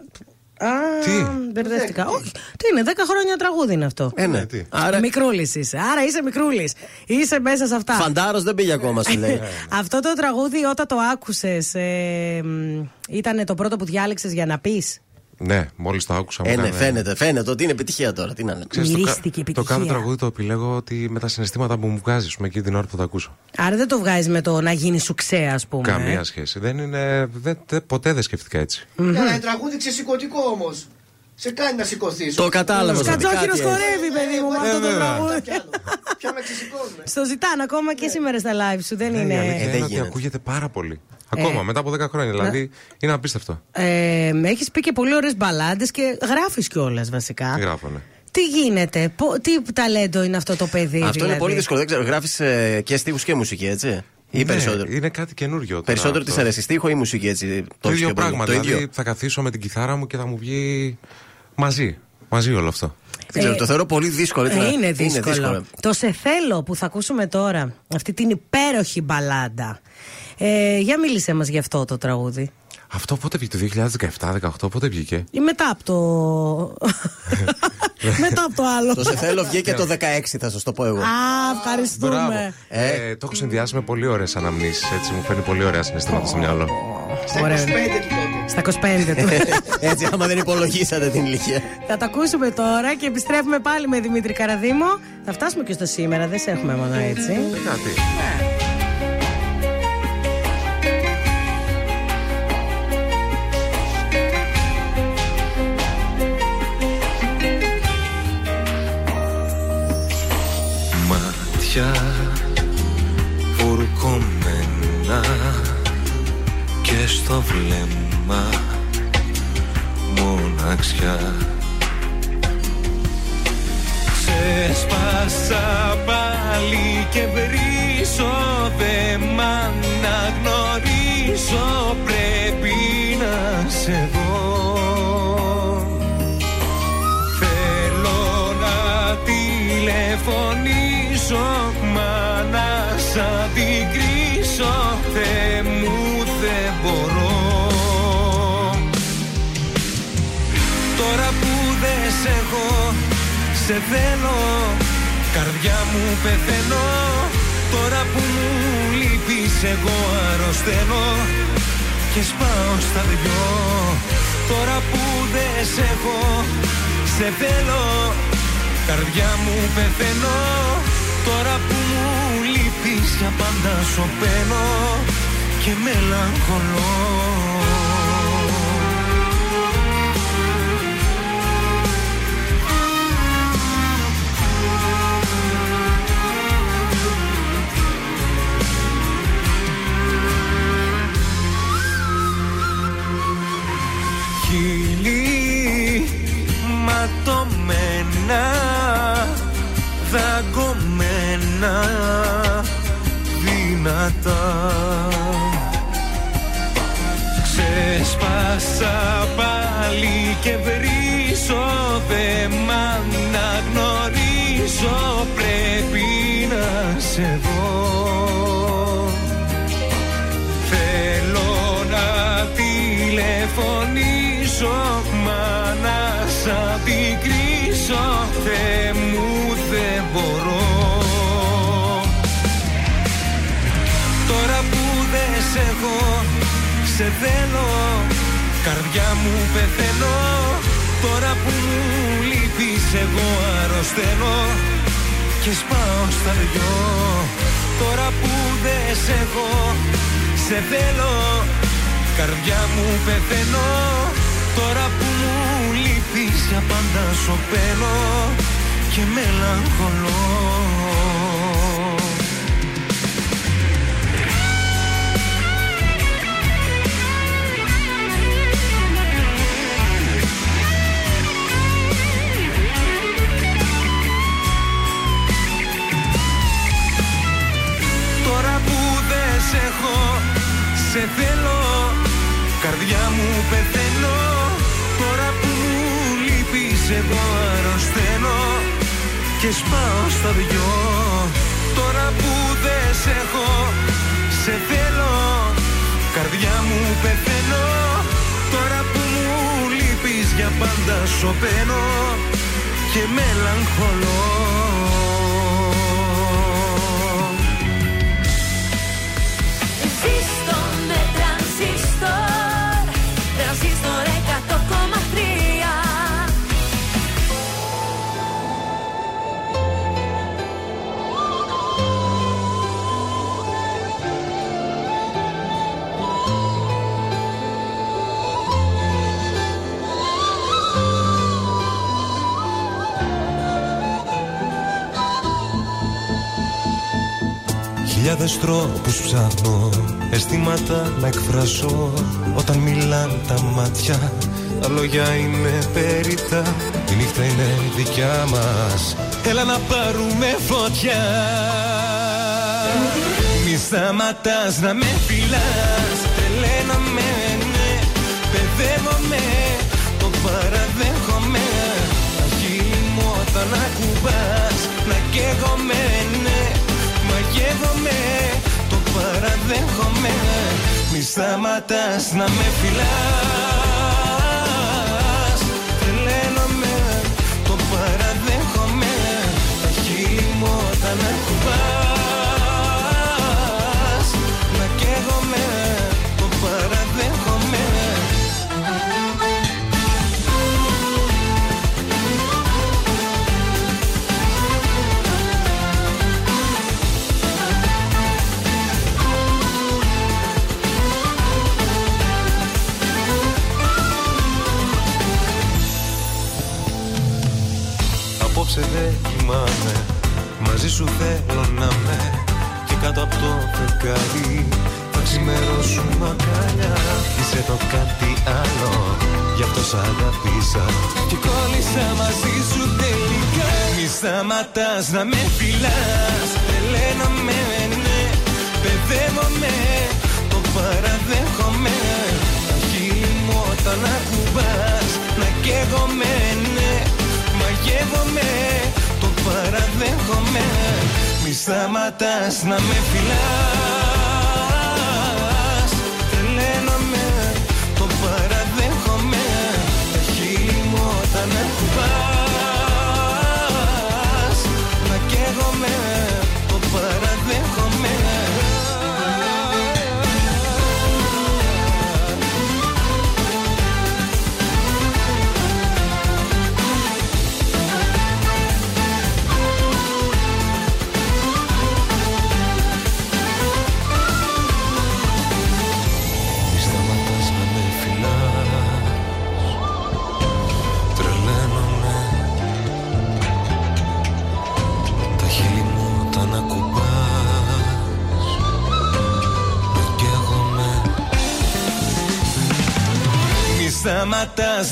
Τι; μπερδεύτηκα. Όχι, τι είναι, 10 χρόνια τραγούδι είναι αυτό. Ε, ναι. Άρα, Μικρούλης είσαι. Άρα είσαι μικρούλης. Είσαι μέσα σε αυτά. φαντάρος δεν πήγε ακόμα, σου λέει. Αυτό το τραγούδι όταν το άκουσες, ε, ήταν το πρώτο που διάλεξες για να πεις; Ναι, μόλις το άκουσα. μου Ε, ναι, έκανε- φαίνεται, φαίνεται ότι είναι επιτυχία τώρα. Τι να λέμε. Ξέρεις, το, κα- Μυρίστηκε το επιτυχία. κάθε τραγούδι το επιλέγω ότι με τα συναισθήματα που μου βγάζεις με εκείνη την ώρα που θα ακούσω. Άρα δεν το βγάζεις με το να γίνεις σου ξέ, ας πούμε. Καμία σχέση. Δεν είναι. Δεν, δεν- ποτέ δεν σκεφτήκα έτσι. Ένα τραγούδι ξεσηκωτικό όμως. Σε κάνει να σηκωθείς. Το κατάλαβα. Σκατζόχυρο Κάτι χορεύει, παιδί μου, με αυτό το βέβαια. τραγούδι. Πια με ξεσηκώνουν. Στο ζητάνε ακόμα και σήμερα στα live σου, δεν Ναι, η είναι. αλήθεια δεν είναι ότι γίνεται. ακούγεται πάρα πολύ. Ακόμα μετά από 10 χρόνια. Δηλαδή είναι απίστευτο. Ε, Έχεις πει και πολύ ωραίες μπαλάντες και γράφεις κιόλας βασικά. Τι γράφω, ναι. Τι γίνεται, πο- τι ταλέντο είναι αυτό το παιδί, Αυτό δηλαδή; είναι πολύ δύσκολο. Δεν ξέρω, γράφεις και στίχους και μουσική, έτσι; Ή Ναι, περισσότερο. Είναι κάτι καινούριο. τώρα Περισσότερο αυτό. της αρέσει στίχο ή μουσική, έτσι. Το έχεις ίδιο πιο πολύ; πράγμα. Το δηλαδή ίδιο. θα καθίσω με την κιθάρα μου και θα μου βγει μαζί. Μαζί όλο αυτό. Δεν ξέρω, Ε, το θεωρώ πολύ δύσκολο. Ε, έτσι να- είναι δύσκολο. Το σε θέλω που θα ακούσουμε τώρα, αυτή την υπέροχη μπαλάντα. Ε, για μίλησέ μας γι' αυτό το τραγούδι. Αυτό πότε βγήκε, το 2017-18, πότε βγήκε; Ή μετά από το. μετά από το άλλο. Το σε θέλω βγήκε το 16, θα σας το πω εγώ. Α, ευχαριστούμε. Ε, το έχω συνδυάσει με πολύ ωραίες αναμνήσεις Έτσι μου φέρνει πολύ ωραία συναισθήματα στο μυαλό. Στα 25 Ωραία. του τότε. Στα 25 του. Έτσι, άμα δεν υπολογίσατε την ηλικία. Θα τα ακούσουμε τώρα και επιστρέφουμε πάλι με Δημήτρη Καραδίμο. Θα φτάσουμε και στο σήμερα, δεν σε έχουμε μόνο έτσι. Ε, κάτι. Μάτια βουρκωμένα και στο βλέμμα μοναξιά. Σε σπάσα πάλι και βρίσω σε έχω Σε θέλω Καρδιά μου πεθαίνω Τώρα που μου λείπεις εγώ αρρωσταίνω Και σπάω στα δυο. Τώρα που δεν σε έχω Σε θέλω Καρδιά μου πεθαίνω Τώρα που μου λείπεις Για πάντα σωπαίνω Και μελαγχολώ πεθαίνω. Τώρα που μου λείπεις εγώ αρρωσταίνω Και σπάω στα δυο. Τώρα που δεν σε έχω Σε θέλω. Καρδιά μου πεθαίνω. Τώρα που μου λείπεις Για πάντα σωπαίνω Και μελαγχολώ Καρδιά μου πεθαίνω. Τώρα που μου λείπεις εγώ αρρωσταίνω. Και σπάω στα δυο. Τώρα που δεν σε έχω Σε θέλω. Καρδιά μου πεθαίνω. Τώρα που μου λείπεις για πάντα σωπαίνω. Και μελαγχολώ Χιλιάδες τρόπους ψάχνω Αισθήματα να εκφράσω Όταν μιλάν τα μάτια. Τα λόγια είναι περίτα Η νύχτα είναι δικιά μας. Έλα να πάρουμε φωτιά. Μη σταματάς να με φυλάς. Τρελαίνομαι, ναι Παιδεύομαι Το παραδέχομαι. Τα χείλη μου όταν ακουμπάς Να καίγομαι, ναι Μαγεύομαι Το παραδέχομαι. Μη σταματάς να με φυλάς σου θέλω να με. Και κάτω από το φεγγάρι Θα ξημερώσουμε αγκαλιά Είσαι το κάτι άλλο Γι' αυτό σ' αγάπησα Και κόλλησα μαζί σου τελικά. Μη σταματάς να με φυλάς. Τρελαίνομαι ναι. Παιδεύομαι Το παραδέχομαι. Τα χείλη μου όταν ακουμπάς Να καίγομαι ναι. Μαγεύομαι, το παραδέχομαι. Μη σταματάς να με φυλάς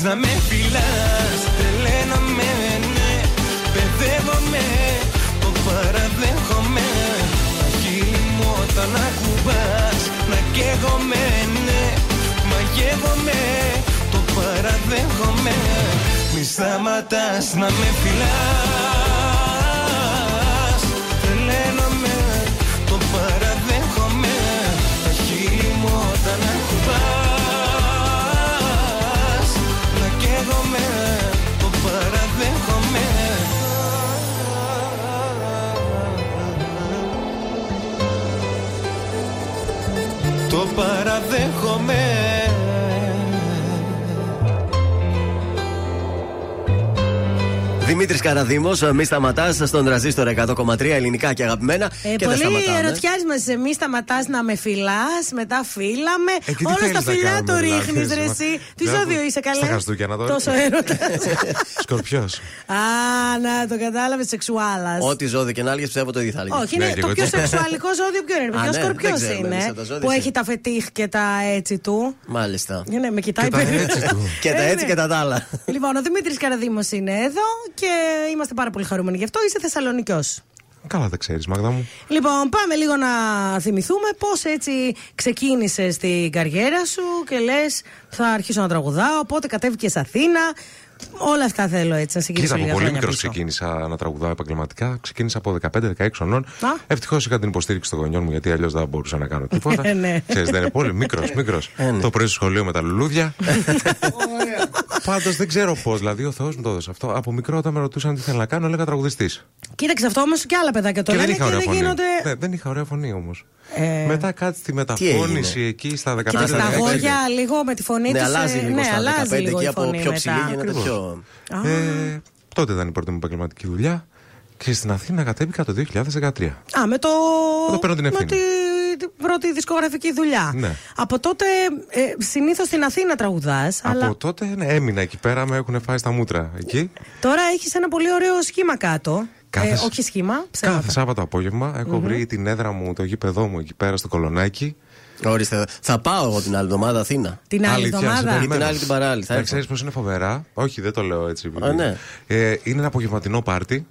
να με φυλάς Τρελαίνομαι, ναι. Παιδεύομαι, το παραδέχομαι. Τα χείλη μου όταν ακουμπάς Να καίγομαι, ναι. Μαγεύομαι, το παραδέχομαι. Μη σταματάς να με Δημήτρη Καραδήμο, μη σταματάς στον τραζίστορ 100,3 ελληνικά και αγαπημένα. Ε, και δεν πολύ σταματάμε. ερωτιάρισμα. Μη σταματάς να με φυλάς, μετά φύλαμε. Ε, και τι Όλα θέλεις στα να φιλιά κάνουμε, το δηλαδή, ρίχνεις, ρε μα- εσύ. Τι Δεν ζώδιο έχω- είσαι καλέ; Στα Χριστούγεννα τώρα. Τόσο έρωτα. Σκορπιός. Α, να το κατάλαβες σεξουάλας. Ό,τι ζώδιο και να έλεγε πιστεύω το ίδιο θα έλεγε. Όχι, είναι το πιο σεξουαλικό ζώδιο ποιο είναι. Α, Ποιο ναι, σκορπιός δεν ξέρουμε, είναι. εμείς από τα ζώδια Που σε- έχει τα φετίχ και τα έτσι του. Μάλιστα. Ναι, ναι, με κοιτάει Και τα περίπου. έτσι του. Και τα Ε, έτσι ναι. και τα άλλα. Λοιπόν, ο Δημήτρης Καραδήμο είναι εδώ και είμαστε πάρα πολύ χαρούμενοι γι' αυτό. Είσαι Θεσσαλονικιός. Καλά τα ξέρεις, Μάγδα μου. Λοιπόν, πάμε λίγο να θυμηθούμε πώς έτσι ξεκίνησες την καριέρα σου και λες θα αρχίσω να τραγουδάω. Πότε κατέβηκες Αθήνα. Όλα αυτά θέλω έτσι να Κοίτα, συγκινήσω από λίγα πολύ χρόνια μικρός πίσω. ξεκίνησα να τραγουδάω επαγγελματικά. Ξεκίνησα από 15-16 χρονών. Ευτυχώς είχα την υποστήριξη των γονιών μου, γιατί αλλιώς δεν μπορούσα να κάνω τίποτα. Ε, ναι. Ξέρεις, δεν είναι πολύ μικρός, μικρός. Το πρωί στο σχολείο με τα λουλούδια. Πάντως δεν ξέρω πώς. Δηλαδή, ο Θεός μου το έδωσε αυτό. Από μικρό, όταν με ρωτούσαν τι θέλω να κάνω, έλεγα τραγουδιστής. Κοίταξε αυτό όμως και άλλα παιδάκια το Και δεν λένε είχα και ωραία δεν φωνή. γίνονται. Ναι, δεν είχα ωραία φωνή όμως. Ε, Μετά κάτι στη μεταφώνηση εκεί στα 15 Κοίταξε τα 16. αγόρια λίγο με τη φωνή Ναι, τους, αλλάζει ε, λίγο ναι, στα αλλάζει 15 λίγο εκεί η από φωνή πιο ψηλή μετά. γίνεται Ακριβώς. πιο. Ε, τότε ήταν η πρώτη μου επαγγελματική δουλειά και στην Αθήνα κατέβηκα το 2013. Α, με το. Όταν παίρνω την με ευθύνη. τη την πρώτη δισκογραφική δουλειά. Ναι. Από τότε ε, συνήθως στην Αθήνα τραγουδάς, αλλά Από τότε ναι, έμεινα εκεί πέρα, με έχουν φάει στα μούτρα εκεί. τώρα έχεις ένα πολύ ωραίο σχήμα κάτω. Κάθε- Ε, όχι σχήμα, ψέματα. Κάθε Σάββατο απόγευμα έχω Μμμ. βρει την έδρα μου, το γήπεδό μου εκεί πέρα στο Κολονάκι. Ορίστε, θα πάω εγώ την άλλη εβδομάδα Αθήνα. Την άλλη Αλήθεια, εβδομάδα. σε Ή περιμένω. την άλλη την παράλληλη. Θα Να έρθω. ξέρεις πως είναι φοβερά. Όχι, δεν το λέω έτσι. Α, ναι. ε, είναι ένα απογευματινό πάρτι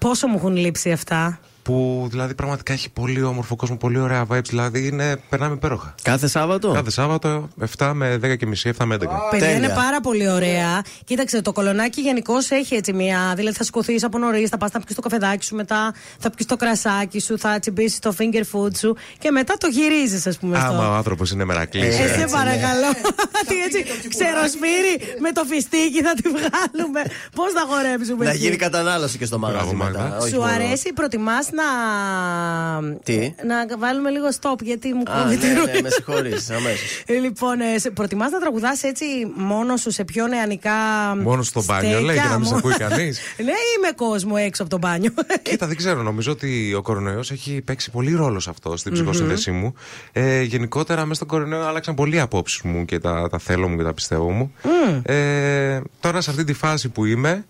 Πόσο μου έχουν λείψει αυτά; Που δηλαδή πραγματικά έχει πολύ όμορφο κόσμο, πολύ ωραία vibes. Δηλαδή είναι, περνάμε υπέροχα. Κάθε Σάββατο; Κάθε Σάββατο 7 με 10 και μισή, 7 με 11. Παιδιά είναι πάρα πολύ ωραία. Κοίταξε, το κολονάκι γενικώ έχει έτσι μια. Δηλαδή θα σηκωθείς από νωρίς, θα πας να πιεις το καφεδάκι σου, μετά θα πιεις το κρασάκι σου, θα τσιμπήσεις το finger food σου και μετά το γυρίζεις, ας πούμε. Άμα ο στο... άνθρωπος είναι μερακλής. Ε, σε παρακαλώ. Τι έτσι, ξεροσπύρι με το φιστίκι θα τη βγάλουμε. Πώς θα χορέψουμε. Να εκεί; γίνει κατανάλωση και στο μαγαζί μετά. όχι Σου μόνο- αρέσει, προτιμάς να. Τι; Να βάλουμε λίγο stop γιατί μου Α, κόβει τη ναι, ροή. ναι, με συγχωρείς, αμέσως. Ε, Λοιπόν, ε, σε- προτιμάς να τραγουδάς έτσι μόνος σου σε πιο νεανικά. Μόνος στο μπάνιο, στέκια, λέει, για να μην σε μόνο- ακούει κανείς. ναι, ή με κόσμο έξω από το μπάνιο. Κοίτα, δεν ξέρω. Νομίζω ότι ο κορονοϊός έχει παίξει πολύ ρόλο σε αυτό, στην Μμμ. ψυχοσύνδεσή μου. Ε, γενικότερα, μέσα στον κορονοϊό άλλαξαν πολύ οι απόψεις μου και τα, τα θέλω μου και τα πιστεύω μου. Ε, τώρα, σε αυτή τη φάση που είμαι,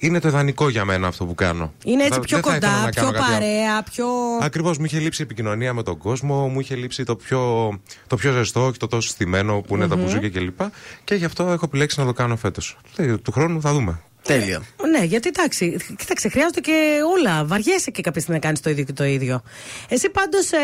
είναι το ιδανικό για μένα αυτό που κάνω. Είναι έτσι Θα- πιο δεν θα ήθελα κοντά, να πιο κάνω κάτι άλλο. παρέα, πιο. Ακριβώς, μου είχε λείψει η επικοινωνία με τον κόσμο, μου είχε λείψει το πιο, το πιο ζεστό, όχι το τόσο στημένο που είναι τα Μμμ. μπουζούκια κλπ. Και γι' αυτό έχω επιλέξει να το κάνω φέτος. Του χρόνου θα δούμε. Τέλεια. Ναι, γιατί εντάξει, κοίταξε, χρειάζονται και όλα. Βαριέσαι και κάποια στιγμή να κάνεις το ίδιο και το ίδιο. Εσύ πάντως ε,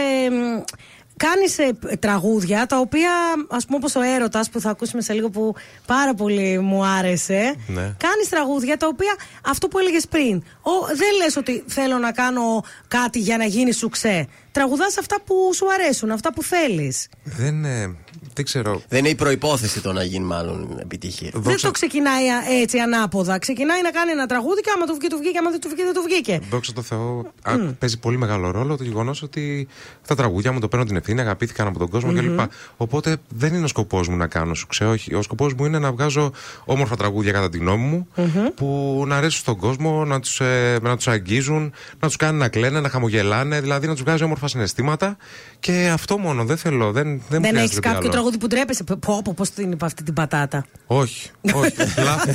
κάνεις τραγούδια τα οποία, ας πούμε, όπως ο έρωτας που θα ακούσουμε σε λίγο που πάρα πολύ μου άρεσε. Ναι. Κάνεις τραγούδια τα οποία αυτό που έλεγες πριν. Ο, δεν λες ότι θέλω να κάνω κάτι για να γίνει σουξέ. Τραγουδάς αυτά που σου αρέσουν, αυτά που θέλεις. Δεν, ε, δεν ξέρω. Δεν είναι η προπόθεση το να γίνει μάλλον επιτυχία. Δεν το ξεκινάει α, έτσι ανάποδα; Ξεκινάει να κάνει ένα τραγούδι και άμα του βγει, του βγήκε. Άμα δεν του βγει, δεν του βγήκε. Δόξα τω Θεώ, α, παίζει πολύ μεγάλο ρόλο το γεγονός ότι τα τραγούδια μου το παίρνω την ευθύνη, αγαπήθηκαν από τον κόσμο Μμμ. κλπ. Οπότε δεν είναι ο σκοπός μου να κάνω σου όχι. Ο σκοπός μου είναι να βγάζω όμορφα τραγούδια κατά τη γνώμη μου Μμμ. που να αρέσουν στον κόσμο, να τους ε, να τους αγγίζουν, να τους κάνει να κλαίνε, να χαμογελάνε, δηλαδή να τους βγάζει όμορφα συναισθήματα. Και αυτό μόνο δεν θέλω. Δεν, δεν, μου Δεν χρειάζεται έχεις τίποτα κάποιο άλλο. Τραγούδι που ντρέπεσαι. Πω, πω, πώς την είπα αυτή την πατάτα. Όχι, όχι. λάθη,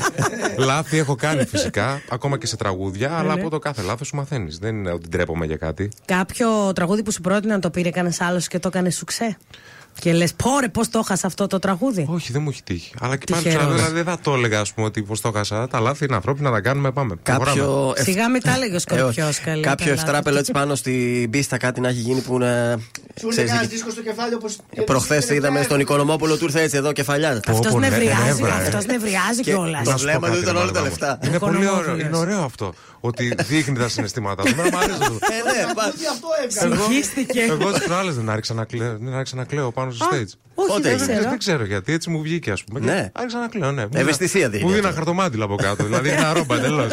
λάθη έχω κάνει φυσικά, ακόμα και σε τραγούδια, αλλά Ναι. από το κάθε λάθος σου μαθαίνεις. Δεν είναι ότι ντρέπομαι για κάτι. Κάποιο τραγούδι που σου πρότεινε να το πήρε κανένας άλλος και το έκανε σουξέ; Και λες, πόρε, πώς το έχασα αυτό το τραγούδι; Όχι, δεν μου έχει τύχει. Αλλά και πάλι Τυχερός. ξανά, δηλαδή δεν θα το έλεγα, ας πούμε, ότι πώς το έχασα. Τα λάθη είναι ανθρώπινα, τα κάνουμε, πάμε. Κάποιο. Προχωράμε. Σιγά μην τα έλεγε ο Ε, όχι. Σκορπιός καλή. Κάποιο καλά. ευτράπελο έτσι πάνω στην πίστα κάτι να έχει γίνει που να. Σου λέει Ξέρεις, ένα δίσκο στο κεφάλι όπως. Προχθές είδαμε στον Οικονομόπουλο του ήρθε έτσι εδώ κεφαλιά. Αυτός Πω, ναι, νευριάζει, νεύρα, ε. αυτός νευριάζει Και κιόλας. το Να σου πω βλέμμα του κάτι, ήταν ρε, όλα τα μάνα μου. λεφτά. Είναι πολύ ωραίο, Οικονομόπουλος. είναι ωραίο αυτό. Ότι δείχνει τα συναισθήματά του. Εμένα μου αρέσει αυτό. Ε, ναι, πα- Ότι αυτό έβγαλε. Εγώ- Συγχύστηκε. Εγώ τι προάλλε δεν άρχισα να κλαίω, δεν άρχισα να κλαίω πάνω στο stage. Όχι, Πότε δεν έγινε; ξέρω. Δεν ξέρω γιατί, έτσι μου βγήκε, ας πούμε. Ναι. Και Άρχισα να κλαίω, ναι. Μου Ευαισθησία δίνα- δείχνει Μου δίνα αυτό. χαρτομάτιλα από κάτω. Δηλαδή ένα ρόμπα εντελώς.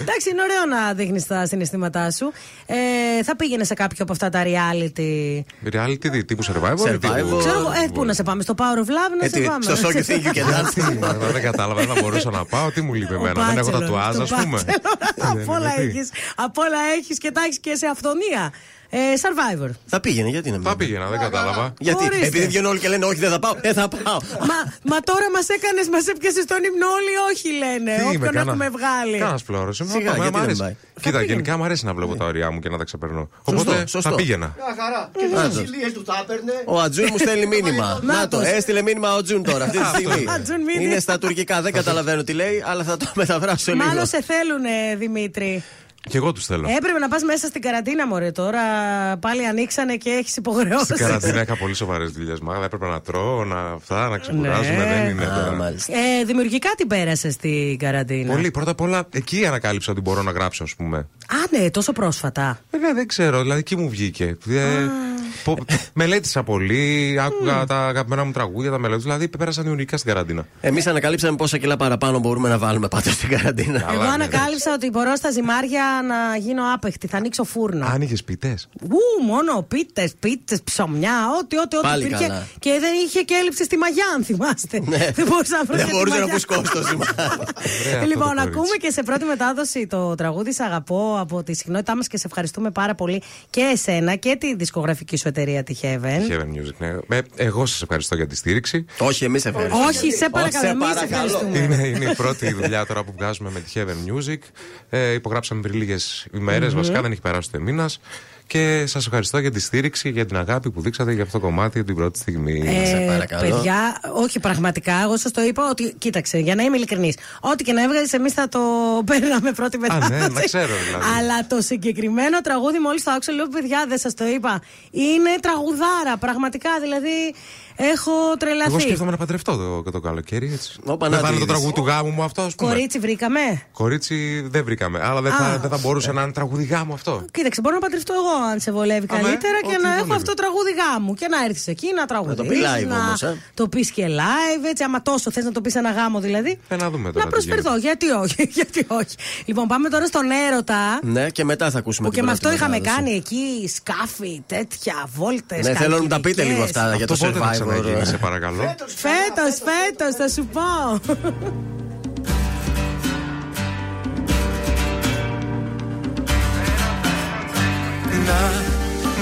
Εντάξει, είναι ωραίο να δείχνεις τα συναισθήματά σου. Ε, θα πήγαινε σε κάποιο από αυτά τα reality; Reality τι, τύπου survivor. ή τύπου- Survivor. Ξέρω εγώ, ε, πού να σε πάμε, στο Power of Love να Ε, σε τι, πάμε. Στο So You Think You Can Dance. Μα, Δεν κατάλαβα, δεν θα μπορούσα να πάω. Τι μου λείπει εμένα, δεν έχω Bachelor, τατουάζ, το ας πούμε. Bachelor. Δεν Απ' όλα είναι, τι. έχεις. Απ' όλα έχεις και τα έχεις και σε αυθονία. Ε, survivor. Θα πήγαινε, γιατί να μην. Θα πήγαινα, δεν κατάλαβα. Γιατί, Ορίστε. επειδή βγαίνουν όλοι και λένε Όχι, δεν θα πάω. Ε, θα πάω. μα, μα τώρα μας έκανες, μας έπιασες τον ύμνο όλοι, όχι λένε. Τι είμαι, Όποιον κάνα- έχουμε βγάλει. Κάνας φλόρος. Είμαι, Σιγά, πάμε, γιατί μ' δεν αρέσει. πάει. Κοίτα, πήγαινε. γενικά μου αρέσει να βλέπω τα ωριά μου και να τα ξεπερνώ. Οπότε σωστό. θα πήγαινα. Μια χαρά. Και τι ασυλίε του θα έπαιρνε. Ο Ατζούν μου στέλνει μήνυμα. Να Να το, τους. έστειλε μήνυμα ο Ατζούν τώρα αυτή τη στιγμή. Ατζούν μήνυμα. Είναι στα τουρκικά, δεν καταλαβαίνω τι λέει, αλλά θα το μεταφράσω λίγο. Μάλλον σε θέλουνε, Δημήτρη. Και εγώ τους θέλω. Έπρεπε να πας μέσα στην καραντίνα, Μωρέ. Τώρα πάλι ανοίξανε και έχεις υποχρεώσει. Στην καραντίνα είχα πολύ σοβαρές δουλειές. Μα έπρεπε να τρώω, να αυτά, να ξεκουράζουμε. Ναι. Δεν είναι Α, τώρα. μάλιστα. Ε, δημιουργικά τι πέρασε στην καραντίνα; Πολύ. Πρώτα απ' όλα, εκεί ανακάλυψα ότι μπορώ να γράψω, ας πούμε. Α, ναι, τόσο πρόσφατα. Βέβαια δεν ξέρω, δηλαδή εκεί μου βγήκε. Ε, πο- μελέτησα πολύ, άκουγα τα αγαπημένα μου τραγούδια, τα μελέτησα. Δηλαδή πέρασα δημιουργικά στην καραντίνα. Εμείς ανακαλύψαμε πόσα κιλά παραπάνω μπορούμε να βάλουμε πάντα στην καραντίνα. Καλά, Εγώ ναι. ανακάλυψα ότι μπορώ στα ζυμάρια να γίνω άπεχτη. Θα ανοίξω φούρνο. Άνοιγε πίτες. Ου, μόνο πίτες, πίτες, ψωμιά, ό,τι, ό,τι, ό,τι Πάλι υπήρχε. καλά. Και δεν είχε και έλλειψη στη μαγιά, αν θυμάστε. δεν μπορούσα να βρω Δεν και τη μπορούσε να μαγιά. φουσκώσει το ζυμάρι. αυτό λοιπόν, το ακούμε κορίτσι. και σε πρώτη μετάδοση το τραγούδι Σ' αγαπώ από τη συχνότητά μας και σε ευχαριστούμε πάρα πολύ και εσένα και τη δισκογραφική σου εταιρεία τη Heaven. Heaven Music, ναι. Ε, εγώ σας ευχαριστώ για τη στήριξη. Όχι, εμείς ευχαριστούμε. Όχι, σε παρακαλώ, σε εμείς παρακαλώ. ευχαριστούμε. Είναι, είναι η πρώτη δουλειά τώρα που βγάζουμε με τη Heaven Music. Ε, υπογράψαμε πριν λίγες ημέρες, βασικά δεν έχει περάσει ούτε μήνας. Και σας ευχαριστώ για τη στήριξη, για την αγάπη που δείξατε για αυτό το κομμάτι την πρώτη στιγμή. Ε, παρακαλώ. παιδιά, όχι πραγματικά. Εγώ σας το είπα ότι. Κοίταξε, για να είμαι ειλικρινής. Ό,τι και να έβγαζες, εμείς θα το παίρναμε πρώτη μετάδοση. ναι, να ξέρω, δηλαδή. Αλλά το συγκεκριμένο τραγούδι, μόλις το άκουσα, λέω παιδιά, δεν σας το είπα. Είναι τραγουδάρα, πραγματικά. Δηλαδή, έχω τρελαθεί. Εγώ σκέφτομαι να παντρευτώ το, το καλοκαίρι. Έτσι. Όπα, δεν να θα είναι τη το είδες. τραγούδι του γάμου μου αυτό, ας πούμε. Κορίτσι, βρήκαμε; Κορίτσι δεν βρήκαμε. Αλλά δεν, Α. θα, δεν θα μπορούσε να είναι τραγούδι γάμου αυτό. Κοίταξε, μπορώ να παντρευτώ εγώ αν σε βολεύει Αμέ, καλύτερα και ό,τι να έχω βολεύει. αυτό το τραγούδι γάμου. Και να έρθεις εκεί να τραγουδίσει. πεις live να όμως, ε. το πεις και live, έτσι. Άμα τόσο θες να το πεις ένα γάμο δηλαδή. Ε, να δούμε τώρα. Να τι προσφερθώ, γιατί όχι, γιατί όχι. Λοιπόν, πάμε τώρα στον έρωτα. Ναι, και μετά θα ακούσουμε Που την και με πρώτη αυτό είχαμε μετάδοση. κάνει εκεί σκάφη, τέτοια, βόλτες. Ναι, θέλω να μου τα πείτε λίγο αυτά για Αυτό το πότε θα ξαναγίνει, σε survivor. παρακαλώ. Φέτος, φέτος, θα σου πω. Να,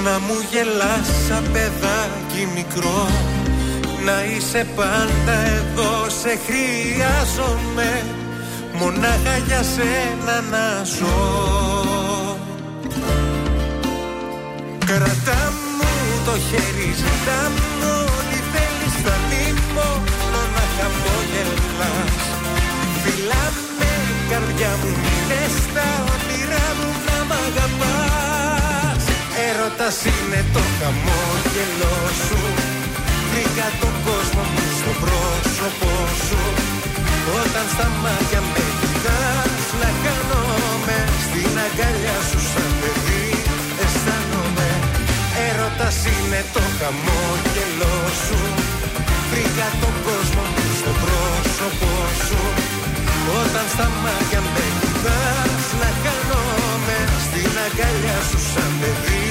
να μου γελάς σαν παιδάκι μικρό Να είσαι πάντα εδώ, σε χρειάζομαι Μονάχα για σένα να ζω Κρατά μου το χέρι, ζητά μου χαμόγελας Φιλά με καρδιά μου, είναι στα όνειρά μου να μ' αγαπάς. Έρωτας είναι το χαμόγελό σου. Βρήκα τον κόσμο μου στο πρόσωπό σου. Όταν στα μάτια με κοιτάς να χάνομαι. Στην αγκαλιά σου σαν παιδί αισθάνομαι. Έρωτας είναι το χαμόγελό σου. Βρήκα τον κόσμο μου στο πρόσωπό σου. Όταν στα μάτια με κοιτάς να χάνομαι Στην αγκαλιά σου σαν παιδί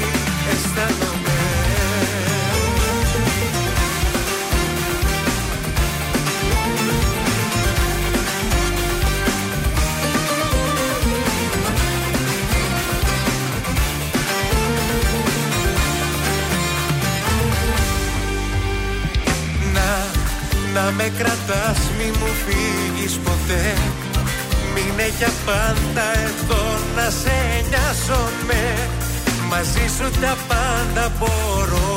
αισθάνομαι Να με κρατάς μη μου φύγεις ποτέ. Μείνε για πάντα εδώ να σε νοιάζομαι. Μαζί σου τα πάντα μπορώ.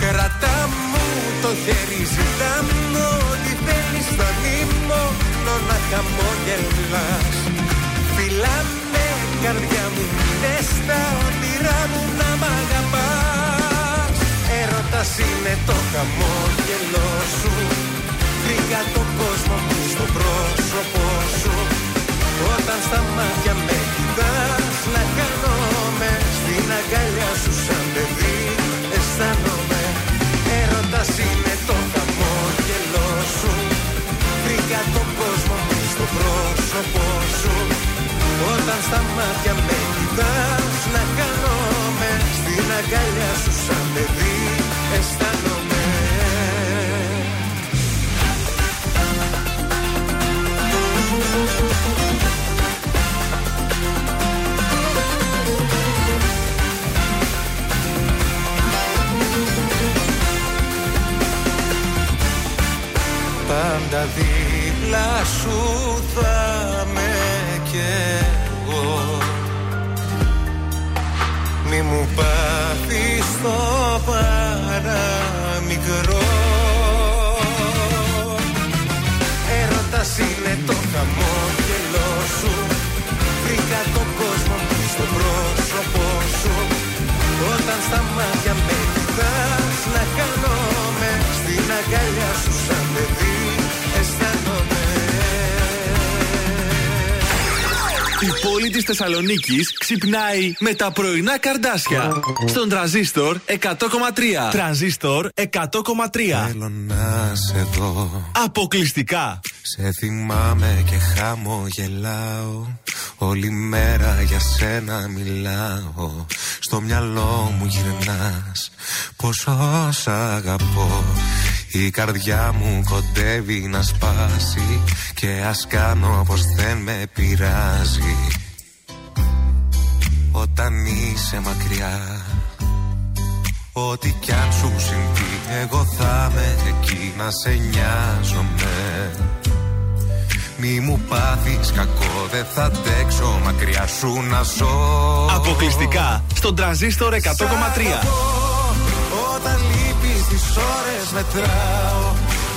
Κρατά μου το χέρι ζητά μου Ό,τι θέλεις θα μόνο να χαμογελάς. Πιλάμε καρδιά μου, μείνε στα όνειρά μου να μ' χαμόγελό σου. Βρήκα τον κόσμο μου στο πρόσωπό σου. Όταν στα μάτια με κοιτάς Να κάνομαι Στην αγκαλιά σου σαν παιδί Αισθάνομαι. Έρωτας είναι το χαμόγελό σου. Βρήκα τον κόσμο μου στο πρόσωπό σου. Όταν στα μάτια με κοιτάς Να κάνομαι Στην αγκαλιά σου σαν παιδί Αισθάνομαι Πάντα δίπλα σου θα με κι εγώ. Μη μου πάθεις το παραμικρό χαμόγελό σου Βρήκα τον κόσμο μου στο πρόσωπό σου Όταν στα μάτια με κοιτάς να χάνομαι Στην αγκαλιά σου σαν παιδί αισθάνομαι Η πόλη της Θεσσαλονίκης ξυπνάει με τα πρωινά καρδάσια. Στον τραζίστορ 100,3. Τραζίστορ 100,3. Θέλω να σε δω Αποκλειστικά. Σε θυμάμαι και χαμογελάω. Όλη μέρα για σένα μιλάω. Στο μυαλό μου γυρνάς. Πόσο σ' αγαπώ. Η καρδιά μου κοντεύει να σπάσει. Και ας κάνω πως δεν με πειράζει. Όταν είσαι μακριά. Ό,τι κι αν σου συμβεί Εγώ θα είμαι εκεί να σε νοιάζομαι Μη μου πάθεις κακό Δεν θα αντέξω μακριά σου να ζω. Αποκλειστικά στον τραζίστορ 100,3. Όταν λείπεις τις ώρες μετράω.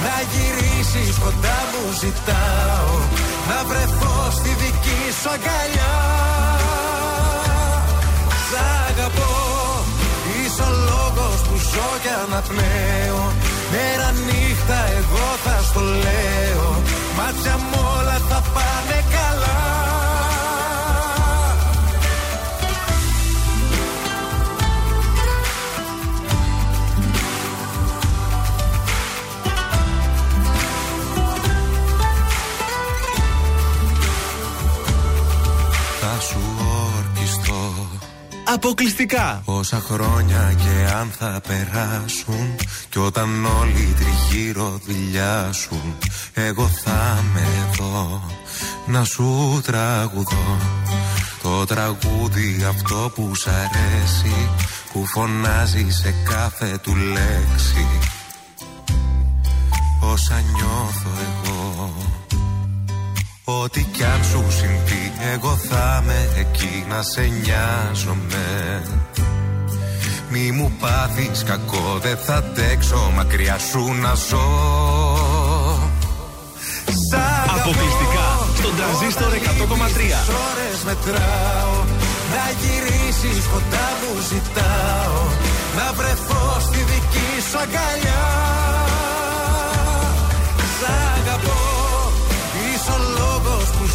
Να γυρίσεις κοντά μου ζητάω. Να βρεθώ στη δική σου αγκαλιά. Σ' αγαπώ Είσαι ο λόγος που ζω και αναπνέω. Μέρα νύχτα εγώ θα στο λέω. Μάτια μου όλα Αποκλειστικά. Όσα χρόνια και αν θα περάσουν Κι όταν όλοι τριγύρω δουλειάσουν Εγώ θα είμαι εδώ Να σου τραγουδώ. Το τραγούδι αυτό που σ' αρέσει Που φωνάζει σε κάθε του λέξη. Όσα νιώθω εγώ Ό,τι κι αν σου συμβεί Εγώ θα είμαι εκεί να σε νοιάζομαι Μη μου πάθεις κακό Δεν θα αντέξω μακριά σου να ζω Σ' αγαπώ. Αποκλειστικά στον τραζίστορ 100,3. Τις ώρες μετράω Να γυρίσεις κοντά μου ζητάω Να βρεθώ στη δική σου αγκαλιά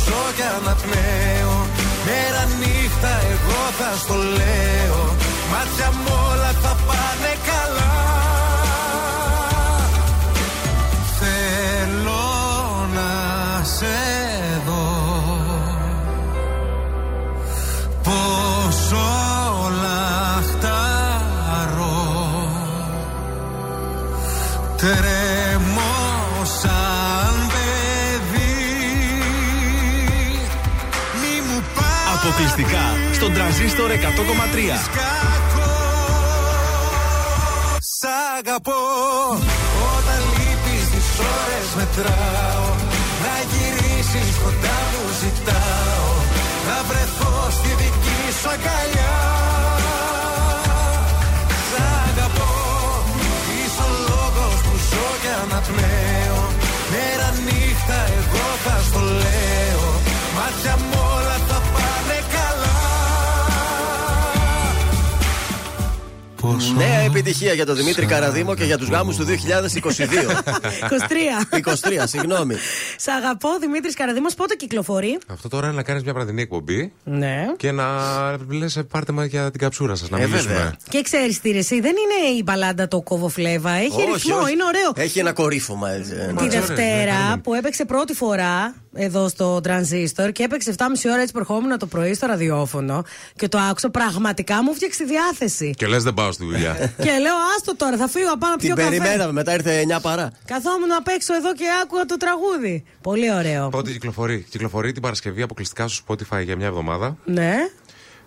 ζω και αναπνέω. Μέρα νύχτα εγώ θα στο λέω. Μάτια μου όλα θα πάνε καλά. Θέλω να σε δω. Πόσο λαχταρώ Τρέμω στον τραζίστορ 100,3. Σ' αγαπώ Όταν λείπεις τις ώρες μετράω Νέα επιτυχία για τον Δημήτρη Καραδίμο και για τους γάμους του 2022. 23. 23, συγγνώμη. Σ' αγαπώ, Δημήτρης Καραδίμος, πότε κυκλοφορεί; Αυτό τώρα είναι να κάνεις μια βραδινή εκπομπή Ναι. και να λες πάρτε μα για την καψούρα σας, να Ε, μιλήσουμε. βέβαια. Και ξέρεις τι ρε, εσύ, δεν είναι η μπαλάντα το κοβοφλέβα. Έχει Όχι, ρυθμό, όχι. είναι ωραίο. Έχει ένα κορύφωμα έτσι. ε, Τη ναι. Δευτέρα που έπαιξε πρώτη φορά εδώ στο τρανζίστορ και έπαιξε 7,5 ώρα έτσι προχώμουν το πρωί στο ραδιόφωνο και το άκουσα πραγματικά μου φτιάξει τη διάθεση. Και λες δεν πάω στη δουλειά. και λέω άστο τώρα, θα φύγω να πάω να Την πιω καφέ. περιμέναμε, μετά ήρθε 9 παρά. Καθόμουν απ' έξω εδώ και άκουγα το τραγούδι. Πολύ ωραίο. Πότε κυκλοφορεί. Κυκλοφορεί την Παρασκευή αποκλειστικά στο Spotify για μια εβδομάδα. Ναι.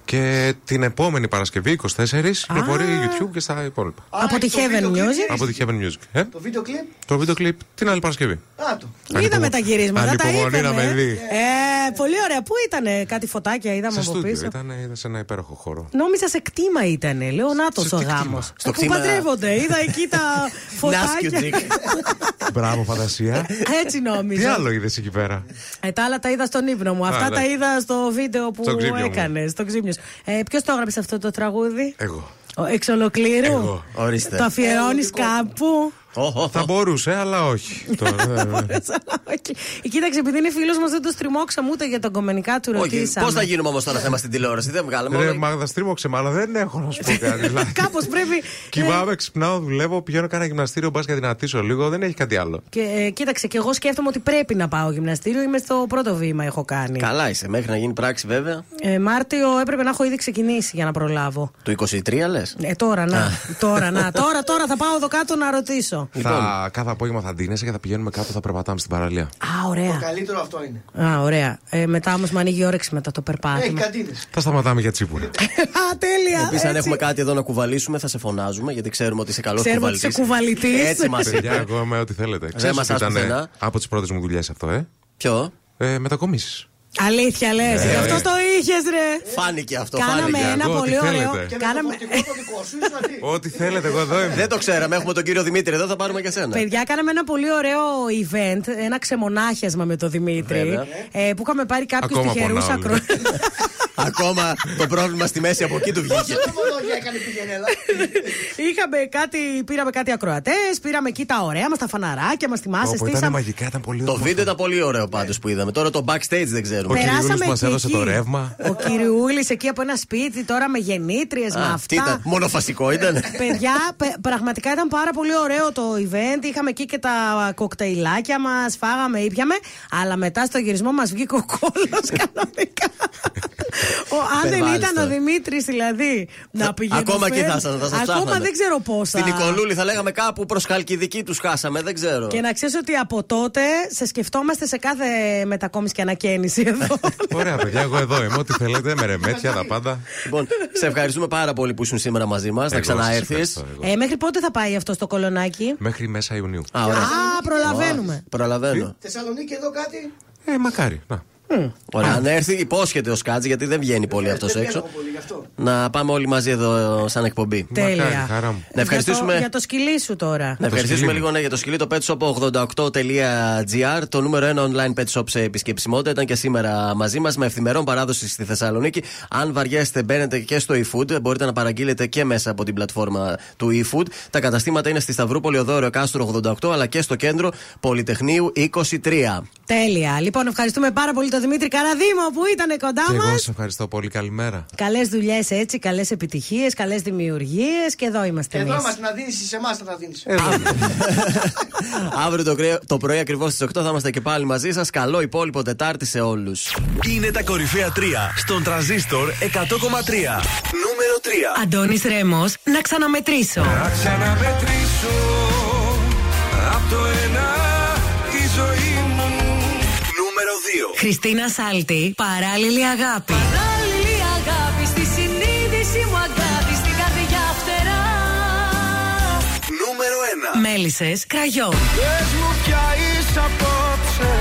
Και την επόμενη Παρασκευή, 24, κυκλοφορεί YouTube και στα υπόλοιπα. Από τη Heaven Music. Από τη Heaven Music. Ε; Το βίντεο κλιπ. Το βίντεο κλιπ την άλλη Παρασκευή. Α, το. Είδαμε τα γυρίσματα. Τα Ανυπομονή να είπαμε. με δει. Ε, πολύ ωραία. Πού ήταν κάτι φωτάκια, είδαμε Σε από στούντιο πίσω; ήταν, ήταν σε ένα υπέροχο χώρο. Νόμιζα σε κτήμα ήταν. Λέω να το ο γάμος. Στο Που κτήμα- παντρεύονται. Είδα εκεί τα φωτάκια. Μπράβο, φαντασία. Έτσι Τι νόμιζα. άλλο είδες εκεί πέρα; Ε, τα άλλα τα είδα στον ύπνο μου. Α, Αυτά τα εντάξει. είδα στο βίντεο που Στο ξύπνιο μου. έκανες. Στο ξύπνιο. Ε, Ποιος το έγραψε αυτό το τραγούδι, Εγώ. Ο- Εξ ολοκλήρου; Εγώ. Ορίστε. Το αφιερώνεις κάπου; Θα μπορούσε, αλλά όχι. Τώρα, ε, ε. Ε, Κοίταξε, επειδή είναι φίλος μας, δεν το στριμώξαμε ούτε για τον κομμενικά του Όχι, ρωτήσαμε. πώς θα γίνουμε όμως τώρα θέμα στην τηλεόραση, δεν βγάλαμε. Ρε, όλα- Μάγδα, στρίμωξε με, αλλά δεν έχω να σου πω κάτι. δηλαδή. Κάπως πρέπει. Κοιμάμαι, ξυπνάω, δουλεύω, πηγαίνω κάνα γυμναστήριο, μπας και δυνατήσω λίγο, δεν έχει κάτι άλλο. Και ε, κοίταξε, και εγώ σκέφτομαι ότι πρέπει να πάω γυμναστήριο. Είμαι στο πρώτο βήμα, έχω κάνει. Καλά είσαι, μέχρι να γίνει πράξη βέβαια. Ε, Μάρτιο έπρεπε να έχω ήδη ξεκινήσει για να προλάβω. Το 23 λες; Ε, τώρα να. τώρα να. Τώρα, τώρα θα πάω εδώ κάτω να ρωτήσω. Θα, κάθε απόγευμα θα ντύνεσαι και θα πηγαίνουμε κάτω, θα περπατάμε στην παραλία. Α, ωραία. Το καλύτερο αυτό είναι. Α, ωραία. Ε, μετά όμως με ανοίγει η όρεξη μετά το Έχει περπάτημα. καντίνες. Θα σταματάμε για τσίπουρα. Α, τέλεια. Επίσης, αν έτσι. έχουμε κάτι εδώ να κουβαλήσουμε, θα σε φωνάζουμε γιατί ξέρουμε ότι είσαι καλός Ξέρουμε ότι κουβαλητή. είσαι κουβαλητής. Έτσι μας Παιδιά, εγώ είμαι ό,τι θέλετε. Δεν Ξέρεις μας ότι ήταν άσπρε, από τις πρώτες μου δουλειές αυτό, ε; Ποιο; Ε, Μετακομίσεις. Αλήθεια λες. Ναι. Γι' αυτό το είχες, ρε. Φάνηκε αυτό. Κάναμε φάνηκε. ένα Εγώ, πολύ τι ωραίο. θέλετε. Κάναμε... Ό,τι θέλετε, εγώ εδώ είμαι. Δεν το ξέραμε. Έχουμε τον κύριο Δημήτρη εδώ, θα πάρουμε και σένα. Παιδιά, κάναμε ένα πολύ ωραίο event, ένα ξεμονάχιασμα με τον Δημήτρη. Βέβαια. Ε, που είχαμε πάρει κάποιους Ακόμα τυχερούς πονάω, ακρο... Ακόμα το πρόβλημα στη μέση από εκεί του βγήκε. έκανε πηγενέλα. Είχαμε κάτι, πήραμε κάτι ακροατές, πήραμε εκεί τα ωραία μας, τα φαναράκια μας, θυμάσαι, Όπου ήταν στήσαμε. μαγικά, ήταν πολύ Το όμορφο. βίντεο ήταν πολύ ωραίο πάντως που είδαμε. Τώρα το backstage δεν Ο ξέρουμε. Περάσαμε Κυριούλης μας και έδωσε εκεί. το ρεύμα. Ο Κυριούλη εκεί από ένα σπίτι, τώρα με γεννήτριες, με Α, τι ήταν, αυτά. μονοφασικό ήταν. Παιδιά, πε- πραγματικά ήταν πάρα πολύ ωραίο το event. Είχαμε εκεί και τα κοκτέιλάκια μας, φάγαμε, ήπιαμε. Αλλά μετά στο γυρισμό μας βγήκε ο κόλλο κανονικά. Ο, αν δεν Υπερβάλλεις ήταν ο τώρα. Δημήτρης, δηλαδή, να πηγαίνει. Ακόμα εκεί θα ήσασταν, θα σας Ακόμα ψάχναμε. δεν ξέρω πόσα. Στην Νικολούλη θα λέγαμε κάπου προς Χαλκιδική τους χάσαμε, δεν ξέρω. Και να ξέρεις ότι από τότε σε σκεφτόμαστε σε κάθε μετακόμιση και ανακαίνιση εδώ. Ωραία, παιδιά, εγώ εδώ είμαι. Ό,τι θέλετε, με ρεμέτια, τα πάντα. Λοιπόν, σε ευχαριστούμε πάρα πολύ που ήσουν σήμερα μαζί μας. Να Εγώ σας ξαναέρθεις. ευχαριστώ, εγώ. ε, μέχρι πότε θα πάει αυτό στο κολονάκι; Μέχρι μέσα Ιουνίου. Α, ωραία. Α, προλαβαίνουμε. Προλαβαίνω. Θεσσαλονίκη εδώ κάτι; Ε, μακάρι. Να. Ωραία, αν έρθει, υπόσχεται ο Σκάτζ γιατί δεν βγαίνει πολύ αυτός Δεν έξω. βγαίνω πολύ γι' αυτό. Να πάμε όλοι μαζί εδώ σαν εκπομπή. Τέλεια. Μακάρι, χαρά μου. Να ευχαριστήσουμε. Για το, για το σκυλί σου τώρα. Να ευχαριστήσουμε σκυλί λίγο ναι, για το σκυλί το Pet Shop 88.gr. Το νούμερο 1 online pet shop σε επισκεψιμότητα ήταν και σήμερα μαζί μας με ευθυμερών παράδοση στη Θεσσαλονίκη. Αν βαριέστε, μπαίνετε και στο eFood. Μπορείτε να παραγγείλετε και μέσα από την πλατφόρμα του eFood. Τα καταστήματα είναι στη Σταυρούπολη Οδόριο Κάστρο 88 αλλά και στο κέντρο Πολυτεχνείου 23. Τέλεια. Λοιπόν, ευχαριστούμε πάρα πολύ τον Δημήτρη Καραδίμο που ήταν κοντά Και μας. εγώ σε ευχαριστώ πολύ. Καλημέρα. Καλές δουλειές έτσι, καλές επιτυχίες, καλές δημιουργίες και εδώ είμαστε Και εμείς. εδώ είμαστε να δίνεις σε εμάς θα τα δίνεις. Αύριο το, κρύο- το πρωί ακριβώς στις 8 θα είμαστε και πάλι μαζί σας. Καλό υπόλοιπο Τετάρτη σε όλους. Είναι τα κορυφαία 3 στον τραζίστορ 100,3. Νούμερο 3. Αντώνης Ρέμος, να ξαναμετρήσω. Να ξαναμετρήσω Χριστίνα Σάλτη, παράλληλη αγάπη. Παράλληλη αγάπη στη συνείδηση μου αγάπη στην καρδιά φτερά. Νούμερο 1. Μέλισσες, κραγιόν. Πες μου πια είσαι απόψε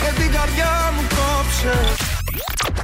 Και την καρδιά μου κόψε